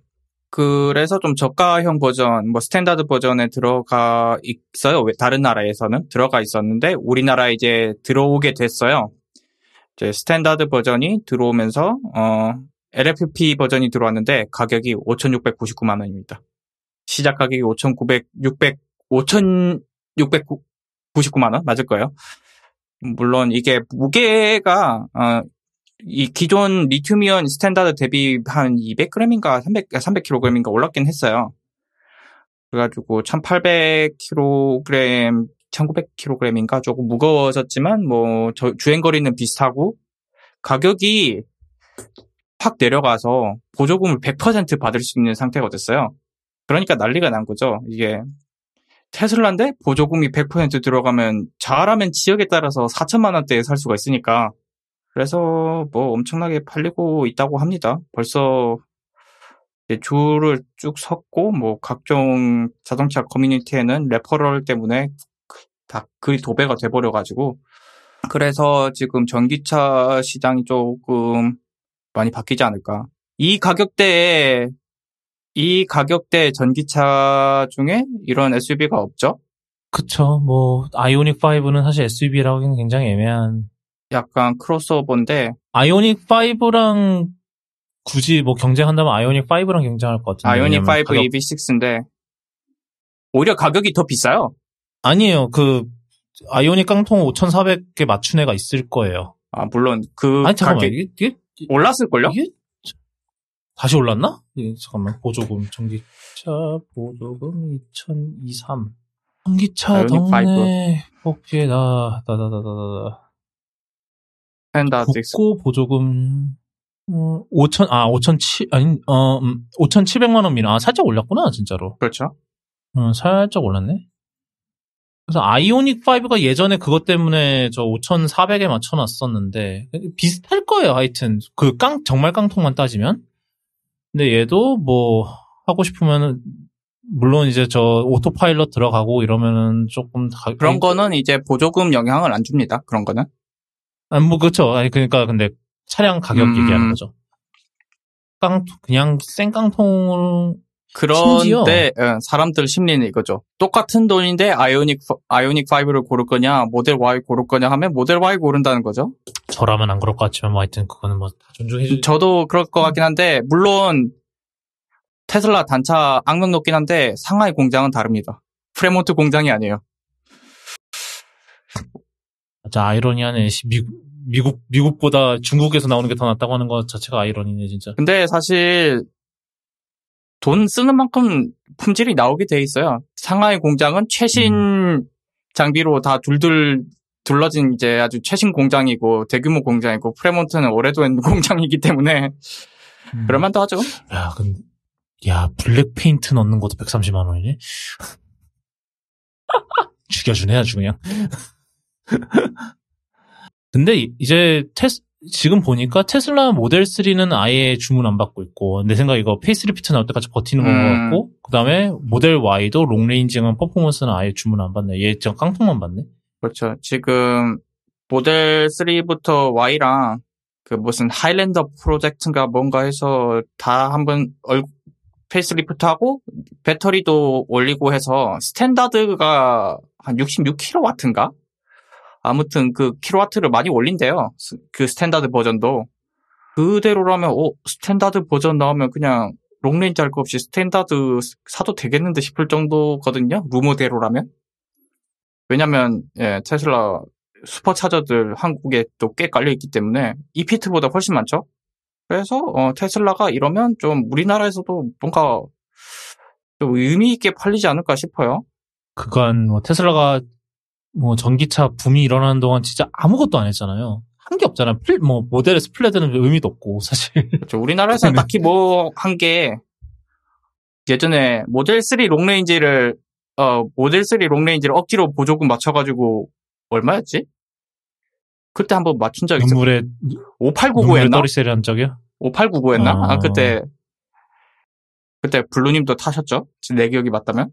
그래서 좀 저가형 버전, 뭐 스탠다드 버전에 들어가 있어요. 왜- 다른 나라에서는 들어가 있었는데 우리나라에 이제 들어오게 됐어요. 이제 스탠다드 버전이 들어오면서 어 LFP 버전이 들어왔는데 가격이 5,699만 원입니다. 시작 가격이 5,900, 600, 5,699만 원 맞을 거예요. 물론 이게 무게가 어, 이 기존 리튬이온 스탠다드 대비 한 200g인가 300, 300kg인가 올랐긴 했어요. 그래가지고 1800kg, 1900kg인가 조금 무거워졌지만 뭐 저- 주행 거리는 비슷하고 가격이 확 내려가서 보조금을 100% 받을 수 있는 상태가 됐어요. 그러니까 난리가 난 거죠. 이게 테슬라인데 보조금이 100% 들어가면 잘하면 지역에 따라서 4천만 원대에 살 수가 있으니까 그래서 뭐 엄청나게 팔리고 있다고 합니다. 벌써 줄을 쭉 섰고 뭐 각종 자동차 커뮤니티에는 레퍼럴 때문에 다 글이 도배가 돼버려 가지고 그래서 지금 전기차 시장이 조금 많이 바뀌지 않을까. 이 가격대에 이 가격대 전기차 중에 이런 SUV가 없죠. 그쵸. 뭐, 아이오닉 5는 사실 SUV라고 하기는 굉장히 애매한. 약간 크로스오버인데 아이오닉 5랑 굳이 뭐 경쟁한다면 아이오닉 5랑 경쟁할 것 같은데. 아이오닉 5 왜냐면 가격- EV6인데 오히려 가격이 더 비싸요. 아니에요. 그, 아이오닉 깡통 5,400개 맞춘 애가 있을 거예요. 아 물론 그 아니, 잠깐만. 가격 이게, 이게 올랐을 걸요? 이게 다시 올랐나? 예, 잠깐만 보조금 전기차 보조금 2023 전기차 동네 뽑기에다 다다다다다 스탠다드 국고 보조금 음, 5천 아 5,7 아니 어 음, 5,700만 원이나 아, 살짝 올랐구나 진짜로. 그렇죠. 어, 살짝 올랐네. 그래서 아이오닉 5가 예전에 그것 때문에 저 5,400에 맞춰놨었는데 비슷할 거예요. 하여튼 그 깡 정말 깡통만 따지면. 근데 얘도 뭐 하고 싶으면은 물론 이제 저 오토파일럿 들어가고 이러면은 조금 가, 그런 거는 이제 보조금 영향을 안 줍니다. 그런 거는. 아니 뭐 그렇죠. 아니 그러니까 근데 차량 가격 음. 얘기하는 거죠. 깡 그냥 생 깡통을 심지어- 그런데 예, 사람들 심리는 이거죠. 똑같은 돈인데 아이오닉 아이오닉 5를 고를 거냐, 모델 Y 고를 거냐 하면 모델 Y 고른다는 거죠. 저라면 안 그럴 것 같지만 뭐 하여튼 그거는 뭐다 존중해 주. 저도 그럴 것 같긴 한데 물론 테슬라 단차 악명 높긴 한데 상하이 공장은 다릅니다. 프레몬트 공장이 아니에요. 진짜 아이러니하네. 씨, 미국 미국 미국보다 중국에서 나오는 게 더 낫다고 하는 것 자체가 아이러니네 진짜. 근데 사실 돈 쓰는 만큼 품질이 나오게 돼 있어요. 상하이 공장은 최신 장비로 다 둘둘 둘러진 이제 아주 최신 공장이고 대규모 공장이고 프레몬트는 오래된 공장이기 때문에 음. 그럴만도 하죠. 야, 근데 야 블랙 페인트 넣는 것도 130만 원이네. 죽여주네 아주 그냥. 근데 이- 이제 테스 지금 보니까 테슬라 모델 3는 아예 주문 안 받고 있고 내 생각 에 이거 페이스리프트 나올 때까지 버티는 건것 음. 같고 그다음에 모델 Y도 long range랑 퍼포먼스는 아예 주문 안 받네. 얘 지금 깡통만 받네. 그렇죠. 지금 모델 3부터 Y랑 그 무슨 하일랜더 프로젝트인가 뭔가 해서 다 한번 얼 facelift하고 배터리도 올리고 해서 스탠다드가 한 66kW인가? 아무튼 그 킬로와트를 많이 올린대요. 스- 그 스탠다드 버전도. 그대로라면 오 스탠다드 버전 나오면 그냥 long range 할 거 없이 스탠다드 사도 되겠는데 싶을 정도거든요. 루머대로라면. 왜냐면 예, 테슬라 슈퍼차저들 한국에 또 꽤 깔려 있기 때문에 이피트보다 훨씬 많죠. 그래서 어, 테슬라가 이러면 좀 우리나라에서도 뭔가 좀 의미 있게 팔리지 않을까 싶어요. 그간 뭐 테슬라가 뭐 전기차 붐이 일어나는 동안 진짜 아무것도 안 했잖아요. 한 게 없잖아. 플, 뭐 모델 S 플레드는 의미도 없고 사실. 그렇죠. 우리나라에서는 네. 딱히 뭐 한 게 예전에 모델 3 롱레인지를 어 모델 3 롱레인지를 억지로 보조금 맞춰가지고 얼마였지? 그때 한번 맞춘 적 있어. 눈물에 눈물에 5899였나? 떨이 세일 한 적이요? 5899였나? 아, 아. 그때, 그때 블루님도 타셨죠? 내 기억이 맞다면?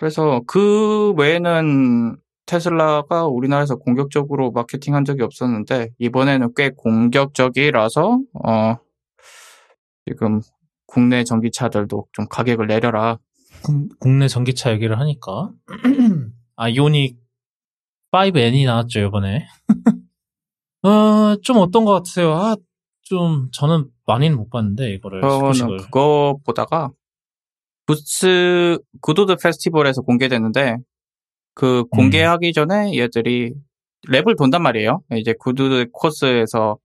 그래서 그 외에는 테슬라가 우리나라에서 공격적으로 마케팅 한 적이 없었는데, 이번에는 꽤 공격적이라서, 어, 지금 국내 전기차들도 좀 가격을 내려라. 국- 국내 전기차 얘기를 하니까 아 이오닉 5N이 나왔죠 이번에. 어, 좀 어떤 것 같으세요? 아, 좀 저는 많이는 못 봤는데 이거를 저는 소식을. 그거 보다가, 부츠 구도드 페스티벌에서 공개됐는데, 그 공개하기 전에 얘들이 랩을 돈단 말이에요. 이제 구두드 코스에서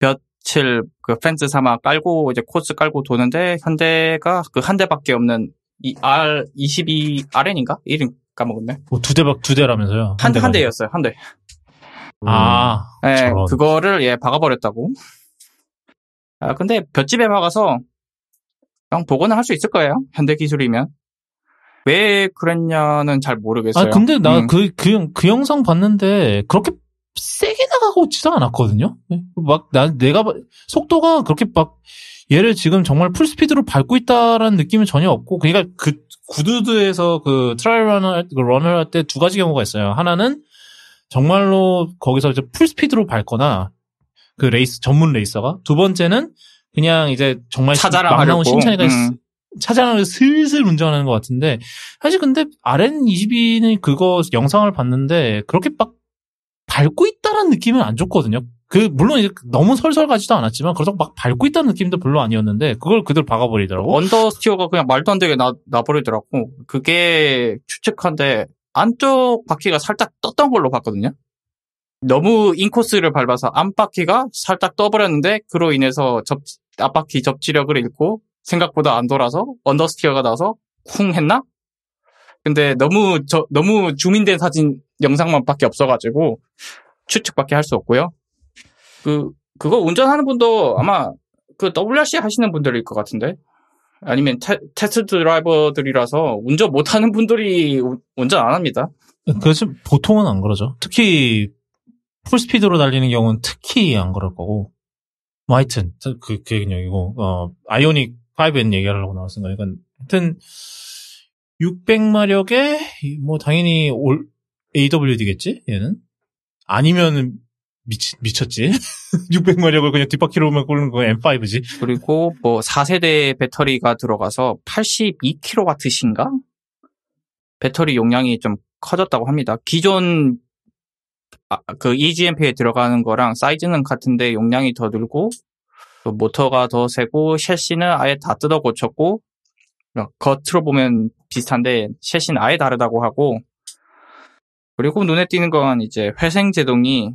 볕을 그 펜스 삼아 깔고 이제 코스 깔고 도는데 현대가 그 한 대밖에 없는 이 R 22 RN인가 이름 까먹었네. 뭐 두 대박 두 대라면서요. 한, 한 대였어요. 한 대. 아, 예, 저런. 그거를 예 박아버렸다고. 아 근데 볏집에 박아서 그냥 복원을 할 수 있을 거예요. 현대 기술이면. 왜 그랬냐는 잘 모르겠어요. 아 근데 나 음. 그 그 그 영상 봤는데 그렇게 세게 나가고 있지도 않았거든요. 막 나 내가 봐- 속도가 그렇게 막 얘를 지금 정말 full speed로 밟고 있다라는 느낌은 전혀 없고 그러니까 그 굿우드에서 그 trial run을 그 run을 할때 두 가지 경우가 있어요. 하나는 정말로 거기서 이제 full speed로 밟거나 그 레이스 전문 레이서가 두 번째는 그냥 이제 정말 차자랑 막 나온. 신차니까 음. 차량을 슬슬 운전하는 것 같은데 사실 근데 RN22는 그거 영상을 봤는데 그렇게 막 밟고 있다라는 느낌은 안 줬거든요. 그 물론 이제 너무 설설 가지도 않았지만 그렇다고 막 밟고 있다는 느낌도 별로 아니었는데 그걸 그대로 박아버리더라고. understeer가 그냥 말도 안 되게 나, 나버리더라고. 그게 추측한데 안쪽 바퀴가 살짝 떴던 걸로 봤거든요. 너무 인코스를 밟아서 안바퀴가 살짝 떠버렸는데 그로 인해서 접, 앞바퀴 접지력을 잃고 생각보다 안 돌아서 understeer가 나서 쿵 했나? 근데 너무 저 너무 zoom in된 사진 영상만밖에 없어가지고 추측밖에 할 수 없고요. 그 그거 운전하는 분도 아마 그 WRC 하시는 분들일 것 같은데 아니면 테, 스트 드라이버들이라서 운전 못하는 분들이 우- 운전 안 합니다. 그래서 보통은 안 그러죠. 특히 full speed로 달리는 경우는 특히 안 그럴 거고. 뭐 하여튼 그, 그 얘기고 어 아이오닉 5N 얘기하려고 나왔은 거니까 하여튼 600마력에 뭐 당연히 올 AWD겠지? 얘는? 아니면 미치, 미쳤지? 600마력을 그냥 뒷바퀴로만 끄는 거 M5지. 그리고 뭐 4세대 배터리가 들어가서 82kW인가? 배터리 용량이 좀 커졌다고 합니다. 기존 아, 그 EGMP에 들어가는 거랑 사이즈는 같은데 용량이 더 늘고 또 모터가 더 세고 셰시는 아예 다 뜯어 고쳤고 어, 겉으로 보면 비슷한데 셰시는 아예 다르다고 하고 그리고 눈에 띄는 건 이제 회생 제동이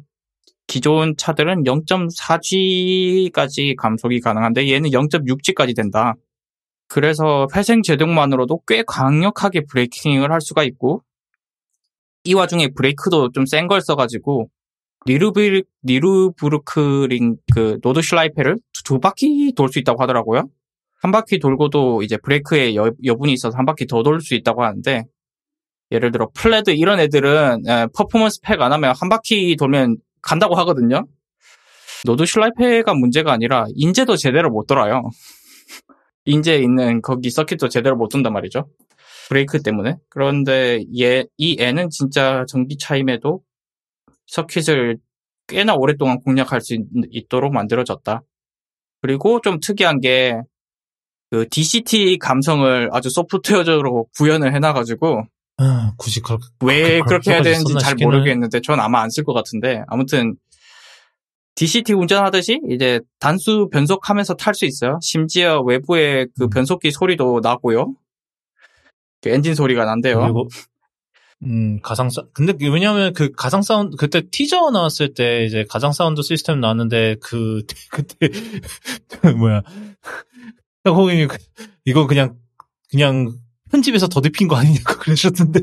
기존 차들은 0.4G까지 감속이 가능한데 얘는 0.6G까지 된다. 그래서 회생 제동만으로도 꽤 강력하게 브레이킹을 할 수가 있고 이 와중에 브레이크도 좀 센 걸 써가지고 니르비, 뉘르부르크링 그 노드슐라이페를 두, 두 바퀴 돌 수 있다고 하더라고요. 한 바퀴 돌고도 이제 브레이크에 여, 여분이 있어서 한 바퀴 더 돌 수 있다고 하는데 예를 들어 플레드 이런 애들은 에, 퍼포먼스 팩 안 하면 한 바퀴 돌면 간다고 하거든요. 노드슐라이페가 문제가 아니라 인제도 제대로 못 돌아요. 인제에 있는 거기 서킷도 제대로 못 돈단 말이죠. 브레이크 때문에. 그런데 얘, 이 애는 진짜 전기차임에도 서킷을 꽤나 오랫동안 공략할 수 있, 있도록 만들어졌다. 그리고 좀 특이한 게, 그 DCT 감성을 아주 소프트웨어적으로 구현을 해놔가지고, 아, 굳이 그렇게 왜 그- 그렇게 해야 되는지 잘 싶기는 모르겠는데 전 아마 안 쓸 것 같은데 아무튼 DCT 운전하듯이 이제 단수 변속하면서 탈 수 있어요. 심지어 외부에 그 음. 변속기 소리도 나고요. 그 엔진 소리가 난대요. 그리고 음 가상 사 근데 그 왜냐면 그 가상 사운드 그때 티저 나왔을 때 이제 가상 사운드 시스템 나왔는데 그 그때 그 뭐야. 홍인이 이거 그냥 그냥 편집에서 더빙한 거 아니냐고 그러셨는데.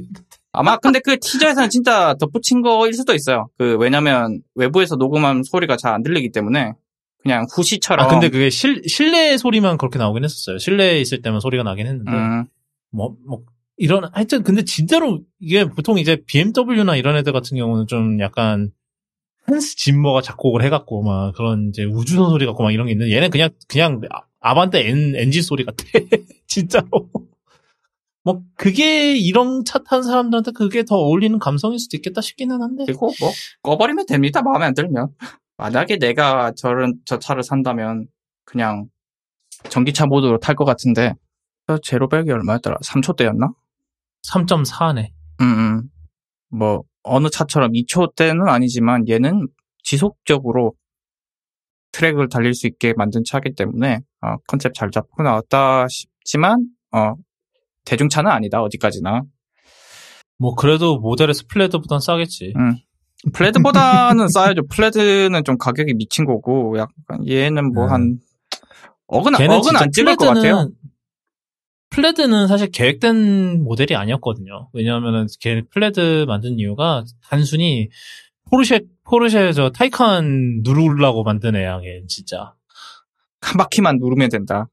아마 근데 그 티저에서는 진짜 덧붙인 거일 수도 있어요. 그 왜냐면 외부에서 녹음한 소리가 잘 안 들리기 때문에 그냥 후시처럼. 아 근데 그게 실 실내 소리만 그렇게 나오긴 했었어요. 실내에 있을 때만 소리가 나긴 했는데. 음, 뭐, 뭐, 이런, 하여튼, 근데 진짜로, 이게 보통 이제 BMW나 이런 애들 같은 경우는 좀 약간, 한스 짐머가 작곡을 해갖고, 막, 그런 이제 우주선 소리 같고, 막 이런 게 있는데, 얘는 그냥, 그냥, 아- 아반떼 엔, 엔진 소리 같아. 진짜로. 뭐, 그게, 이런 차 탄 사람들한테 그게 더 어울리는 감성일 수도 있겠다 싶기는 한데. 그리고 뭐 꺼버리면 됩니다. 마음에 안 들면. 만약에 내가 저런 저 차를 산다면 그냥 전기차 모드로 탈 것 같은데 저 제로백이 얼마였더라? 3초대였나? 3.4네. 음, 음. 뭐 어느 차처럼 2초대는 아니지만 얘는 지속적으로 트랙을 달릴 수 있게 만든 차기 때문에 어, 컨셉 잘 잡고 나왔다 싶지만 어, 대중차는 아니다 어디까지나 뭐, 그래도 모델에서 플레드보단 싸겠지. 음. 플레드보다는 싸야죠. 플레드는 좀 가격이 미친 거고, 약간 얘는 뭐 음. 한 왜건 왜건 안 찍을 것 같아요. Plaid는 사실 계획된 모델이 아니었거든요. 왜냐하면은 걔 Plaid 만든 이유가 단순히 포르쉐 포르쉐 저 타이칸 누르려고 만든 애야, 걔 진짜. 한 바퀴만 누르면 된다.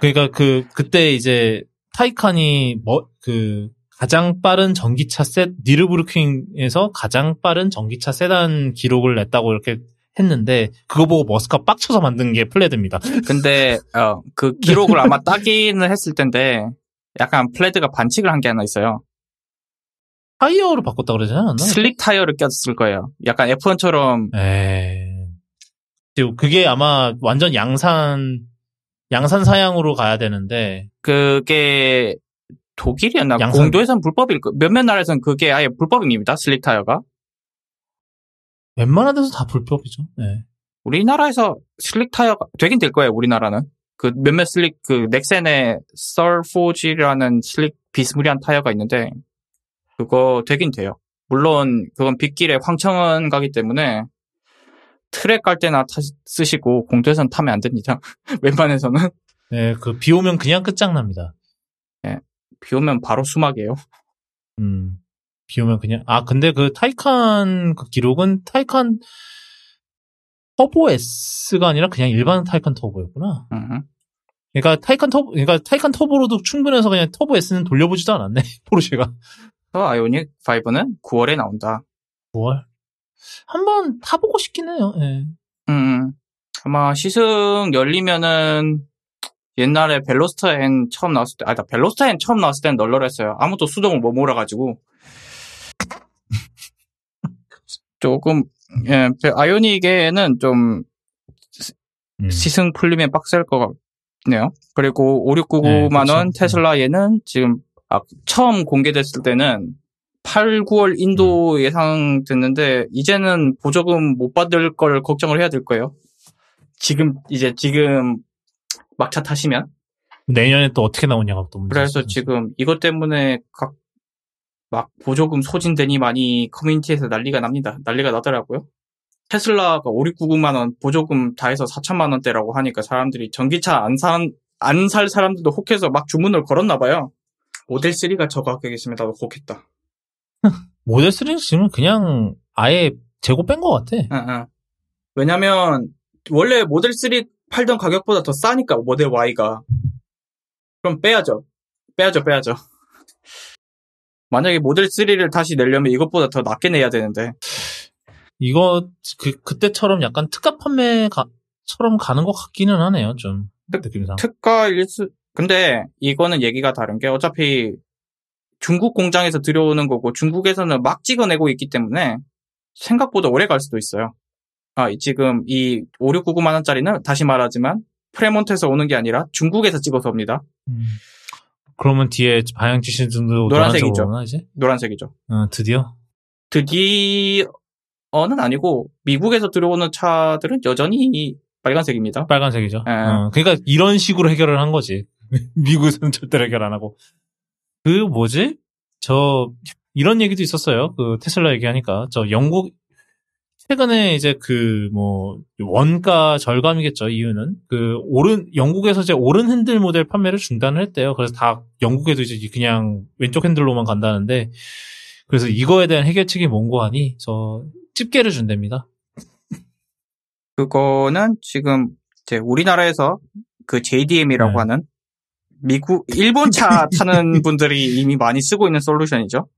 그러니까 그 그때 이제 타이칸이 뭐 그 가장 빠른 전기차 세 뉘르부르크링에서 가장 빠른 전기차 세단 기록을 냈다고 이렇게 했는데 그거 보고 머스크가 빡쳐서 만든 게 Plaid입니다. 근데 어, 그 기록을 아마 따기는 했을 텐데 약간 Plaid가 반칙을 한 게 하나 있어요. 타이어를 바꿨다 그러지 않았나? slick 타이어를 꼈을 거예요. 약간 F1처럼 에이. 그리고 그게 아마 완전 양산 양산 사양으로 가야 되는데 그게 독일이었나 양산- 공도에선 불법일 거 몇몇 나라에서는 그게 아예 불법입니다. slick 타이어가 웬만한 데서 다 불법이죠. 네. 우리나라에서 slick 타이어가 되긴 될 거예요. 우리나라는 그 몇몇 slick 그 넥센의 SUR4G라는 slick 비스무리한 타이어가 있는데 그거 되긴 돼요. 물론 그건 빗길에 황천은 가기 때문에 트랙 갈 때나 타- 쓰시고 공도에선 타면 안 됩니다. 웬만해서는 네, 그 비 오면 그냥 끝장납니다. 비 오면 바로 수막이에요. 음. 비 오면 그냥 아 근데 그 타이칸 그 기록은 타이칸 터보 S가 아니라 그냥 일반 타이칸 터보였구나. 음. 그러니까 타이칸 터보 그러니까 타이칸 터보로도 충분해서 그냥 터보 S는 돌려보지도 않았네. 포르쉐가. 그래서 아이오닉 5는 9월에 나온다. 9월. 한번 타보고 싶긴 해요. 예. 음, 아마 시승 열리면은 옛날에 벨로스터 N 처음 나왔을 때, 아니다, 벨로스터 N 처음 나왔을 때는 널널했어요. 아무도 수동을 못 몰아가지고. 조금, 예, 배- 아이오닉에는 좀 음. 시승 풀리면 빡셀 것 같네요. 그리고 네, 5699만원 그쵸. 테슬라 얘는 지금, 아, 처음 공개됐을 때는 8, 9월 인도 예상됐는데, 이제는 보조금 못 받을 걸 걱정을 해야 될 거예요. 지금, 이제 지금 막차 타시면. 내년에 또 어떻게 나오냐가 또 문제. 그래서 지금 이것 때문에 각, 막 보조금 소진되니 많이 커뮤니티에서 난리가 납니다. 난리가 나더라고요. 테슬라가 5699만 원 보조금 다 해서 4천만 원대라고 하니까 사람들이 전기차 안 산, 안 살 사람들도 혹해서 막 주문을 걸었나 봐요. 모델 3가 저 가격에 있으면 나도 혹했다. 모델 3는 지금 그냥 아예 재고 뺀 것 같아. 응, 응. 왜냐면 원래 모델 3 팔던 가격보다 더 싸니까 모델 Y가 그럼 빼야죠. 빼야죠, 빼야죠. 만약에 모델 3를 다시 내려면 이것보다 더 낮게 내야 되는데 이거 그 그때처럼 약간 특가 판매처럼 가는 것 같기는 하네요. 좀 특- 느낌상. 특가일 수 근데 이거는 얘기가 다른 게 어차피 중국 공장에서 들여오는 거고 중국에서는 막 찍어내고 있기 때문에 생각보다 오래 갈 수도 있어요. 아, 이- 지금 이 5699만 원짜리는 다시 말하지만 프레몬트에서 오는 게 아니라 중국에서 찍어서 옵니다. 음. 그러면 뒤에 방향 지시등도 노란색이죠. 노란색이죠. 어, 드디어. 드디어는 아니고 미국에서 들어오는 차들은 여전히 빨간색입니다. 빨간색이죠. 예. 어, 그러니까 이런 식으로 해결을 한 거지. 미국에서는 절대로 해결 안 하고. 그 뭐지? 저 이런 얘기도 있었어요. 그 테슬라 얘기하니까 저 영국 최근에 이제 그 뭐 원가 절감이겠죠. 이유는 그 오른 영국에서 이제 오른 핸들 모델 판매를 중단을 했대요. 그래서 다 영국에도 이제 그냥 왼쪽 핸들로만 간다는데 그래서 이거에 대한 해결책이 뭔고 하니 저 집게를 준답니다. 그거는 지금 이제 우리나라에서 그 JDM이라고 네. 하는 미국 일본 차 타는 분들이 이미 많이 쓰고 있는 솔루션이죠.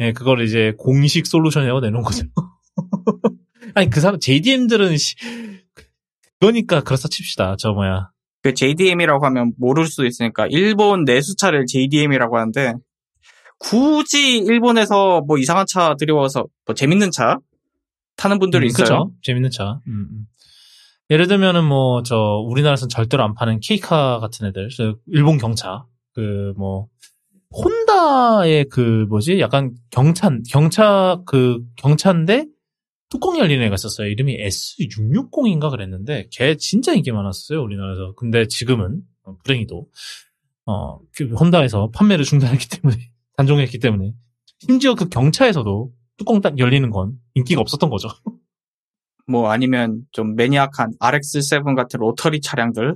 예, 그걸 이제 공식 솔루션이라고 내놓은 거죠. 아니, 그 사람, JDM들은, 그거니까 그렇다 칩시다. 저 뭐야. 그 JDM이라고 하면 모를 수도 있으니까 일본 내수차를 JDM이라고 하는데 굳이 일본에서 뭐 이상한 차 들여와서 뭐 재밌는 차 타는 분들이 음, 있어요. 그쵸? 재밌는 차. 음, 음. 예를 들면은 뭐, 저, 우리나라에서는 절대로 안 파는 케이카 같은 애들, 저 일본 경차, 그, 뭐, 혼다의 그, 뭐지? 약간 경차, 경차, 그, 경차인데, 뚜껑 열리는 애가 있었어요. 이름이 S660인가 그랬는데, 걔 진짜 인기 많았어요, 우리나라에서. 근데 지금은, 어, 불행히도, 어, 그 혼다에서 판매를 중단했기 때문에, 단종했기 때문에, 심지어 그 경차에서도 뚜껑 딱 열리는 건 인기가 없었던 거죠. 뭐 아니면 좀 매니악한 RX7 같은 로터리 차량들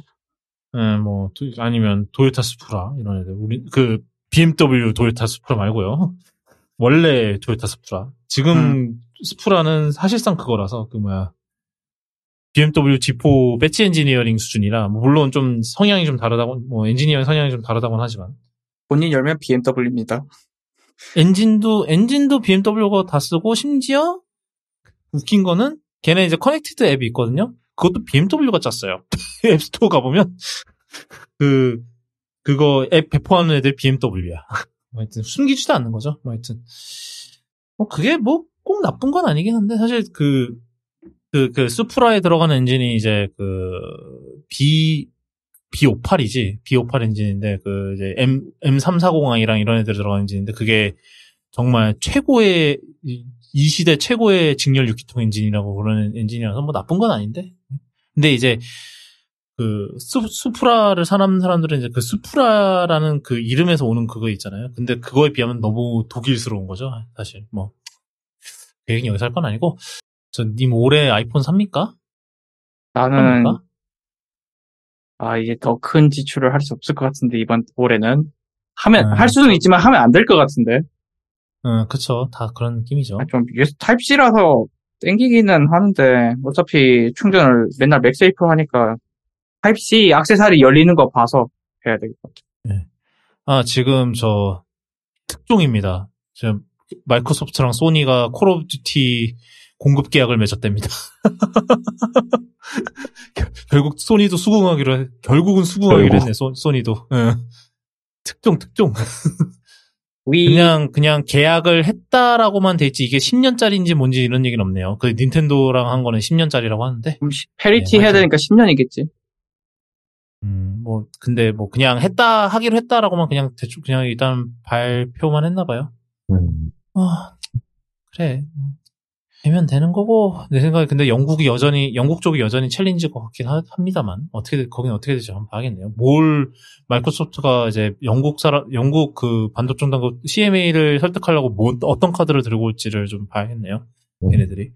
예, 뭐 도- 아니면 도요타 수프라 이런 애들 우리 그 BMW 도요타 수프라 말고요. 원래 도요타 수프라. 지금 음. 수프라는 사실상 그거라서 그 뭐야 BMW Z4 badge engineering 수준이라 뭐 물론 좀 성향이 좀 다르다고 뭐 엔지니어링 성향이 좀 다르다고는 하지만 본넷 열면 BMW입니다. 엔진도 엔진도 BMW가 다 쓰고 심지어 웃긴 거는 걔네 이제 connected 앱이 있거든요. 그것도 BMW가 짰어요. 앱스토어 가보면 그 그거 앱 배포하는 애들 BMW야. 뭐 하여튼 숨기지도 않는 거죠. 뭐 하여튼 뭐 그게 뭐 꼭 나쁜 건 아니긴 한데 사실 그 그, 그, 수프라에 들어가는 엔진이 이제 그, B, B58이지. B58 엔진인데, 그, 이제 M, M340i랑 이런 애들 들어가는 엔진인데, 그게 정말 최고의, 이, 이 시대 최고의 직렬 6기통 엔진이라고 그러는 엔진이라서 뭐 나쁜 건 아닌데. 근데 이제, 그, 수, 수프라를 사는 사람들은 이제 그 수프라라는 그 이름에서 오는 그거 있잖아요. 근데 그거에 비하면 너무 독일스러운 거죠. 사실. 뭐. 계획이 여기서 할 건 아니고. 저, 님 올해 아이폰 삽니까? 나는 삽니까? 아 이제 더 큰 지출을 할 수 없을 것 같은데 이번 올해는 하면 아, 할 수는 있지만 하면 안 될 것 같은데 응, 그쵸. 다 그런 느낌이죠. 아, 좀 타입 C라서 땡기기는 하는데 어차피 충전을 맨날 맥세이프 하니까 타입 C 액세서리 열리는 거 봐서 해야 될 것 같아. 아, 지금 저, 특종입니다. 지금, 마이크로소프트랑 소니가 콜 오브 듀티 공급 계약을 맺었답니다. 결- 결국 소니도 수긍하기로, 했, 결국은 수긍하기로 결국. 했네, 소, 소니도. 응. 특종, 특종. 위 그냥, 그냥 계약을 했다라고만 돼 있지, 이게 10년짜리인지 뭔지 이런 얘기는 없네요. 그 닌텐도랑 한 거는 10년짜리라고 하는데, parity 네, 해야. 되니까 10년이겠지. 음, 뭐, 근데 뭐, 그냥 했다, 하기로 했다라고만 그냥 대충, 그냥 일단 발표만 했나 봐요. 음, 아, 그래. 되면 되는 거고, 내 생각에 근데 영국이 여전히, 영국 쪽이 여전히 challenge일 것 같긴 하- 합니다만, 어떻게, 돼- 거긴 어떻게 될지 한번 봐야겠네요. 뭘, 마이크로소프트가 이제 영국 사람, 영국 그 반도총 당국 CMA를 설득하려고 뭐, 어떤 카드를 들고 올지를 좀 봐야겠네요. 음. 얘네들이.